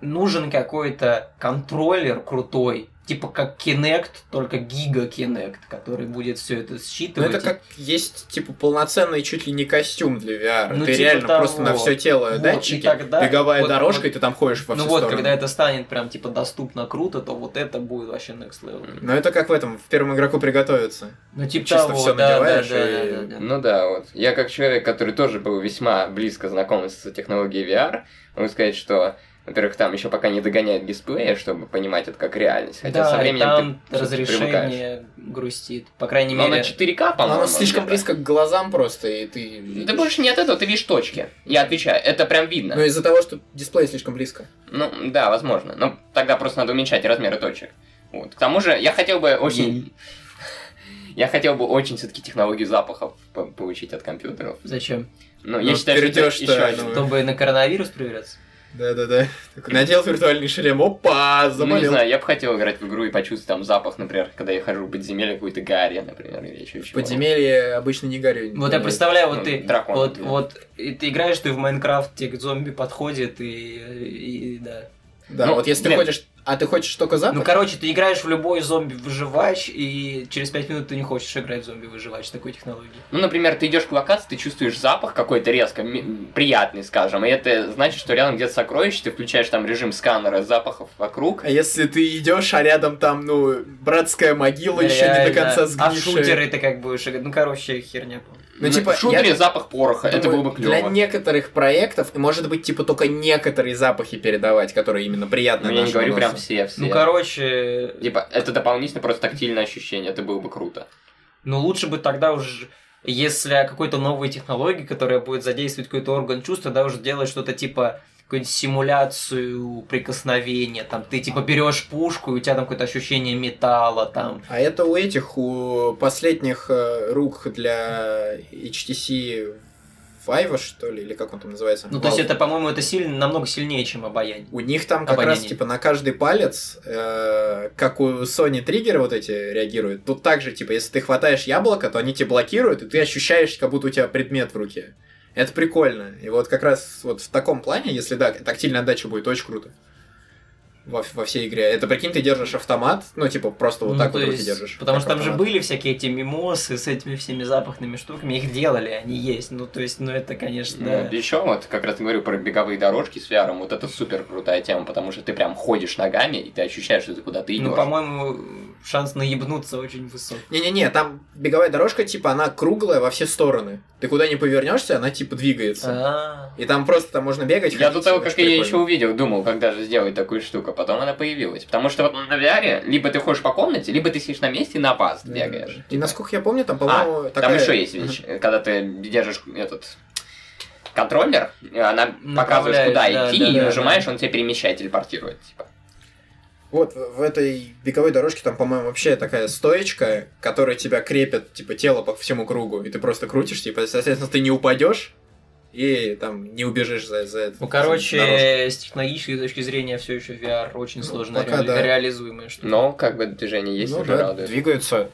нужен какой-то контроллер крутой, типа как Kinect, только гига Kinect, который будет все это Ну, считывать. это как есть, типа, полноценный чуть ли не костюм для VR. Ну, ты типа реально того. просто на все тело Вот, датчики, и тогда- беговая вот- дорожка, вот- и ты там ходишь во Ну все вот, стороны. когда это станет прям типа доступно круто, то вот это будет вообще next level. Но это как в этом, в первом игроку приготовиться. Ну типа Чисто того, всё да, да, надеваешь да, и- да, да, да. Ну да, вот. Я как человек, который тоже был весьма близко знаком с технологией VR, могу сказать, что, во-первых, там еще пока не догоняет дисплея, чтобы понимать это как реальность. Хотя да, со временем там ты всё-таки привыкаешь. разрешение грустит. По крайней Но мере. на 4К, Но по-моему. оно слишком близко к глазам просто, и ты... Да видишь. больше не от этого, ты видишь точки. Я отвечаю, это прям видно. Но из-за того, что дисплей слишком близко. Ну, да, возможно. Но тогда просто надо уменьшать размеры точек. Вот. К тому же, я хотел бы очень... Я хотел бы очень все-таки технологию запахов по- получить от компьютеров. Зачем? Ну, Ну, я считаю, что это еще ну, Чтобы на коронавирус проверяться? Да-да-да. Надел виртуальный шлем, опа, Ну, не заболел. знаю, я бы хотел играть в игру и почувствовать там запах, например, когда я хожу в подземелье какой-то гарри, например, или еще чего. Подземелье обычно не горю. Вот я представляю, вот Ну, ты, дракон, вот, да. вот, и ты играешь, ты в Майнкрафт, тебе зомби подходит, и, и, и да. Да, Ну, вот если блин. ты хочешь... А ты хочешь только запах? Ну, короче, ты играешь в любой зомби-выживач, и через пять минут ты не хочешь играть в зомби-выживач с такой технологией. Ну, например, ты идешь к локации, ты чувствуешь запах какой-то резко приятный, скажем, и это значит, что рядом где-то сокровище, ты включаешь там режим сканера запахов вокруг. А если ты идешь, а рядом там, ну, братская могила еще не до конца А в сгнившая. шутеры ты как будешь играть? Ну, короче, херня. Ну, типа, в шутере я запах пороха, это думаю, было бы Для клево. некоторых проектов, и может быть, типа, только некоторые запахи передавать, которые именно приятны Ну, я не говорю прям носу. все, все. Ну, короче, Типа, это дополнительно просто тактильное ощущение, это было бы круто. ну, лучше бы тогда уже, если какой-то новой технологии, которая будет задействовать какой-то орган чувств, тогда уже делать что-то типа какую-нибудь симуляцию прикосновения, там, ты типа берешь пушку, и у тебя там какое-то ощущение металла, там, А это у этих, у последних э, рук для HTC Vive, что ли, или как он там называется? Ну, то есть это, по-моему, это сильно, намного сильнее, чем обаяние. У них там как Обоняние. раз типа на каждый палец, э, как у Sony триггеры вот эти реагируют. Тут также, типа, если ты хватаешь яблоко, то они тебя блокируют, и ты ощущаешь, как будто у тебя предмет в руке. Это прикольно. И вот как раз вот в таком плане, если да, тактильная отдача будет очень круто. Во, во всей игре. Это прикинь, ты держишь автомат, ну, типа, просто вот Ну, так вот руки есть, держишь. Потому что там же автомат. были всякие эти мимосы с этими всеми запахными штуками, их делали, они есть. Ну, то есть, ну, это, конечно, да. Еще вот, как раз говорю про беговые дорожки с VR, вот это супер крутая тема, потому что ты прям ходишь ногами, и ты ощущаешь, что ты куда-то идешь. Ну, по-моему, шанс наебнуться очень высок. Не-не-не, там беговая дорожка, типа, она круглая во все стороны. Ты куда не повернешься, она, типа, двигается. А, И там просто там можно бегать. Я до того, как я ее еще увидел, думал, когда же сделать такую штуку, потом она появилась. Потому что вот на VR либо ты ходишь по комнате, либо ты сидишь на месте и на паз бегаешь. И насколько я помню, там, по-моему, А, такая... Там еще есть вещь, когда ты держишь этот контроллер, она показывает, куда да, идти, да, и да, нажимаешь, да. он тебя перемещает, телепортирует. Типа. Вот в в этой беговой дорожке там, по-моему, вообще такая стоечка, которая тебя крепит, типа, тело по всему кругу, и ты просто крутишь, типа, соответственно, ты не упадешь и там не убежишь за, за это. Ну, короче, с технологической точки зрения все еще VR очень Ну, сложно пока реали- да. реализуемая штука. Но как бы движение есть, Ну уже да, радует. двигаются.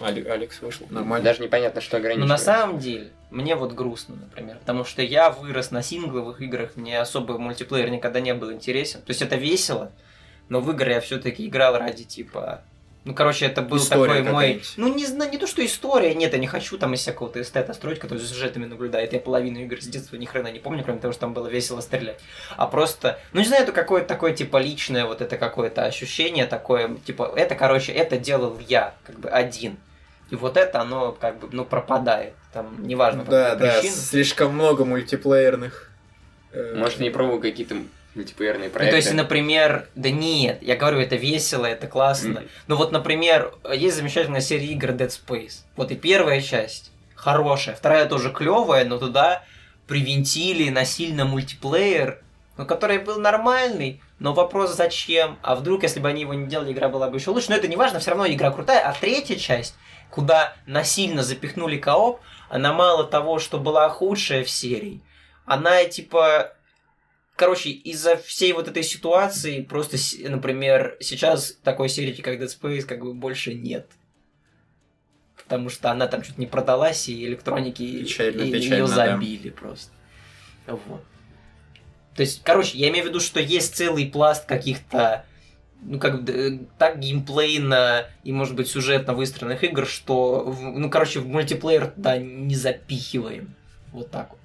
Алекс вышел, нормально. Даже непонятно, что Но ограничивает. на самом деле, мне вот грустно, например, потому что я вырос на сингловых играх, мне особо мультиплеер никогда не был интересен. То есть это весело, но в игры я все-таки играл ради типа. Ну, короче, это был История такой мой... Ну, не знаю, не то, что история, нет, я не хочу там из всякого эстета строить, который за сюжетами наблюдает. Я половину игр с детства ни хрена не помню, кроме того, что там было весело стрелять. А просто, ну, не знаю, это какое-то такое, типа, личное вот это какое-то ощущение такое, типа, это, короче, это делал я, как бы, один. И вот это, оно, как бы, ну, пропадает. Там, неважно, по Да, да, причине. слишком много мультиплеерных. э, Может, не пробовал какие-то мультиплеерные Ну, проекты. то есть, например, да нет, я говорю, это весело, это классно. Мгм. Ну вот, например, есть замечательная серия игр Dead Space. Вот и первая часть хорошая, вторая тоже клевая, но туда привинтили насильно мультиплеер, ну, который был нормальный, но вопрос зачем? А вдруг, если бы они его не делали, игра была бы еще лучше? Но это не важно, все равно игра крутая. А третья часть, куда насильно запихнули кооп, она мало того, что была худшая в серии, она типа Короче, из-за всей вот этой ситуации, просто, например, сейчас такой серии, как Dead Space, как бы больше нет. Потому что она там чуть не продалась, и электроники Печально, и, печально, ее да. забили просто. Вот. То есть, короче, я имею в виду, что есть целый пласт каких-то ну, как бы, э, так геймплейно и, может быть, сюжетно выстроенных игр, что, ну, короче, в мультиплеер туда не запихиваем. Вот так вот.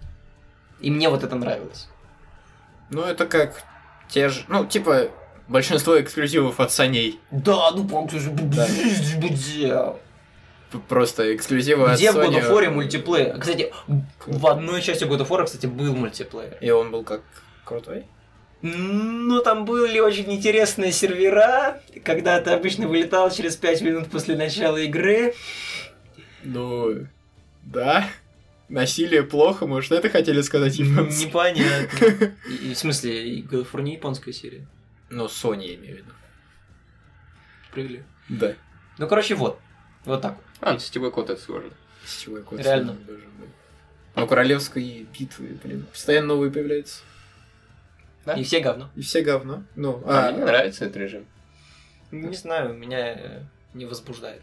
И мне вот это нравилось. Ну, это как те же... Ну, типа, большинство эксклюзивов от саней. Да, ну, помню, Да. где? П- Просто эксклюзивы от Где в God Sony. of War мультиплеер? Кстати, в одной части God of War, кстати, был мультиплеер. И он был как крутой? Ну, там были очень интересные сервера, когда ты обычно вылетал через 5 минут после начала игры. Ну, да. Насилие плохо, может, это хотели сказать японцы? Непонятно. В смысле, и God не японская серия. Ну, Sony я имею в виду. Прыгли. Да. Ну, короче, вот. Вот так. вот. А, ну, сетевой код это сложно. Сетевой код Реально. Должен быть. Но королевской битвы, блин, постоянно новые появляются. Да? И все говно. И все говно. Ну, А, а, мне нравится этот режим. Не знаю, меня э, не возбуждает.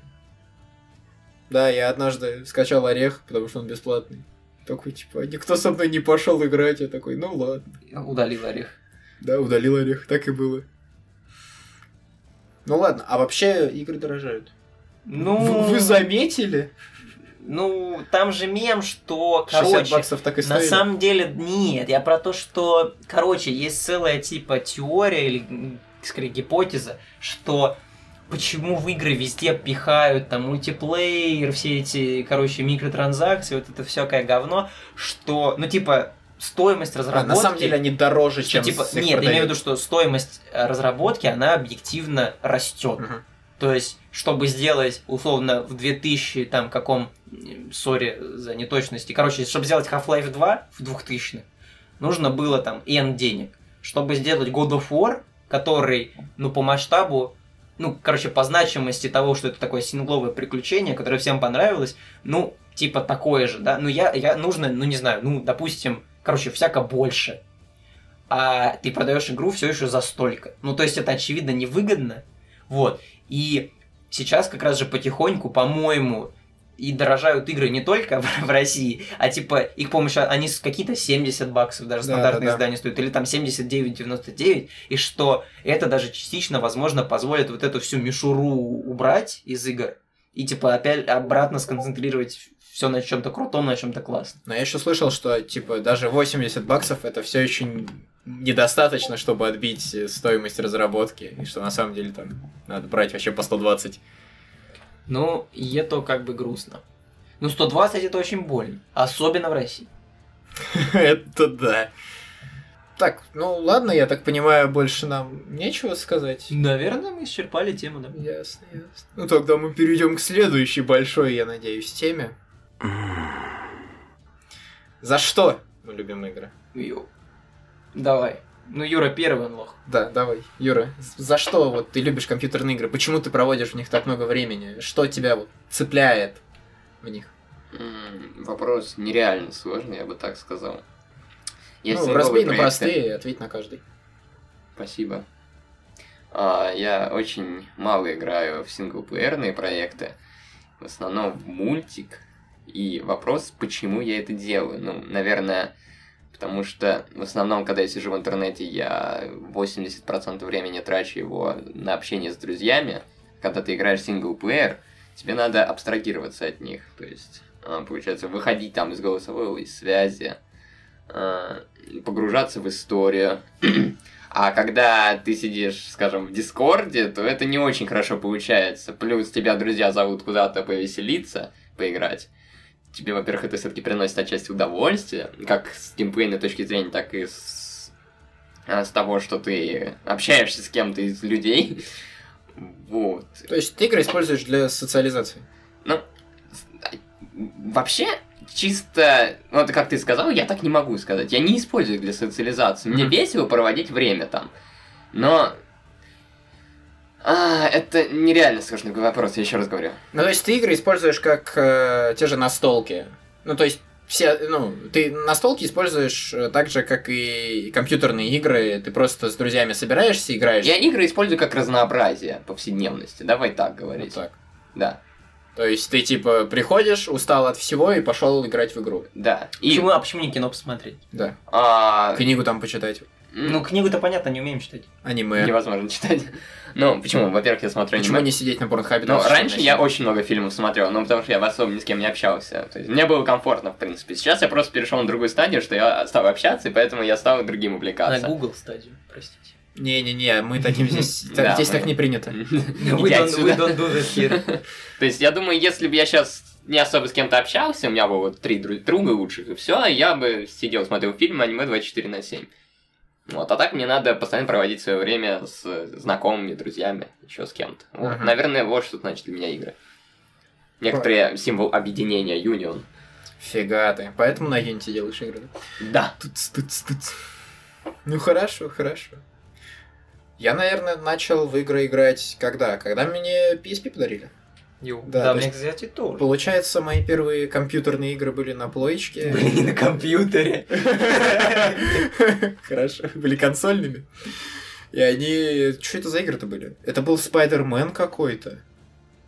Да, я однажды скачал орех, потому что он бесплатный. Такой, типа, никто со мной не пошел играть. Я такой, ну ладно. Удалил орех. Да, удалил орех, так и было. Ну ладно, а вообще игры дорожают. Ну, Вы, вы заметили? ну, там же мем, что, 60 короче, баксов так и На стоили. самом деле, нет, я про то, что, короче, есть целая типа теория или, скорее, гипотеза, что почему в игры везде пихают там мультиплеер, все эти, короче, микротранзакции, вот это всякое говно, что, ну, типа, стоимость А, разработки... на самом деле они дороже, что, чем типа, нет, я имею в продают. виду, что стоимость э, разработки, она объективно растет. Мгм. То есть, чтобы сделать, условно, в 2000, там, каком, сори за неточности, короче, чтобы сделать Half-Life 2 в 2000 нужно было там N денег. Чтобы сделать God of War, который, ну, по масштабу, ну, короче, по значимости того, что это такое сингловое приключение, которое всем понравилось, ну, типа такое же, да, ну, я, я нужно, ну, не знаю, ну, допустим, короче, всяко больше. А ты продаешь игру все еще за столько. Ну, то есть это, очевидно, невыгодно. Вот. И сейчас как раз же потихоньку, по-моему, и дорожают игры не только в, в России, а типа их помощь, они с какие-то 70 баксов даже Да, стандартные да, да. издания стоят, или там 79,99, и что это даже частично, возможно, позволит вот эту всю мишуру убрать из игр, и типа опять обратно сконцентрировать все на чем-то крутом, на чем-то классном. Но я еще слышал, что типа даже 80 баксов это все еще недостаточно, чтобы отбить э, стоимость разработки. И что на самом деле там надо брать вообще по 120. Ну, и это как бы грустно. Ну, 120 это очень больно, особенно в России. Это да. Так, ну ладно, я так понимаю, больше нам нечего сказать. Наверное, мы исчерпали тему, да? Ясно, ясно. Ну тогда мы перейдем к следующей большой, я надеюсь, теме. За что мы любим игры? Йоу. Давай. Ну, Юра первый лох. Да, давай, Юра, за что вот ты любишь компьютерные игры? Почему ты проводишь в них так много времени? Что тебя вот цепляет в них? М, Вопрос нереально сложный, я бы так сказал. Есть ну, разбей на проекты. простые, ответь на каждый. Спасибо. А, я очень мало играю в синглплеерные проекты. В основном в мультик. И вопрос, почему я это делаю? Ну, наверное, потому что в основном, когда я сижу в интернете, я 80% времени трачу его на общение с друзьями. Когда ты играешь синглплеер, тебе надо абстрагироваться от них. То есть, а, получается, выходить там из голосовой связи, а, погружаться в историю. А когда ты сидишь, скажем, в Дискорде, то это не очень хорошо получается. Плюс тебя друзья зовут куда-то повеселиться, поиграть. Тебе, во-первых, это все-таки приносит отчасти удовольствие, как с геймплейной точки зрения, так и с, а, с того, что ты общаешься с кем-то из людей. Вот. То есть ты игры используешь для социализации? Ну, вообще, чисто, ну, это как ты сказал, я так не могу сказать. Я не использую их для социализации. Мне весело проводить время там. Но... А, это нереально сложный вопрос, я еще раз говорю. Ну, то есть ты игры используешь как э, те же настолки. Ну, то есть все, ну, ты настолки используешь э, так же, как и компьютерные игры. Ты просто с друзьями собираешься, играешь. Я игры использую как разнообразие повседневности. Давай так Вот говорить. так. Да, То есть ты типа приходишь, устал от всего и пошел играть в игру. да. И Почему, а почему не кино посмотреть? Да. а, Книгу там почитать. Ну, книгу-то понятно, не умеем читать. Аниме. невозможно читать. Ну, почему? Во-первых, я смотрю Почему аниме. не сидеть на порнхабе? Ну, 24 раньше на я 7? очень много фильмов смотрел, ну, потому что я в особо ни с кем не общался. То есть мне было комфортно, в принципе. Сейчас я просто перешел на другую стадию, что я стал общаться, и поэтому я стал другим На увлекаться. Google стадию, простите. Не-не-не, мы таким здесь... Да, Здесь мы- так не принято. We don't, we don't do that here. То есть я думаю, если бы я сейчас не особо с кем-то общался, у меня было вот три дру- друга лучших, и все, я бы сидел, смотрел фильм аниме 24 на 7. Вот, а так мне надо постоянно проводить свое время с знакомыми, друзьями, еще с кем-то. Вот, Ага. Наверное, вот что значит для меня игры. Некоторые символ объединения, union. Фига ты. Поэтому на Unity делаешь игры, да? Да. Туц, туц, туц. Ну хорошо, хорошо. Я, наверное, начал в игры играть когда? Когда мне PSP подарили. Ю. Да, Да, то мне, кстати, тоже. Получается, мои первые компьютерные игры были на плоечке. Блин, на компьютере. Хорошо, были консольными. И они... Что это за игры-то были? Это был Спайдермен какой-то.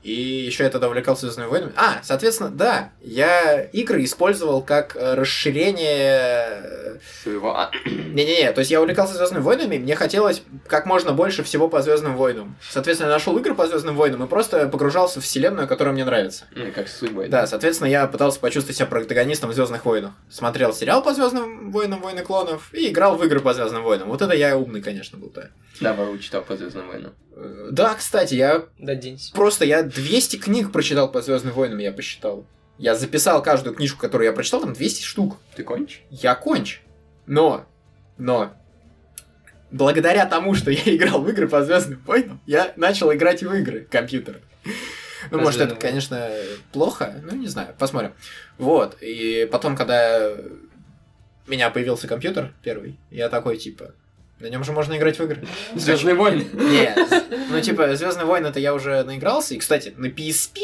И еще я тогда увлекался Звездными войнами. А, соответственно, да, я игры использовал как э, расширение э, Своего... а, Не-не-не, то есть я увлекался Звездными войнами, мне хотелось как можно больше всего по Звездным войнам. Соответственно, я нашел игры по Звездным войнам и просто погружался в вселенную, которая мне нравится. Ну, как с судьбой. Да, соответственно, я пытался почувствовать себя протагонистом в Звездных войнах. Смотрел сериал по Звездным войнам, Войны клонов, и играл в игры по Звездным войнам. Вот это я умный, конечно, был, да. Да, читал по Звездным войнам. Э, Да, кстати, я Доденься. просто, я 200 книг прочитал по Звездным войнам, я посчитал. Я записал каждую книжку, которую я прочитал, там 200 штук. Ты кончишь? Я конч. Но, но, благодаря тому, что я играл в игры по Звездным войнам, я начал играть в игры компьютера. Ну, может, это, «Звездным конечно, плохо, ну, не знаю, посмотрим. Вот, и потом, когда у меня появился компьютер первый, я такой, типа, на нем же можно играть в игры. Звездные войны. Нет, ну, типа, Звездные войны это я уже наигрался, и, кстати, на PSP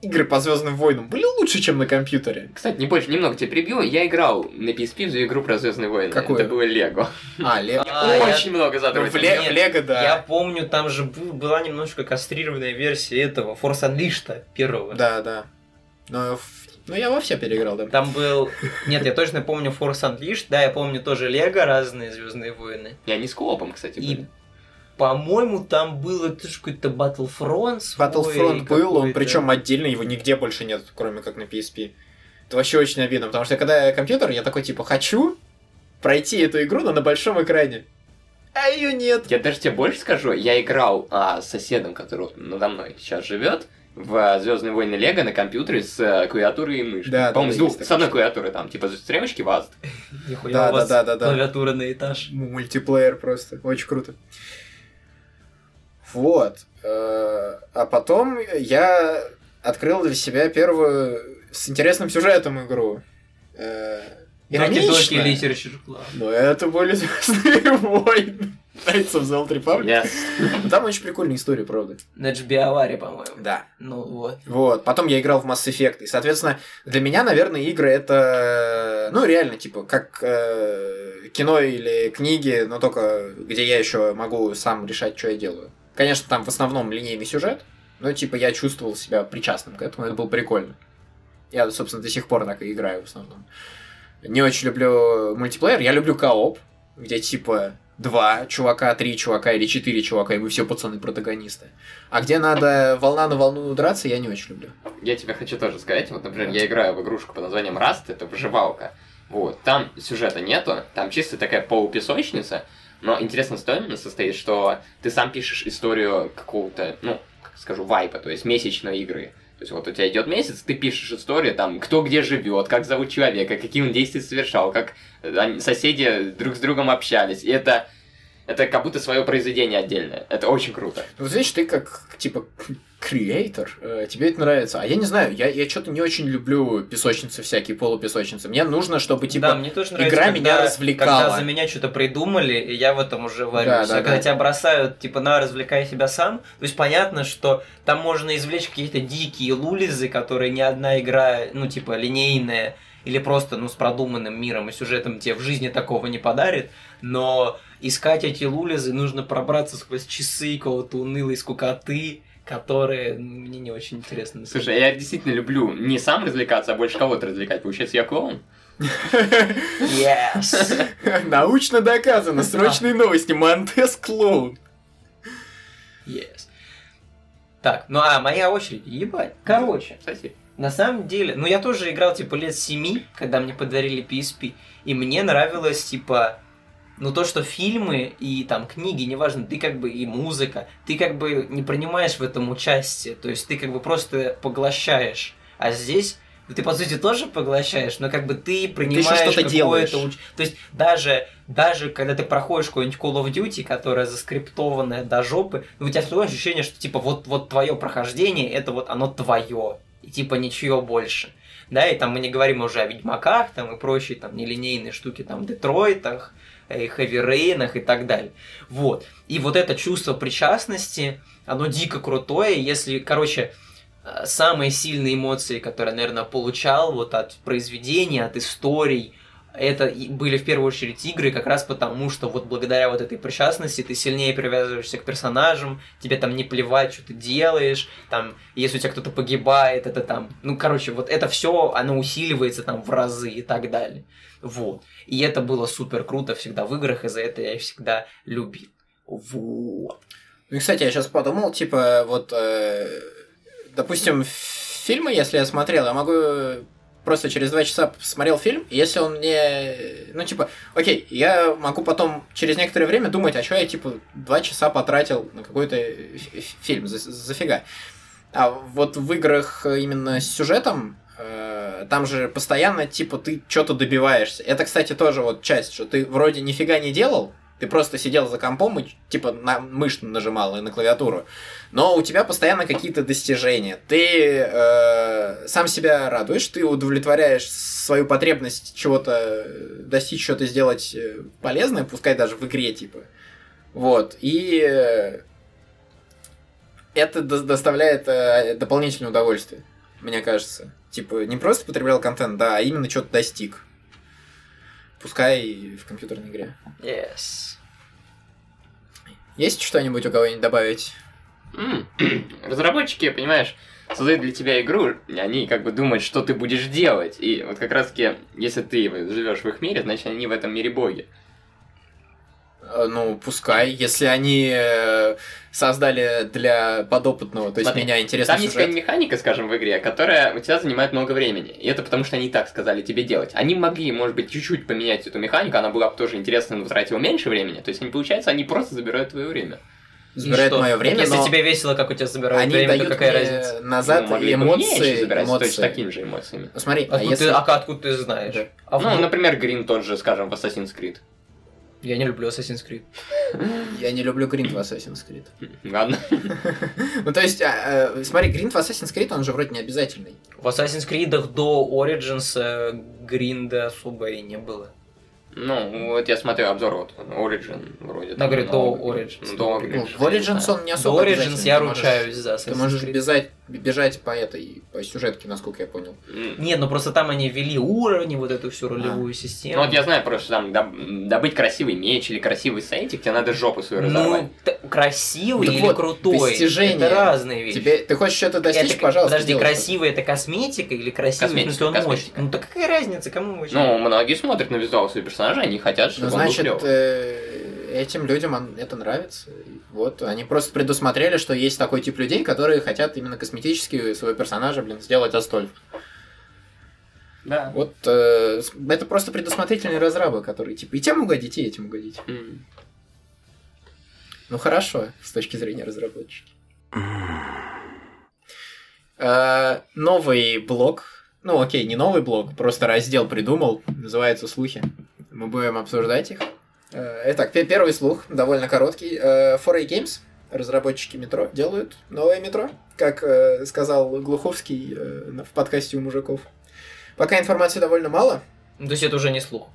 игры по Звездным войнам были лучше, чем на компьютере. Кстати, не больше, немного тебя прибью. Я играл на PSP в игру про Звездные войны. Какую? Это было Лего. А, Лего. А, Очень много Ну, в, задротил. В Лего, да. Я помню, там же был- была немножко кастрированная версия этого, Force Unleashed первого. Да, да. Но, в- ну, я во все переиграл, да. Там был... Нет, я точно помню Force Unleashed, да, я помню тоже Лего, разные Звездные войны. И они с коопом, кстати, И, были. по-моему, там было тоже какой-то Battlefront свой Battlefront был, он причем отдельно, его нигде больше нет, кроме как на PSP. Это вообще очень обидно, потому что когда я компьютер, я такой типа хочу пройти эту игру, но на большом экране. А ее нет. Я даже тебе больше скажу, я играл а, с соседом, который надо мной сейчас живет, в Звездные войны Лего на компьютере с э, клавиатурой и мышкой. Да, По-моему, да, с, двух- с одной клавиатуры там, типа стрелочки ваз. Нихуя Да, у вас да, да, да, да. клавиатура на этаж. Мультиплеер просто. Очень круто. Вот. Э, А потом я открыл для себя первую с интересным сюжетом игру. Э, Доки-доки Иронично. Club. Но это были Звездные войны. Knights of the Old Republic. Yes. Там очень прикольная история, правда. На HB по-моему. Да. Ну вот. Вот. Потом я играл в Mass Effect. И, соответственно, для меня, наверное, игры это, ну, реально, типа, как э, кино или книги, но только где я еще могу сам решать, что я делаю. Конечно, там в основном линейный сюжет, но, типа, я чувствовал себя причастным к этому, это было прикольно. Я, собственно, до сих пор так и играю в основном. Не очень люблю мультиплеер, я люблю кооп, где, типа, два чувака, три чувака или четыре чувака, и мы все пацаны-протагонисты. А где надо волна на волну драться, я не очень люблю. Я тебе хочу тоже сказать, вот, например, я играю в игрушку под названием Rust, это выживалка. Вот, там сюжета нету, там чисто такая полупесочница, но интересно что именно состоит, что ты сам пишешь историю какого-то, ну, скажу, вайпа, то есть месячной игры. То есть вот у тебя идет месяц, ты пишешь историю, там, кто где живет, как зовут человека, какие он действия совершал, как э, соседи друг с другом общались. И это, это как будто свое произведение отдельное. Это очень круто. Ну, Вот видишь, ты как, типа, креатор, э, тебе это нравится. А я не знаю, я, я что-то не очень люблю песочницы всякие, полупесочницы. Мне нужно, чтобы, типа, да, мне тоже нравится, игра когда, меня развлекала. Когда за меня что-то придумали, и я в этом уже варюсь. Да, а да, когда да. тебя бросают, типа, на, развлекай себя сам, то есть понятно, что там можно извлечь какие-то дикие лулизы, которые ни одна игра, ну, типа, линейная, или просто, ну, с продуманным миром и сюжетом тебе в жизни такого не подарит, но искать эти лулизы нужно пробраться сквозь часы какого-то унылой скукоты, которые мне не очень интересны. Слушай, а я действительно люблю не сам развлекаться, а больше кого-то развлекать. Получается, я клоун? Yes! Научно доказано. Срочные новости. Монтес клоун. Yes. Так, ну а моя очередь. Ебать. Короче, Спасибо. на самом деле, ну я тоже играл типа лет семи, когда мне подарили PSP, и мне нравилось типа ну то, что фильмы и там книги, неважно, ты как бы и музыка, ты как бы не принимаешь в этом участие, то есть ты как бы просто поглощаешь. А здесь ты по сути тоже поглощаешь, но как бы ты принимаешь какое-то уч- То есть даже, даже когда ты проходишь какой-нибудь Call of Duty, которая заскриптованная до жопы, ну, у тебя все равно ощущение, что типа вот, вот твое прохождение, это вот оно твое, и типа ничего больше. Да, и там мы не говорим уже о Ведьмаках там и прочие там нелинейные штуки там Детройтах, э, Хэви Рейнах и так далее. Вот. И вот это чувство причастности, оно дико крутое, если, короче, э, самые сильные эмоции, которые, наверное, получал вот от произведений, от историй, это были в первую очередь игры, как раз потому, что вот благодаря вот этой причастности ты сильнее привязываешься к персонажам, тебе там не плевать, что ты делаешь, там, если у тебя кто-то погибает, это там, ну, короче, вот это все, оно усиливается там в разы и так далее. Вот. И это было супер круто всегда в играх, и за это я всегда любил. Вот. Ну и, кстати, я сейчас подумал, типа, вот, э, допустим, фильмы, если я смотрел, я могу просто через два часа посмотрел фильм, и если он мне, ну, типа, окей, я могу потом через некоторое время думать, а что я, типа, два часа потратил на какой-то фи- фи- фильм, за- зафига. А вот в играх именно с сюжетом, там же постоянно, типа, ты что-то добиваешься. Это, кстати, тоже вот часть, что ты вроде нифига не делал, ты просто сидел за компом и, типа, на мышь нажимал и на клавиатуру. Но у тебя постоянно какие-то достижения. Ты э, сам себя радуешь, ты удовлетворяешь свою потребность чего-то э, достичь, что-то сделать э, полезное, пускай даже в игре, типа. Вот. И э, это до- доставляет э, дополнительное удовольствие, мне кажется. Типа, не просто потреблял контент, да, а именно что-то достиг. Пускай и в компьютерной игре. Yes. Есть что-нибудь у кого-нибудь добавить? М. Разработчики, понимаешь, создают для тебя игру, и они как бы думают, что ты будешь делать. И вот как раз таки, если ты живешь в их мире, значит они в этом мире боги. Э, Ну, пускай, если они э, создали для подопытного, то есть Смотри, меня интересный Там есть сюжет. какая-нибудь механика, скажем, в игре, которая у тебя занимает много времени. И это потому, что они так сказали тебе делать. Они могли, может быть, чуть-чуть поменять эту механику, она была бы тоже интересна, но тратила меньше времени. То есть, не получается, они просто забирают твое время. Забирает мое время, если но тебе весело, как у тебя забирают они время, то дают какая мне разница? назад Ну, могли эмоции, забирать с эмоции. точно такими же эмоциями. Ну, смотри, а Откуда если... ты, а откуда ты знаешь? Да. А ну, вдруг- например, Грин тот же, скажем, в Assassin's Creed. Я не люблю Assassin's Creed. Я не люблю гринд в Assassin's Creed. Ладно. Ну, то есть, а, э, смотри, гринд в Assassin's Creed, он же вроде не обязательный. В Assassin's Creed до Origins э, гринда особо и не было. Ну, вот я смотрю обзор вот Origin вроде. Да, там говорю, до. Origins. Ну, до Ну, Origins. в Origins он не До особо Origins обязательный. я ручаюсь за Assassin's Ты можешь Creed. бежать, бежать по этой, по сюжетке, насколько я понял. Нет, ну просто там они ввели уровни, вот эту всю ролевую систему. Ну вот я знаю просто, там доб- добыть красивый меч или красивый сайтик, тебе надо жопу свою разорвать. Ну, т- красивый Так или вот, крутой, достижение. это разные вещи. Тебе, ты хочешь что-то достичь, Это- пожалуйста, Подожди, красивый это косметика или красивый, Косметика, смысле он мощный? косметика. Ну так какая разница, кому вообще? Ну, многие смотрят на визуал своего персонажа, они хотят, чтобы Ну, он был значит, клёвый. э, этим людям он- это нравится. Вот, они просто предусмотрели, что есть такой тип людей, которые хотят именно косметически своего персонажа, блин, сделать Астольф. Да. Вот э, это просто предусмотрительные разрабы, которые типа и тем угодить, и этим угодить. М. Ну хорошо, с точки зрения разработчика. Э, Новый блок. Ну окей, не новый блок, просто раздел придумал. Называется слухи. Мы будем обсуждать их. Э, Итак, пе- первый слух, довольно короткий. Э, 4A Games, разработчики метро, делают новое метро, как э, сказал Глуховский э, в подкасте у мужиков. Пока информации довольно мало. Ну, то есть это уже не слух.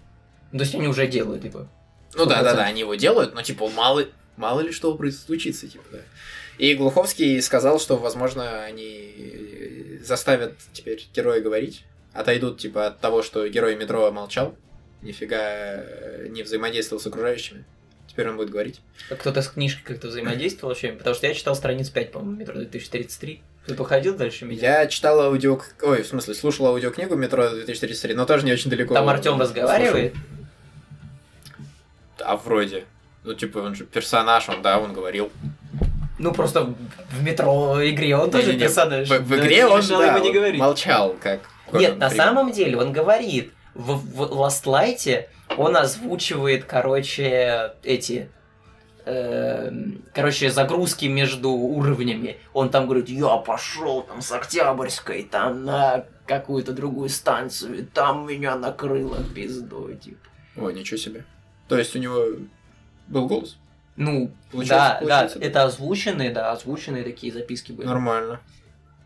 Ну, То есть они уже делают, типа. Ну да, да, 100%. да, они его делают, но типа мало, мало ли что случится, типа, да. И Глуховский сказал, что, возможно, они заставят теперь героя говорить, отойдут, типа, от того, что герой метро молчал, нифига э, не взаимодействовал с окружающими. Теперь он будет говорить. А Кто-то с книжкой как-то взаимодействовал вообще? Потому что я читал страниц 5, по-моему, метро 2033. Ты походил дальше меня? Я читал аудио... Ой, в смысле, слушал аудиокнигу «Метро 2033», но тоже не очень далеко. Там Артем разговаривает. слушал. А вроде. Ну, типа, он же персонаж, он, да, он говорил. Ну, просто в метро игре он тоже Не-не-не, персонаж. В, в игре он, да, не он молчал, как... Нет, на Фриман. самом деле он говорит. В, в Last Light он озвучивает, короче, эти... эм, короче, загрузки между уровнями. Он там говорит, я пошел там с Октябрьской, там на какую-то другую станцию, там меня накрыло пиздой, типа. Ой, ничего себе. То есть у него был голос? Ну, Получается- да, получается, да, это озвученные, да, озвученные такие записки были. Нормально.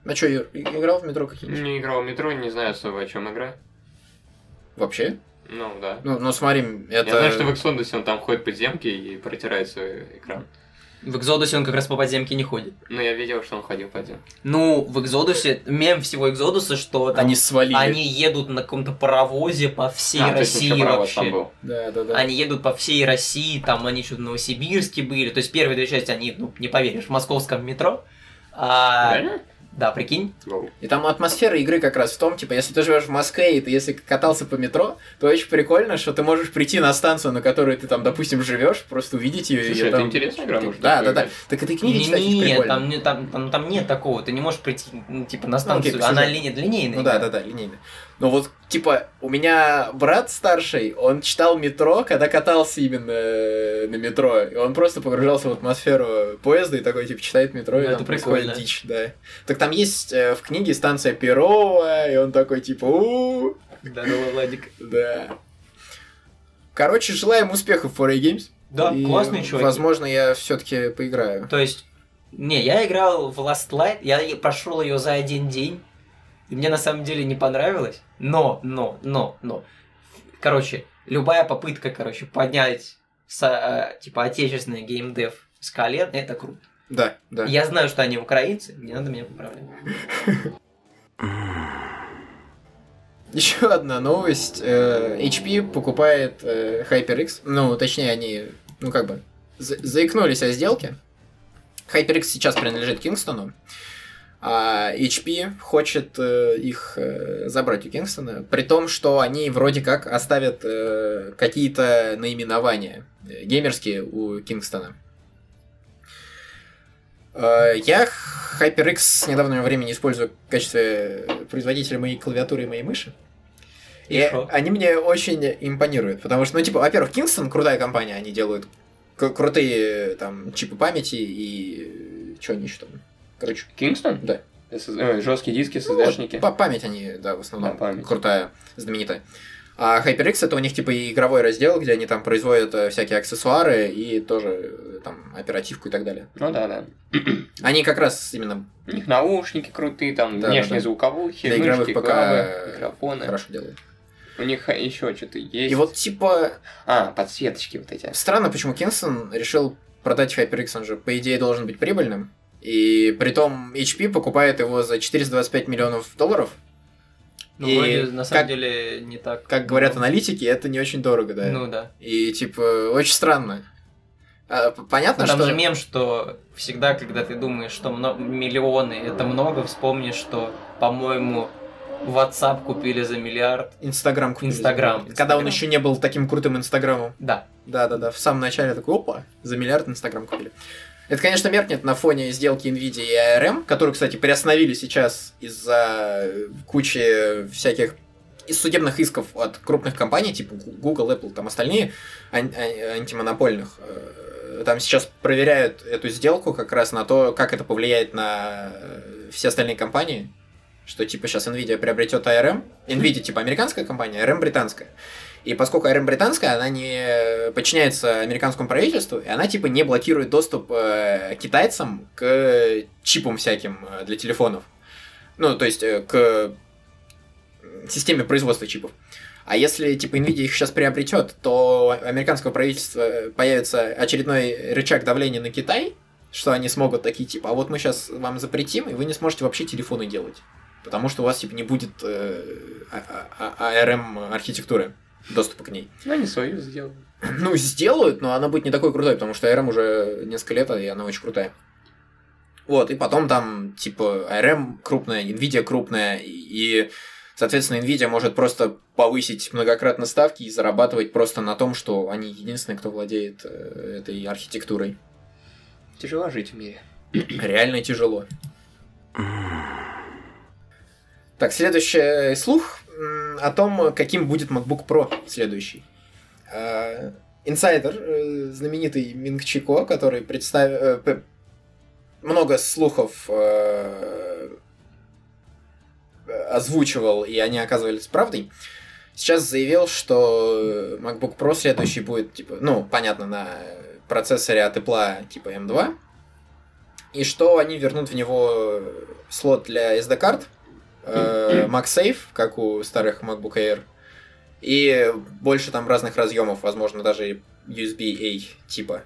А что, Юр, играл в метро какие-нибудь? Не играл в метро, не знаю особо о чем игра. Вообще? Ну, да. Ну, ну смотри, это... Я знаю, что в Exodus он там ходит по земке и протирает свой экран. В Экзодусе он как раз по подземке не ходит. Ну, я видел, что он ходил по земке. Ну, в Экзодусе, мем всего Экзодуса, что там Они свалили. Они едут на каком-то паровозе по всей А, есть России паровоз вообще. там был. Да, да, да. Они едут по всей России, там они что-то в Новосибирске были. То есть первые две части, они, ну, не поверишь, в московском метро. А, Реально? Да, прикинь. Воу. И там атмосфера игры как раз в том, типа, если ты живешь в Москве, и ты если катался по метро, то очень прикольно, что ты можешь прийти на станцию, на которой ты там, допустим, живешь, просто увидеть ее. Слушай, и это там... интересная игра, может, Да, да, да. Так это книги читать очень Нет, прикольно. там, не- там, там, там нет такого. Ты не можешь прийти, ну, типа, на окей, станцию. по Она сюжету. линия линейная. Ну да, да, да, линейный. Но вот, типа, у меня брат старший, он читал метро, когда катался именно э, на метро, и он просто погружался в атмосферу поезда и такой, типа, читает метро, и Ну, там это прикольно. дичь, да. Так там есть э, в книге станция Перова, и он такой, типа, у Здорово, Владик. да. Короче, желаем успехов в 4A Games. Да, И, классные чуваки. Возможно, я все-таки поиграю. То есть, не, я играл в Last Light, я и прошел ее за один день. И мне на самом деле не понравилось. Но, но, но, но. Короче, любая попытка, короче, поднять со- э, типа отечественный геймдев с колен, это круто. Да, да. Я знаю, что они украинцы, не надо меня поправлять. Еще одна новость. Э, HP покупает э, HyperX. Ну, точнее, они, ну, как бы, за- заикнулись о сделке. HyperX сейчас принадлежит Кингстону. А HP хочет э, их э, забрать у Кингстона, при том, что они вроде как оставят э, какие-то наименования геймерские у Кингстона. Я HyperX с недавнего времени использую в качестве производителя моей клавиатуры и моей мыши. И И они мне очень импонируют, потому что, ну, типа, во-первых, Kingston крутая компания, они делают крутые там чипы памяти и что они еще там. Короче, Кингстон? да. жесткие диски, Ну, SSD-шники. па- память они, да, в основном Да, память. крутая, знаменитая. А HyperX это у них типа и игровой раздел, где они там производят э, всякие аксессуары и тоже э, там оперативку и так далее. Ну да, да. Они как раз именно У них наушники крутые, там Да, внешние да, да. звуковухи, Для игровых ПК клавы, микрофоны. хорошо делают. У них еще что-то есть. И вот типа А, подсветочки вот эти. Странно, почему Kingston решил продать HyperX, он же, по идее, должен быть прибыльным. И притом HP покупает его за 425 миллионов долларов. Ну, И вроде, на самом как- деле, не так. Как говорят Ну, аналитики, это не очень дорого, да. Ну да. И типа, очень странно. А, понятно, там что... же мем, что всегда, когда ты думаешь, что мно- миллионы это много, вспомни, что, по-моему, WhatsApp купили за миллиард. Инстаграм купили. Инстаграм, Когда он еще не был таким крутым Инстаграмом. Да. Да-да-да, в самом начале такой, опа, за миллиард Инстаграм купили. Это, конечно, меркнет на фоне сделки NVIDIA и ARM, которые, кстати, приостановили сейчас из-за кучи всяких судебных исков от крупных компаний, типа Google, Apple, там остальные ан- ан- антимонопольных. Э, Там сейчас проверяют эту сделку как раз на то, как это повлияет на э, все остальные компании. Что типа сейчас Nvidia приобретет ARM. Nvidia типа американская компания, ARM британская. И поскольку ARM британская, она не подчиняется американскому правительству, и она типа не блокирует доступ э, китайцам к чипам всяким э, для телефонов. Ну, то есть э, к системе производства чипов. А если типа Nvidia их сейчас приобретет, то у американского правительства появится очередной рычаг давления на Китай, что они смогут такие типа, а вот мы сейчас вам запретим, и вы не сможете вообще телефоны делать. Потому что у вас типа не будет э, а- доступа к ней. Ну, они свою сделали. Ну, сделают, но она будет не такой крутой, потому что ARM уже несколько лет, и она очень крутая. Вот, и потом там, типа, ARM крупная, NVIDIA крупная, и, соответственно, NVIDIA может просто повысить многократно ставки и зарабатывать просто на том, что они единственные, кто владеет э, этой архитектурой. Тяжело жить в мире. Реально тяжело. Так, следующий слух о том, каким будет MacBook Pro следующий. А, Инсайдер, э, знаменитый Минг Чико, который представил... Много слухов э, озвучивал, и они оказывались правдой. Сейчас заявил, что MacBook Pro следующий будет, типа, ну, понятно, на процессоре от Apple типа M2, и что они вернут в него слот для SD-карт, э, MagSafe, как у старых MacBook Air, и больше там разных разъемов, возможно, даже USB-A типа.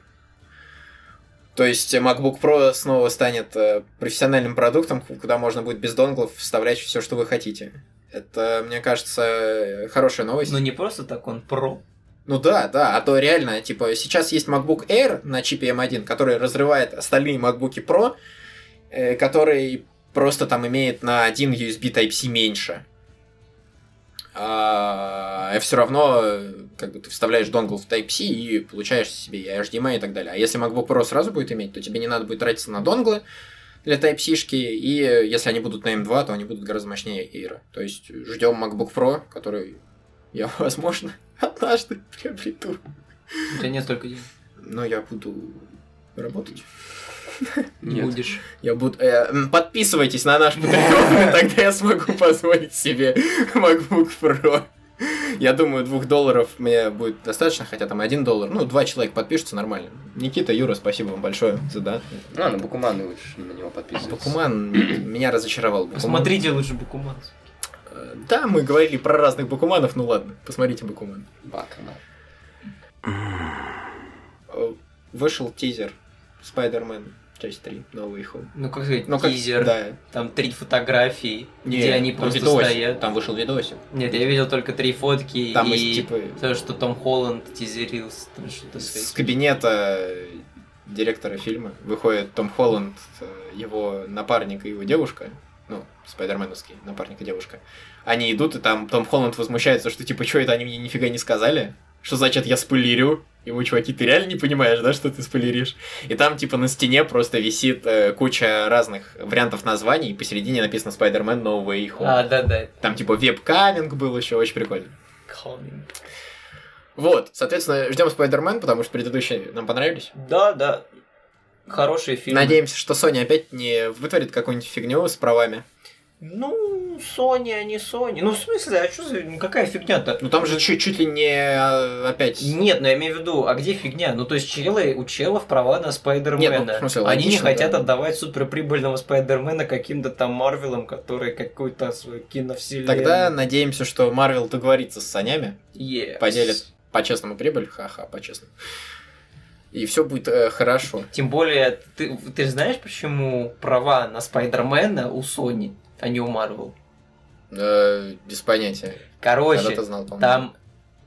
То есть MacBook Pro снова станет э, профессиональным продуктом, куда можно будет без донглов вставлять все, что вы хотите. Это, мне кажется, хорошая новость. Ну не просто так, он про. Ну да, да, а то реально, типа, сейчас есть MacBook Air на чипе M1, который разрывает остальные MacBook Pro, э, который просто там имеет на один USB Type-C меньше. А все равно, как бы ты вставляешь донгл в Type-C и получаешь себе и HDMI и так далее. А если MacBook Pro сразу будет иметь, то тебе не надо будет тратиться на донглы для Type-C-шки, и если они будут на M2, то они будут гораздо мощнее Air. То есть ждем MacBook Pro, который я, возможно, однажды приобрету. У тебя нет столько денег. Но я буду работать. Нет. Будешь. Я буду... э, подписывайтесь на наш Patreon, тогда я смогу позволить себе MacBook Pro. Я думаю, двух долларов мне будет достаточно, хотя там один доллар. Ну, два человека подпишутся нормально. Никита, Юра, спасибо вам большое за да. Ну, на Бакуманы лучше на него подписываться. Бакуман меня разочаровал. Бакуман. Посмотрите лучше Бакуман. Э, Да, мы говорили про разных Бакуманов, ну ладно, посмотрите Бакуман. Бакуман. Э, Вышел тизер Spider-Man часть 3, новый ход. Ну, как сказать, Ну, как, тизер. да. Там три фотографии, Не, где они он просто видосик. стоят. Там вышел видосик. Нет, я видел только три фотки Там и есть, типа, то, что Том Холланд тизерился. там что-то с кабинета директора фильма выходит Том Холланд, э, его напарник и его девушка, ну, спайдерменовский напарник и девушка. Они идут, и там Том Холланд возмущается, что типа, что это они мне нифига не сказали? Что значит я спойлерю? Ему, чуваки, ты реально не понимаешь, да, что ты спойлеришь? И там, типа, на стене просто висит э, куча разных вариантов названий, и посередине написано Spider-Man No Way Home. А, да-да. Там, типа, веб-каминг был еще, очень прикольно. Calming. Вот, соответственно, ждем Spider-Man, потому что предыдущие нам понравились. Да, да. Хорошие фильмы. Надеемся, что Sony опять не вытворит какую-нибудь фигню с правами. Ну, Sony, они Sony. Ну, в смысле, а что за... ну, Какая фигня-то? Ну там же чуть, чуть ли не э, опять... Нет, но я имею в виду, а где фигня? Ну, то есть, челы, у челов права на Спайдермена. Нет, ну, в смысле, Они не логично, хотят да. отдавать суперприбыльного Спайдермена каким-то там Марвелам, которые какую-то свою киновселенную... Тогда надеемся, что Марвел договорится с Санями, Yes. поделит по-честному прибыль, ха-ха, по-честному. И все будет э, хорошо. Тем более, ты, ты знаешь, почему права на Спайдермена у Sony, а не у Марвел? Э, без понятия. Короче, знал. Там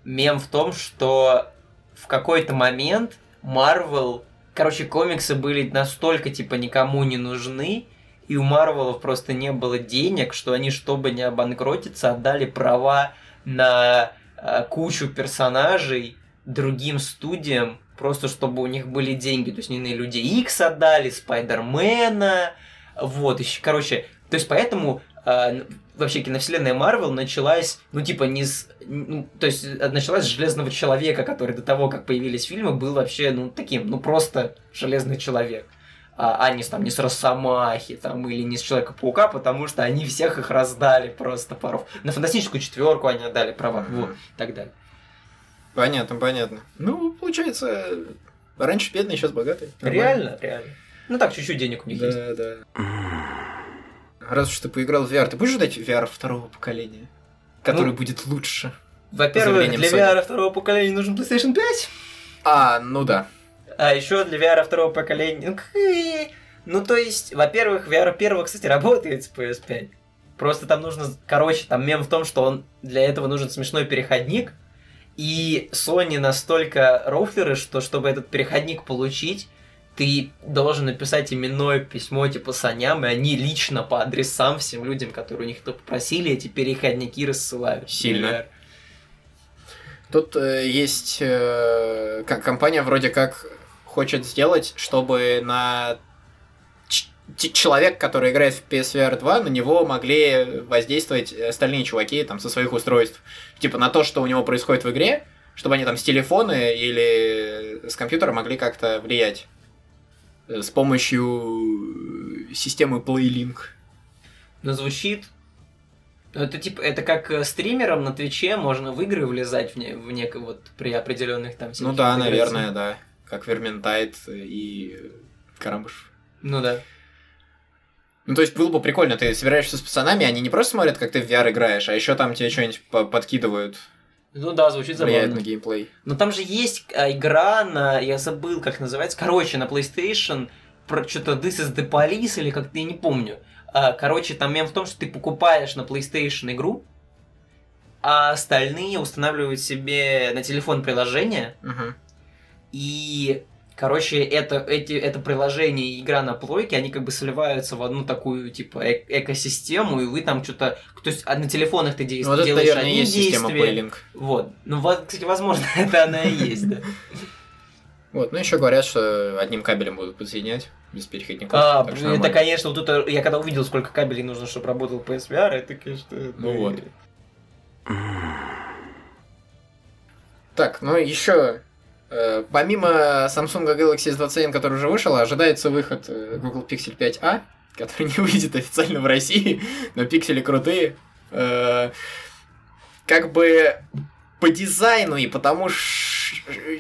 мем в том, что в какой-то момент Marvel, короче, комиксы были настолько типа никому не нужны, и у Марвелов просто не было денег, что они, чтобы не обанкротиться, отдали права на э, кучу персонажей другим студиям, просто чтобы у них были деньги. То есть они на Люди Икс отдали, Спайдермена, вот, еще, короче, то есть поэтому э, вообще киновселенная Марвел началась, ну, типа, не с... ну, то есть, э, началась с Железного Человека, который до того, как появились фильмы, был вообще, ну, таким, ну, просто Железный Человек. А, а не, с- там, не с Росомахи, там, или не с Человека-паука, потому что они всех их раздали просто паров. На фантастическую четверку они отдали права, Мгм. вот, и так далее. Понятно, понятно. Ну, получается, раньше бедный, сейчас богатый. Нормально. Реально, реально. Ну так, чуть-чуть денег у них есть. Да, да. Раз уж ты поиграл в VR, ты будешь ждать VR второго поколения? Который Ну, будет лучше? Во-первых, для Sony. VR второго поколения нужен PlayStation 5. А, ну да. А еще для VR второго поколения... Ну, ну, то есть, во-первых, VR первого, кстати, работает с PS5. Просто там нужно... Короче, там мем в том, что он для этого нужен смешной переходник. И Sony настолько рофлеры, что чтобы этот переходник получить, ты должен написать именное письмо типа Саням, и они лично по адресам всем людям, которые у них это попросили, эти переходники рассылают. Сильно. Например. Тут э, есть э, как компания вроде как хочет сделать, чтобы на человек, который играет в PSVR 2, на него могли воздействовать остальные чуваки там со своих устройств. Типа на то, что у него происходит в игре, чтобы они там с телефона или с компьютера могли как-то влиять с помощью системы PlayLink. Но звучит... ну, Это типа, это как э, стримерам на Твиче можно в игры влезать в, не, в неко, вот при определенных там Ну да, наверное, да. Как Верментайт и Карамбышев. Ну да. Ну, то есть было бы прикольно, ты собираешься с пацанами, они не просто смотрят, как ты в VR играешь, а еще там тебе что-нибудь по- подкидывают, Ну да, звучит забавно. на геймплей. Но там же есть а, игра на, я забыл, как называется, короче, на PlayStation, про что-то This is the Police или как-то, я не помню. А, короче, там мем в том, что ты покупаешь на PlayStation игру, а остальные устанавливают себе на телефон приложение, Мгм. и, короче, это, эти, это приложение и игра на плойке, они как бы сливаются в одну такую, типа, э- экосистему, и вы там что-то... То есть а на телефонах ты Ну, действ- вот это, делаешь наверное, и одни есть система действия. PlayLink. Вот. Ну, вот, кстати, возможно, это она и есть, да. Вот, ну еще говорят, что одним кабелем будут подсоединять, без переходников. А, так это, нормально. конечно, вот это, я когда увидел, сколько кабелей нужно, чтобы работал PSVR, это, конечно... Ну это- вот. Так, ну еще помимо Samsung Galaxy S21, который уже вышел, ожидается выход э, Google Pixel 5a, который не выйдет официально в России, но пиксели крутые. Э, как бы по дизайну и потому,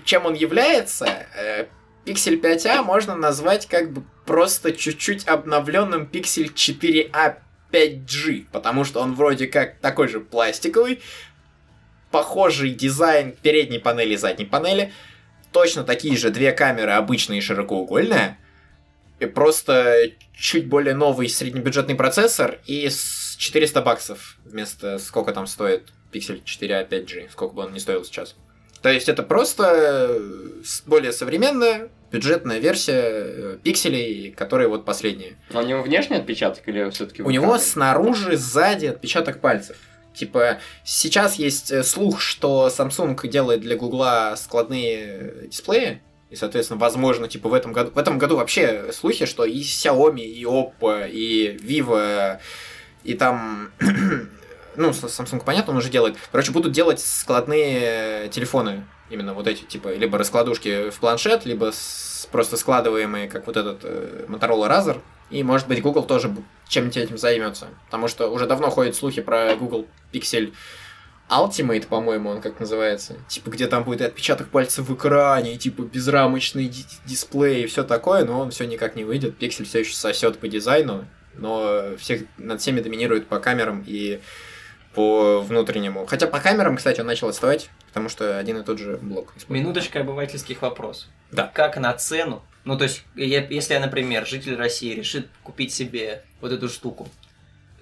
чем он является, э, Pixel 5a можно назвать как бы просто чуть-чуть обновленным Pixel 4a 5G, потому что он вроде как такой же пластиковый, похожий дизайн передней панели и задней панели, точно такие же две камеры, обычная и широкоугольная, и просто чуть более новый среднебюджетный процессор и с 400 баксов вместо сколько там стоит Pixel 4a 5G, сколько бы он ни стоил сейчас. То есть это просто э, более современная бюджетная версия э, пикселей, которые вот последние. А У него внешний отпечаток или все-таки У него снаружи, сзади отпечаток пальцев. Типа, сейчас есть э, слух, что Samsung делает для Гугла складные дисплеи. И, соответственно, возможно, типа в этом году... В этом году вообще слухи, что и Xiaomi, и Oppo, и Vivo, и там... ну, Samsung, понятно, он уже делает. Короче, будут делать складные телефоны. Именно вот эти, типа, либо раскладушки в планшет, либо просто складываемые, как вот этот э, Motorola Razr. И, может быть, Google тоже бу- чем-нибудь этим займется. Потому что уже давно ходят слухи про Google Pixel Ultimate, по-моему, он как называется. Типа, где там будет и отпечаток пальца в экране, и, типа, безрамочный ди- дисплей и все такое, но он все никак не выйдет. Pixel все еще сосет по дизайну, но всех, над всеми доминирует по камерам и по внутреннему. Хотя по камерам, кстати, он начал отставать, потому что один и тот же блок. Минуточка обывательских вопросов. Да. Как на цену? Ну, то есть, я- если я, например, житель России решит купить себе вот эту штуку,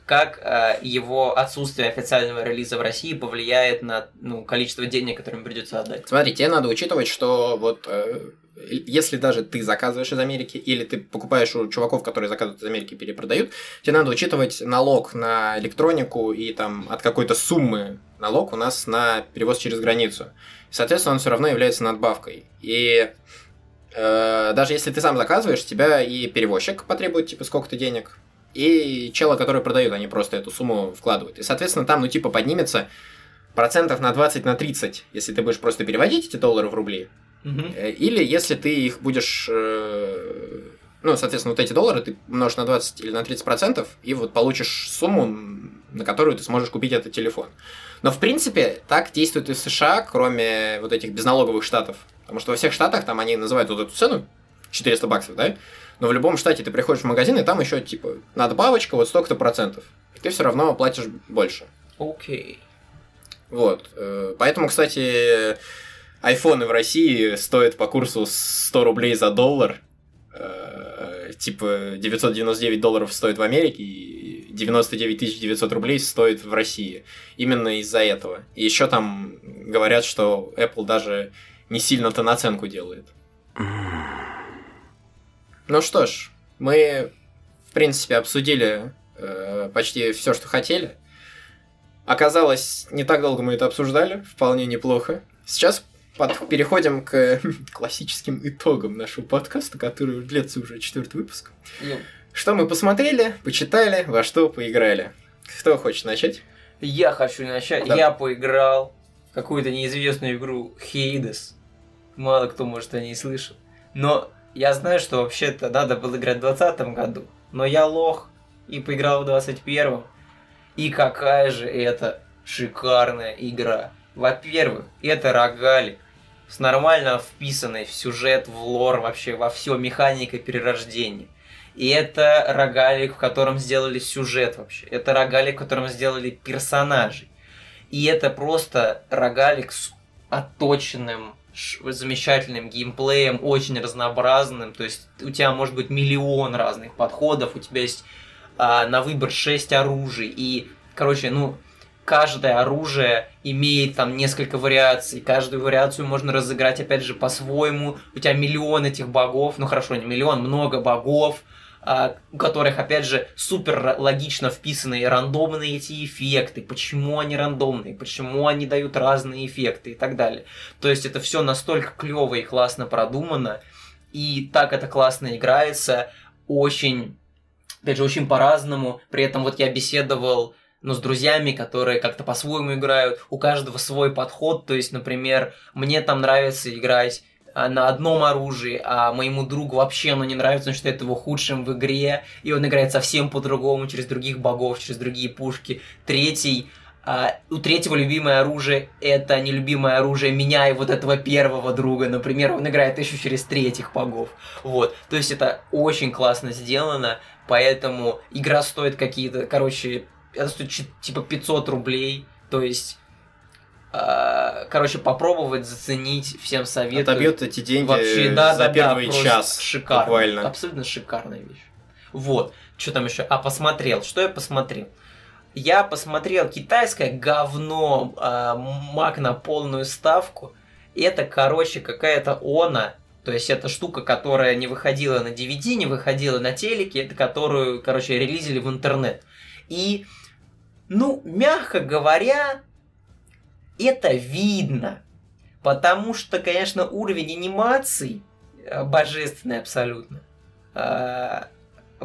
как э, его отсутствие официального релиза в России повлияет на ну, количество денег, которое ему придется отдать? Смотри, тебе надо учитывать, что вот э, если даже ты заказываешь из Америки или ты покупаешь у чуваков, которые заказывают из Америки перепродают, тебе надо учитывать налог на электронику и там от какой-то суммы налог у нас на перевоз через границу. Соответственно, он все равно является надбавкой. И э, даже если ты сам заказываешь, тебя и перевозчик потребует, типа, сколько-то денег, и чела, который продают, они просто эту сумму вкладывают. И, соответственно, там, ну, типа, поднимется процентов на 20 на 30, если ты будешь просто переводить эти доллары в рубли. Э, Или если ты их будешь... э, Ну, соответственно, вот эти доллары ты умножишь на 20 или на 30 процентов, и вот получишь сумму, на которую ты сможешь купить этот телефон. Но, в принципе, так действует и в США, кроме вот этих безналоговых штатов. Потому что во всех штатах там они называют вот эту цену, 400 баксов, да? Но в любом штате ты приходишь в магазин, и там еще, типа, надбавочка вот столько-то процентов. И ты все равно платишь больше. Окей. Вот. э, Поэтому, кстати, айфоны в России стоят по курсу 100 рублей за доллар. Э, Типа 999 долларов стоит в Америке и 99 900 рублей стоит в России. Именно из-за этого. И еще там говорят, что Apple даже не сильно-то наценку делает. Ну что ж, мы, в принципе, обсудили э, почти все, что хотели. Оказалось, не так долго мы это обсуждали, вполне неплохо. Сейчас под... переходим к классическим итогам нашего подкаста, который длится уже четвертый выпуск. Ну, Что мы посмотрели, почитали, во что поиграли. Кто хочет начать? Я хочу начать. Да. Я поиграл какую-то неизвестную игру Hades. Мало кто, может, о ней слышал. Но я знаю, что вообще-то надо было играть в 2020 году. Но я лох и поиграл в 21 И какая же это шикарная игра. Во-первых, это рогалик с нормально вписанной в сюжет, в лор, вообще во все механика перерождения. И это рогалик, в котором сделали сюжет вообще. Это рогалик, в котором сделали персонажей. И это просто рогалик с отточенным, замечательным геймплеем, очень разнообразным. То есть у тебя может быть миллион разных подходов, у тебя есть а, на выбор 6 оружий. И, короче, ну, каждое оружие имеет там несколько вариаций. Каждую вариацию можно разыграть, опять же, по-своему. У тебя миллион этих богов, ну хорошо, не миллион, много богов, у которых, опять же, супер логично вписаны рандомные эти эффекты, почему они рандомные, почему они дают разные эффекты и так далее. То есть это все настолько клево и классно продумано, и так это классно играется, очень, опять же, очень по-разному. При этом вот я беседовал ну, с друзьями, которые как-то по-своему играют, у каждого свой подход, то есть, например, мне там нравится играть а, на одном оружии, а моему другу вообще оно не нравится, он считает его худшим в игре, и он играет совсем по-другому, через других богов, через другие пушки. Третий, а, у третьего любимое оружие это нелюбимое оружие меня и вот этого первого друга, например, он играет еще через третьих богов. Вот, то есть это очень классно сделано, поэтому игра стоит какие-то, короче, это стоит типа 500 рублей, то есть Короче, попробовать, заценить, всем советую. Отобьет эти деньги Вообще, да, за да, да, первый просто час. Шикарно. Буквально. Абсолютно шикарная вещь. Вот. Что там еще? А, посмотрел. Что я посмотрел? Я посмотрел китайское говно а, маг на полную ставку. Это, короче, какая-то она. То есть это штука, которая не выходила на DVD, не выходила на телеке, это которую, короче, релизили в интернет. И, ну, мягко говоря, это видно. Потому что, конечно, уровень анимаций э, божественный абсолютно. А,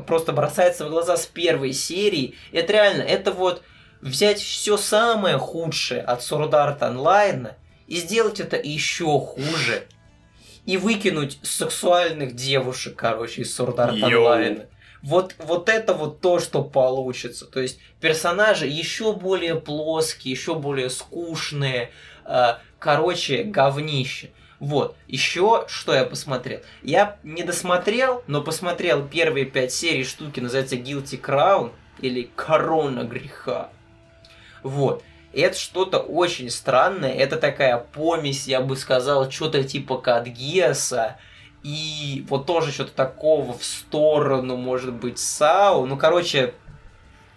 Просто бросается в глаза с первой серии. Это реально, это вот взять все самое худшее от Sword Art Online и сделать это еще хуже. И выкинуть сексуальных девушек, короче, из Sword Art Йоу. Вот, вот это вот то, что получится. То есть персонажи еще более плоские, еще более скучные. э, короче, говнище. Вот, еще что я посмотрел. Я не досмотрел, но посмотрел первые пять серий штуки, называется Guilty Crown или Корона греха. Вот. Это что-то очень странное. Это такая помесь, я бы сказал, что-то типа Код Гиаса. И вот тоже что-то такого в сторону, может быть, САУ. Ну, короче,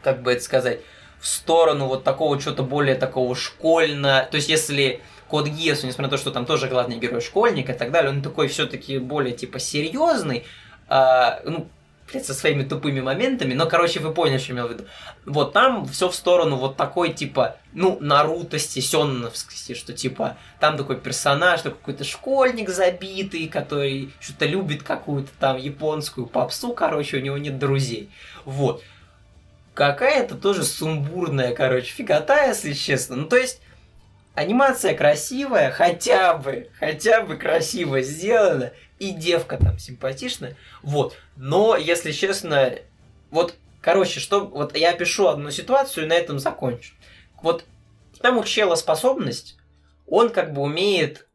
как бы это сказать, в сторону вот такого что-то более такого школьно. То есть, если Код Гиасу, несмотря на то, что там тоже главный герой школьник и так далее, он такой все-таки более типа серьезный, а, ну, блядь, со своими тупыми моментами, но, короче, вы поняли, что я имел в виду. Вот там все в сторону вот такой, типа, ну, Наруто стесенновский, что, типа, там такой персонаж, такой какой-то школьник забитый, который что-то любит какую-то там японскую попсу, короче, у него нет друзей. Вот. Какая-то тоже сумбурная, короче, фигота, если честно. Ну, то есть, анимация красивая, хотя бы, хотя бы красиво сделана, и девка там симпатичная, вот. Но, если честно, вот, короче, что, вот я опишу одну ситуацию и на этом закончу. Вот, там у чела способность, он как бы умеет,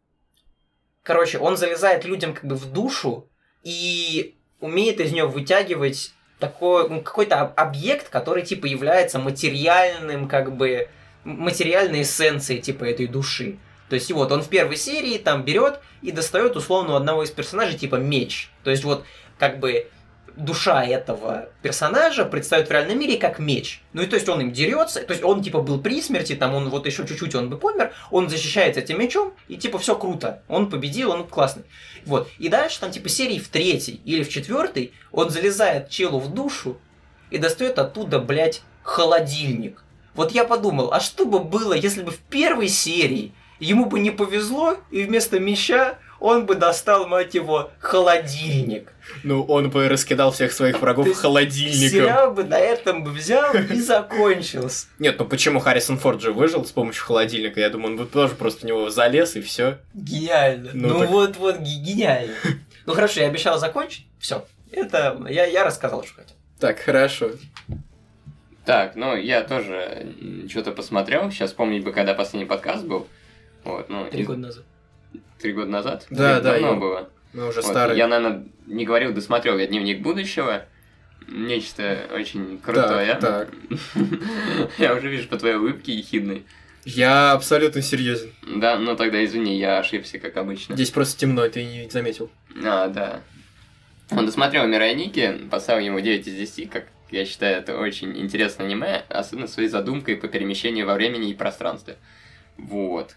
короче, он залезает людям как бы в душу и умеет из нее вытягивать такой, ну, какой-то об- объект, который типа является материальным, как бы, материальной эссенцией типа этой души. То есть вот он в первой серии там берет и достает условно у одного из персонажей типа меч. То есть вот как бы душа этого персонажа предстает в реальном мире как меч. Ну и то есть он им дерется, то есть он типа был при смерти, там он вот еще чуть-чуть он бы помер, он защищается этим мечом, и типа все круто, он победил, он классный. Вот. И дальше там типа серии в третьей или в четвертой он залезает челу в душу и достает оттуда, блядь, холодильник. Вот я подумал, а что бы было, если бы в первой серии ему бы не повезло, и вместо меча он бы достал, мать его, холодильник. Ну, он бы раскидал всех своих врагов холодильником. Сериал бы на этом бы взял и закончился. Нет, ну почему Харрисон Форд же выжил с помощью холодильника? Я думаю, он бы тоже просто в него залез и все. Гениально. Ну, Ну, так- вот, вот, ге- гениально. Ну хорошо, я обещал закончить. Все. Это я, я рассказал, что хотел. Так, хорошо. Так, ну я тоже что-то посмотрел. Сейчас помнить бы, когда последний подкаст был. Вот, ну, Три из- года назад. Три года назад. Да, да, Давно я- было. Мы уже Вот, старые. Я, наверное, не говорил, досмотрел я дневник будущего. Нечто очень крутое. Так, так. Я уже вижу по твоей улыбке ехидной. Я абсолютно серьезен. Да, ну тогда извини, я ошибся, как обычно. Здесь просто темно, ты не заметил. А, да. Он досмотрел Мироники, поставил ему 9 из 10, как я считаю, это очень интересное аниме, особенно своей задумкой по перемещению во времени и пространстве. Вот.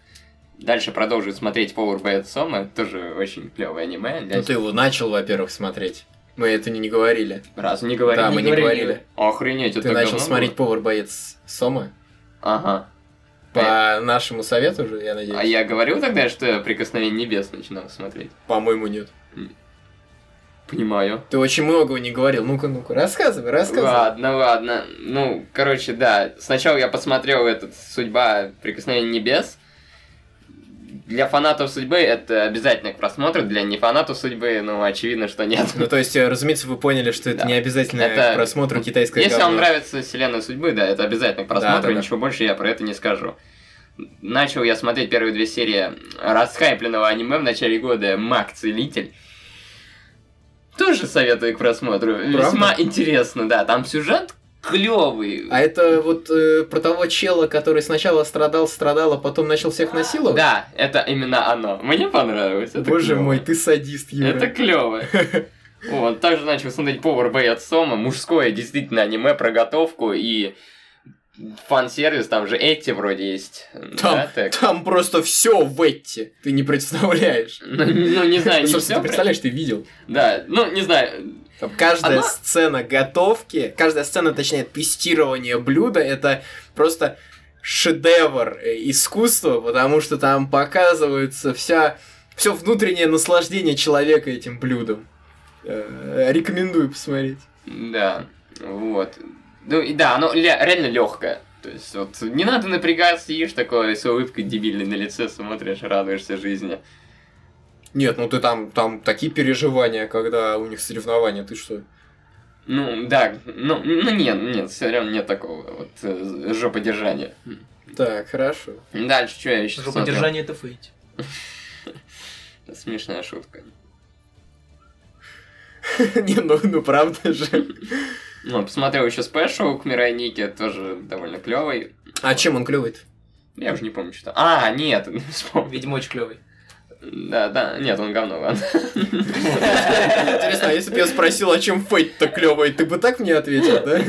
Дальше продолжу смотреть Power Bad Soma, тоже очень клевое аниме. Для... Ну ты его начал, во-первых, смотреть. Мы это не, не говорили. Раз не говори. да, мы не говорили. говорили. Охренеть, это Ты начал говно смотреть было? Power Боец Сома. Ага. По нашему совету же, я надеюсь. А я говорил тогда, что я Прикосновение небес начинал смотреть? По-моему, нет. Понимаю. Ты очень многого не говорил. Ну-ка, ну-ка, рассказывай, рассказывай. Ладно, ладно. Ну, короче, да. Сначала я посмотрел этот «Судьба. Прикосновение небес». Для фанатов судьбы это обязательно к просмотру, для не фанатов судьбы, ну, очевидно, что нет. Ну, то есть, э, разумеется, вы поняли, что это Да. не обязательно Это- к просмотру китайское Если говно. вам нравится вселенная судьбы, да, это обязательно к просмотру, Да, да, да. ничего больше я про это не скажу. Начал я смотреть первые две серии расхайпленного аниме в начале года «Маг Целитель». Тоже советую к просмотру. Весьма интересно, да. Там сюжет клевый. А это вот э, про того чела, который сначала страдал, страдал, а потом начал всех насиловать? Да, это именно оно. Мне понравилось. это Боже клёво. мой, ты садист, Юра. Это клево. Вот, также начал смотреть Power Bay от Сома. Мужское действительно аниме про готовку и фан-сервис, там же эти вроде есть. Там, Да, так? там просто все в Этти. Ты не представляешь. Ну, ну, не знаю, Ну, не все. ты представляешь, ты видел. Да, ну, не знаю. Там каждая Она- сцена готовки, каждая сцена, точнее, тестирования блюда, это просто шедевр э, искусства, потому что там показывается вся все внутреннее наслаждение человека этим блюдом. Э, Рекомендую посмотреть. Да, вот. Ну, и да, оно реально легкое. То есть, вот, не надо напрягаться, ешь такое с улыбкой дебильной на лице, смотришь, радуешься жизни. Нет, ну ты там, там такие переживания, когда у них соревнования, ты что? Ну, да, ну, ну нет, нет, все равно нет такого вот э, жоподержания. Так, хорошо. Дальше, что я еще? Жоподержание это фейт. Смешная шутка. Не, ну, ну правда же. Ну, посмотрел еще спешл к Мирай Нике, тоже довольно клевый. А чем он клюет? Я уже не помню, что. А, нет, вспомнил. Видимо, очень клевый. Да, да, нет, он говно, ладно. Интересно, а если бы я спросил, о чем фейт-то клевый, ты бы так мне ответил, да?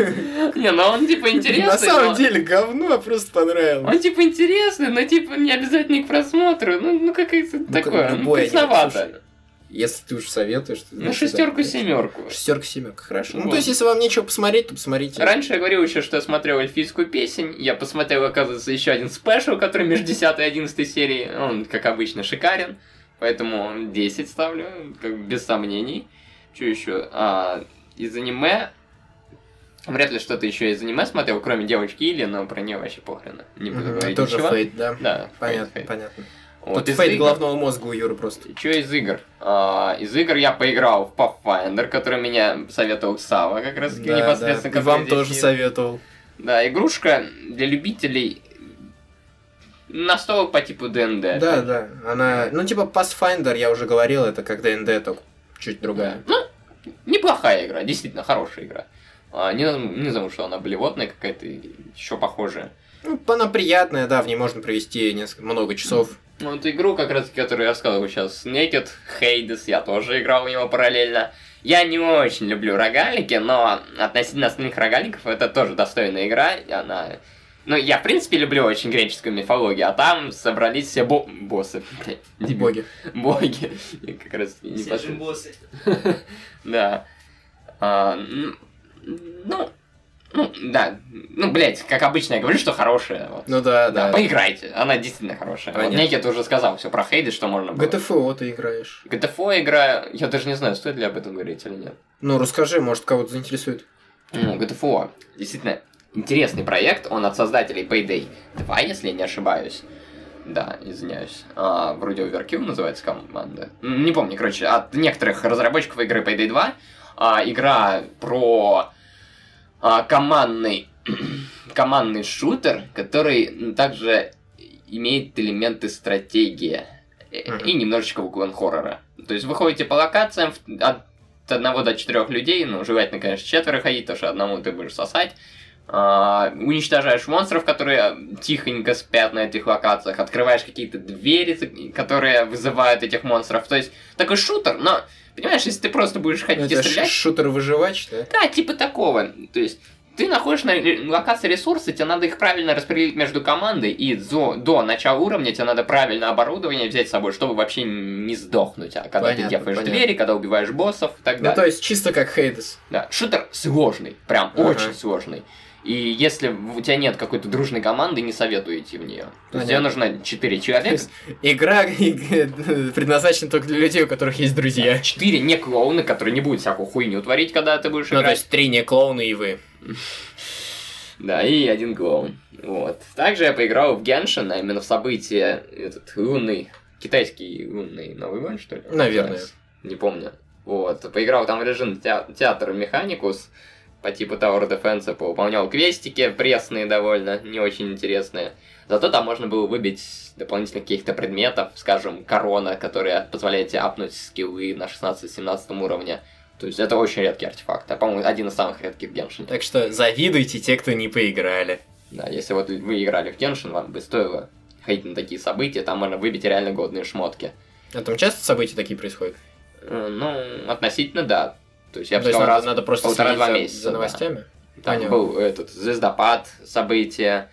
Не, ну он типа интересный. На самом но- деле говно, а просто понравилось. Он типа интересный, но типа не обязательно к просмотру. Ну, ну как такое, ну, любой аниме, вкусновато. Если ты уж советуешь, то Ну, значит, шестерку, да. семерку. Шестерка, семерка, хорошо. Ну, Вот. то есть, если вам нечего посмотреть, то посмотрите. Раньше я говорил еще, что я смотрел эльфийскую песнь. Я посмотрел, оказывается, еще один special, который между 10 и 11 серией. Он, как обычно, шикарен. Поэтому 10 ставлю, как без сомнений. Что еще? А, из аниме... Вряд ли что-то еще из аниме смотрел, кроме девочки Или, но про нее вообще похрена. Не буду Мгм, говорить Тоже ничего. Fate, да. Да, Понятно, Fate, Fate. понятно. Вот, Тут Fate игр- головного мозга у Юры просто. Что из игр? А, из игр я поиграл в Pathfinder, который меня советовал Сава, как раз таки Да, непосредственно. да. И вам тоже есть. советовал. Да, игрушка для любителей настолок по типу DnD. Да, да. Она, ну, типа Pathfinder, я уже говорил, это как DnD, только чуть другая. Ну, неплохая игра, действительно хорошая игра. А, не, назову- не знаю, что она блевотная какая-то, еще похожая. Ну, она приятная, да, в ней можно провести несколько, много часов. Ну, вот игру, как раз таки, которую я рассказывал сейчас, Naked Hades, я тоже играл в него параллельно. Я не очень люблю рогалики, но относительно остальных рогаликов это тоже достойная игра, и она... Ну, я, в принципе, люблю очень греческую мифологию, а там собрались все бо... боссы. Боги. Боги. Я как раз не Все боссы. Да. А, ну, ну, да. Ну, блядь, как обычно, я говорю, что хорошая. вот. Ну да, Да, да. поиграйте, она действительно хорошая. Вот Понятно. Некит уже сказал все про хейды, что можно было. GTFO ты играешь. GTFO игра, я даже не знаю, стоит ли об этом говорить или нет. Ну, расскажи, может, кого-то заинтересует. Ну, GTFO, действительно, интересный проект, он от создателей Payday 2, если я не ошибаюсь. Да, извиняюсь. А, вроде Overkill называется команда. Не помню, короче, от некоторых разработчиков игры Payday 2. А, игра про а, командный, командный шутер, который также имеет элементы стратегии э, Мгм. и немножечко уклон хоррора. То есть вы ходите по локациям от одного до четырех людей, ну, желательно, конечно, четверо ходить, потому что одному ты будешь сосать. А, уничтожаешь монстров, которые тихонько спят на этих локациях, открываешь какие-то двери, которые вызывают этих монстров. То есть такой шутер, но, понимаешь, если ты просто будешь ходить и Это ш- стрелять... шутер-выживач, да? Да, типа такого. То есть ты находишь на локации ресурсы, тебе надо их правильно распределить между командой, и до, до начала уровня тебе надо правильно оборудование взять с собой, чтобы вообще не сдохнуть. А когда Понятно, ты дефаешь понятно. двери, когда убиваешь боссов и так Ну, далее. то есть, чисто как Хейдес. Да, шутер сложный, прям Ага. очень сложный. И если у тебя нет какой-то дружной команды, не советую идти в нее. То есть тебе Понятно. нужно 4 То человека, есть, игра предназначена только для людей, у которых есть друзья. 4 не клоуны, которые не будут всякую хуйню творить, когда ты будешь Ну, то играть. есть, три не клоуны и вы. Да, и один клоун. Вот. Также я поиграл в Геншин, а именно в событие этот лунный, китайский лунный Новый год, что ли? Наверное. Не помню. Вот. Поиграл там в режим теа- театр Механикус по типу Tower Defense, повыполнял квестики пресные довольно, не очень интересные. Зато там можно было выбить дополнительно каких-то предметов, скажем, корона, которая позволяет тебе апнуть скиллы на 16-17 уровне. То есть это очень редкий артефакт. А, по-моему, один из самых редких в Геншине. Так что завидуйте те, кто не поиграли. Да, если вот вы играли в Геншин, вам бы стоило ходить на такие события, там можно выбить реально годные шмотки. А там часто события такие происходят? Э, Ну, относительно, да. То есть я бы То есть сказал, надо, раз надо просто полтора-два за- месяца, за да. новостями? Там Понятно. был этот звездопад событие,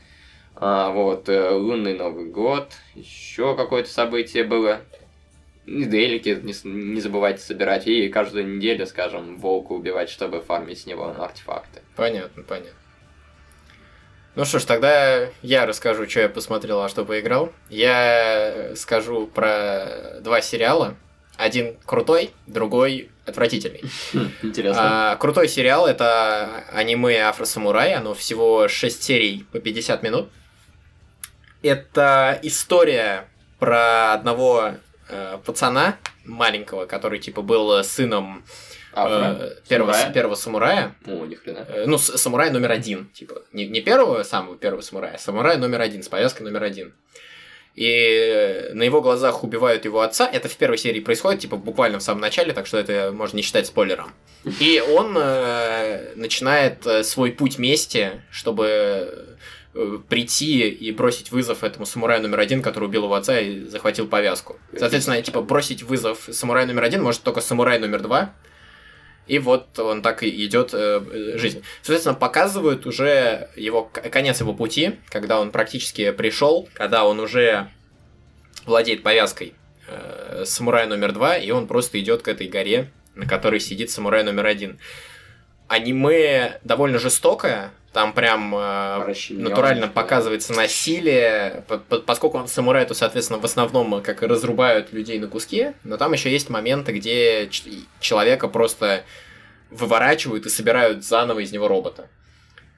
а, вот э, лунный Новый год, еще какое-то событие было. И делики не, не забывайте собирать, и каждую неделю, скажем, волка убивать, чтобы фармить с него артефакты. Понятно, понятно. Ну что ж, тогда я расскажу, что я посмотрел, а что поиграл. Я скажу про два сериала. Один крутой, другой отвратительный. Хм, Интересно. А, крутой сериал это аниме Афросамурай, оно всего 6 серий по 50 минут. Это история про одного э, пацана маленького, который типа был сыном Афро. э, первого, Самурая? первого самурая. О, ни хрена. Э, Ну, самурай номер один, типа. Не, не первого самого первого самурая, а самурай номер один, с повязкой номер один. И э, на его глазах убивают его отца. Это в первой серии происходит, типа, буквально в самом начале, так что это можно не считать спойлером. И он э, начинает э, свой путь мести, чтобы э, прийти и бросить вызов этому самураю номер один, который убил его отца и захватил повязку. Соответственно, типа, бросить вызов самураю номер один может только самурай номер два. И вот он так и идет э, жизнь. Соответственно, показывают уже его конец его пути, когда он практически пришел, когда он уже владеет повязкой э, самурая номер два, и он просто идет к этой горе, на которой сидит самурай номер один. Аниме довольно жестокое, там прям э, натурально показывается насилие, по- по- поскольку он самурай, то, соответственно, в основном как и разрубают людей на куски, но там еще есть моменты, где человека просто выворачивают и собирают заново из него робота.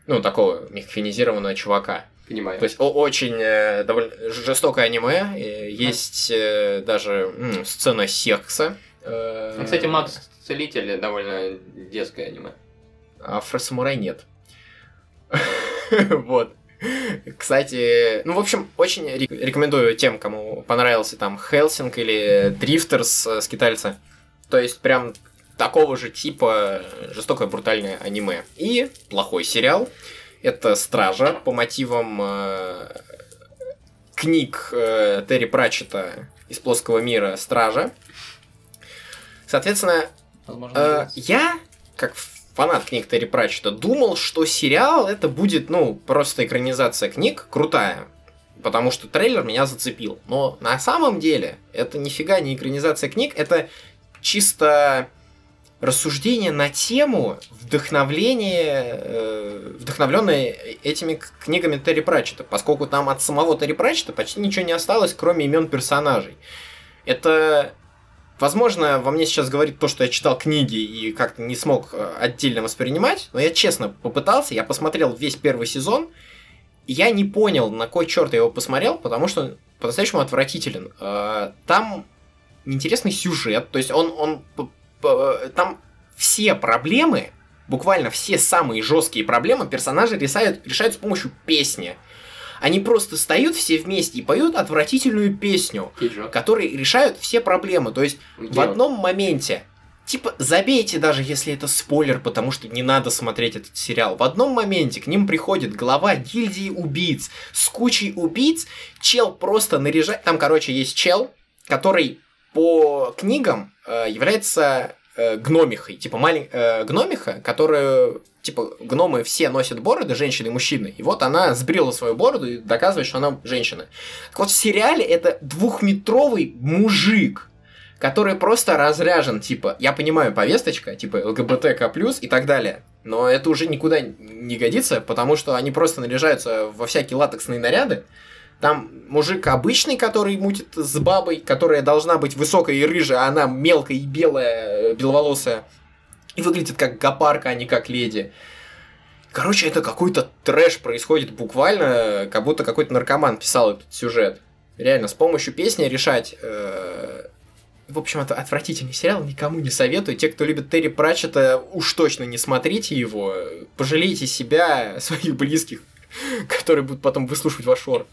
Ну, такого механизированного чувака. Понимаю. То есть о- очень э, довольно жестокое аниме. э, Есть э, даже м, сцена секса. э, Ну, Кстати, Макс Целитель довольно детское аниме. а Фросамурай нет. Вот. Кстати, ну, в общем, очень рек- рекомендую тем, кому понравился там Хелсинг или Дрифтерс э, скитальца. То есть, прям такого же типа жестокое брутальное аниме. И плохой сериал. Это Стража по мотивам э, книг э, Терри Пратчета из плоского мира Стража. Соответственно, Возможно, Э, я, как фанат книг Терри Пратчета, думал, что сериал это будет, ну, просто экранизация книг крутая. Потому что трейлер меня зацепил. Но на самом деле это нифига не экранизация книг, это чисто рассуждение на тему вдохновление, э, вдохновленное этими книгами Терри Пратчета, поскольку там от самого Терри Пратчета почти ничего не осталось, кроме имен персонажей. Это Возможно, во мне сейчас говорит то, что я читал книги и как-то не смог э, отдельно воспринимать, но я честно попытался, я посмотрел весь первый сезон, и я не понял, на кой черт я его посмотрел, потому что он по-настоящему отвратителен. Э, Там интересный сюжет, то есть он, он п- там все проблемы, буквально все самые жесткие проблемы персонажи решают, решают с помощью песни. Они просто встают все вместе и поют отвратительную песню Киджо. которые решают все проблемы. То есть Где в одном моменте, типа, забейте даже если это спойлер, потому что не надо смотреть этот сериал. В одном моменте к ним приходит глава гильдии убийц с кучей убийц, чел просто наряжает... Там, короче, есть чел, который по книгам э, является э, гномихой. Типа малень... э, гномиха, которая... Типа, гномы все носят бороды, женщины и мужчины. И вот она сбрила свою бороду и доказывает, что она женщина. Так вот, в сериале это двухметровый мужик, который просто разряжен, типа, я понимаю, повесточка, типа ЛГБТК+, и так далее, но это уже никуда не годится, потому что они просто наряжаются во всякие латексные наряды, там мужик обычный, который мутит с бабой, которая должна быть высокая и рыжая, а она мелкая и белая, э, беловолосая, и выглядит как гопарка, а не как леди. Короче, это какой-то трэш происходит буквально, как будто какой-то наркоман писал этот сюжет. Реально, с помощью песни решать... э, В общем, это отвратительный сериал, никому не советую. Те, кто любит Терри Пратчета, уж точно не смотрите его. Пожалейте себя, своих близких, которые будут потом выслушивать ваш ор.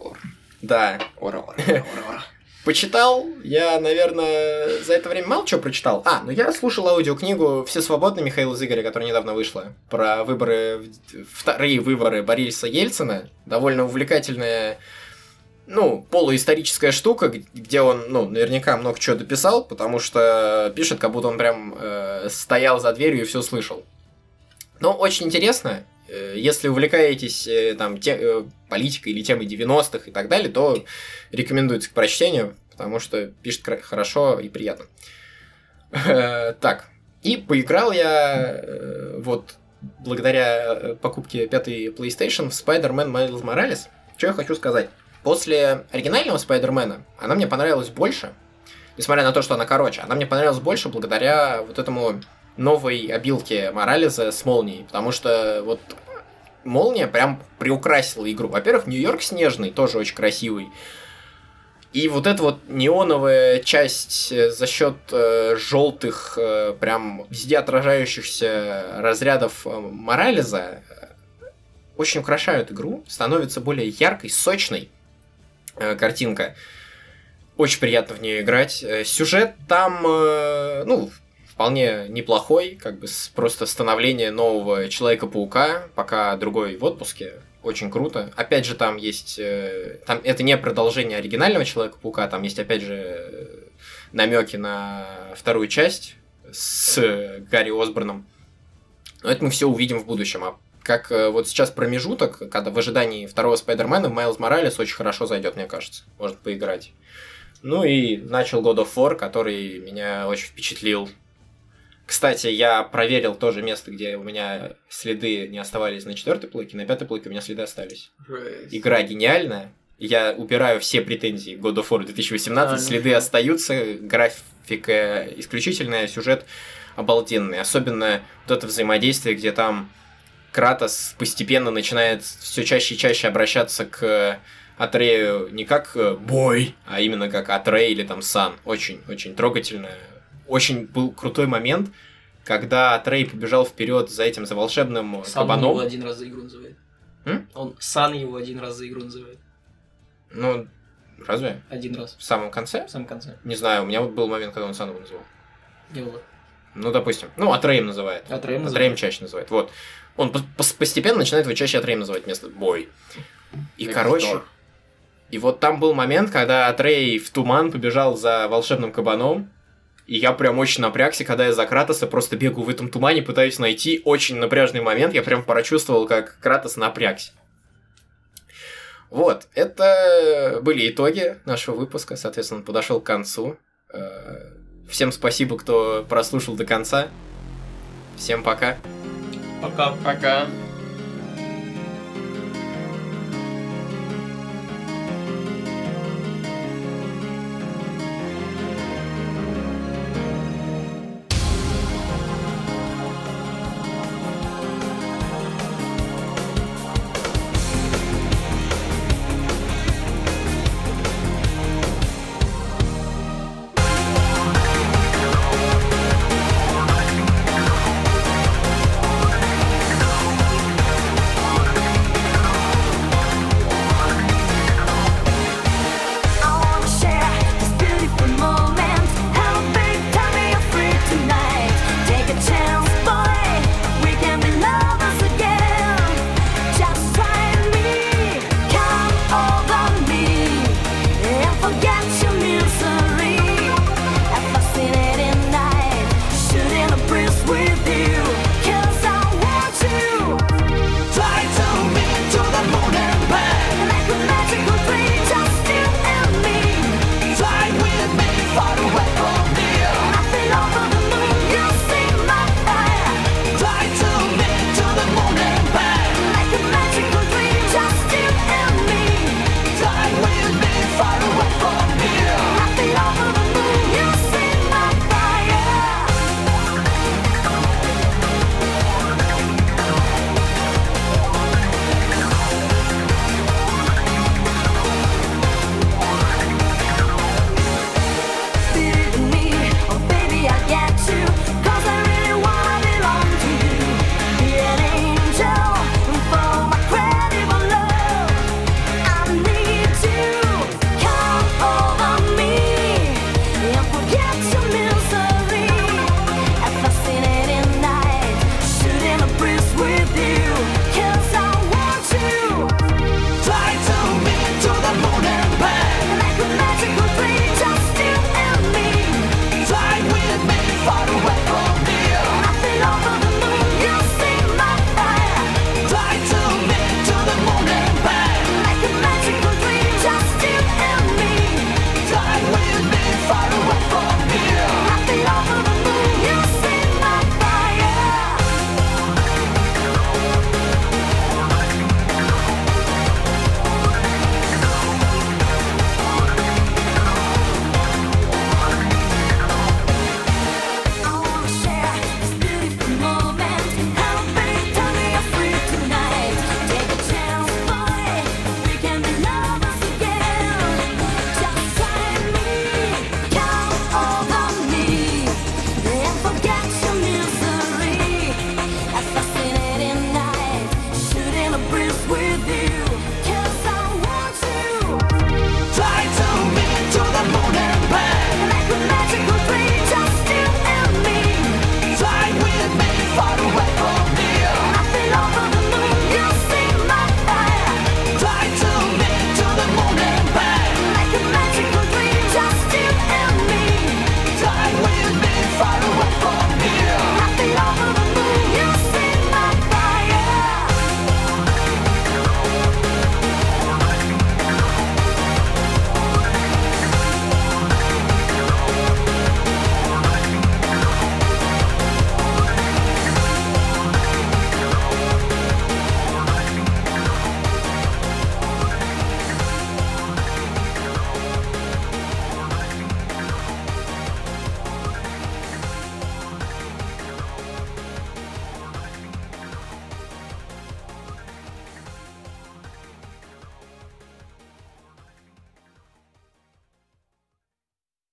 Ор. Да. Ора, ора, ора, ора. Почитал, я, наверное, за это время мало чего прочитал. А, ну я слушал аудиокнигу «Все свободны» Михаила Зыгоря, которая недавно вышла, про выборы, вторые выборы Бориса Ельцина. Довольно увлекательная, ну, полуисторическая штука, где он, ну, наверняка много чего дописал, потому что пишет, как будто он прям э, стоял за дверью и все слышал. Но очень интересно, если увлекаетесь э, там те- э, политикой или темой 90-х и так далее, то рекомендуется к прочтению, потому что пишет хорошо и приятно. Э, Так, и поиграл я э, вот благодаря э, покупке пятой PlayStation в Spider-Man Miles Morales. Что я хочу сказать? После оригинального Спайдермена она мне понравилась больше, несмотря на то, что она короче, она мне понравилась больше благодаря вот этому новой обилке Моралеса с молнией, потому что вот молния прям приукрасила игру. Во-первых, Нью-Йорк снежный, тоже очень красивый. И вот эта вот неоновая часть э, за счет желтых, прям везде отражающихся разрядов э, Морализа э, очень украшают игру, становится более яркой, сочной э, картинка. Очень приятно в нее играть. Э, Сюжет там, э, ну, вполне неплохой, как бы просто становление нового Человека-паука, пока другой в отпуске. Очень круто. Опять же, там есть... э, Там, это не продолжение оригинального Человека-паука, там есть, опять же, намеки на вторую часть с Гарри Осборном. Но это мы все увидим в будущем. А как э, вот сейчас промежуток, когда в ожидании второго Спайдермена, Майлз Моралес очень хорошо зайдет, мне кажется. Можно поиграть. Ну и начал God of War, который меня очень впечатлил. Кстати, я проверил тоже место, где у меня следы не оставались на четвертой плойке, на пятой плойке у меня следы остались. Игра гениальная. Я убираю все претензии God of War 2018, А, следы да. остаются, графика исключительная, сюжет обалденный. Особенно вот это взаимодействие, где там Кратос постепенно начинает все чаще и чаще обращаться к Атрею не как э, бой, а именно как Атрей или там Сан. Очень-очень трогательно. Очень был крутой момент, когда Атрей побежал вперед за этим, за волшебным Сан кабаном. его один раз за игру называет. М? Он Сан его один раз за игру называет. Ну, разве? Один раз. В самом конце? В самом конце. Не знаю, у меня вот был момент, когда он Сан его называл. Не было. Ну, допустим. Ну, Атреем называет. Атреем Атреем называет. чаще называет. Вот. Он по- пос- постепенно начинает его чаще Атреем называть вместо бой. И, Как короче, Тор. и вот там был момент, когда Атрей в туман побежал за волшебным кабаном, И я прям очень напрягся, когда я за Кратоса просто бегаю в этом тумане, пытаюсь найти очень напряжный момент. Я прям прочувствовал, как Кратос напрягся. Вот, это были итоги нашего выпуска. Соответственно, он подошел к концу. Э, Всем спасибо, кто прослушал до конца. Всем пока. Пока. Пока.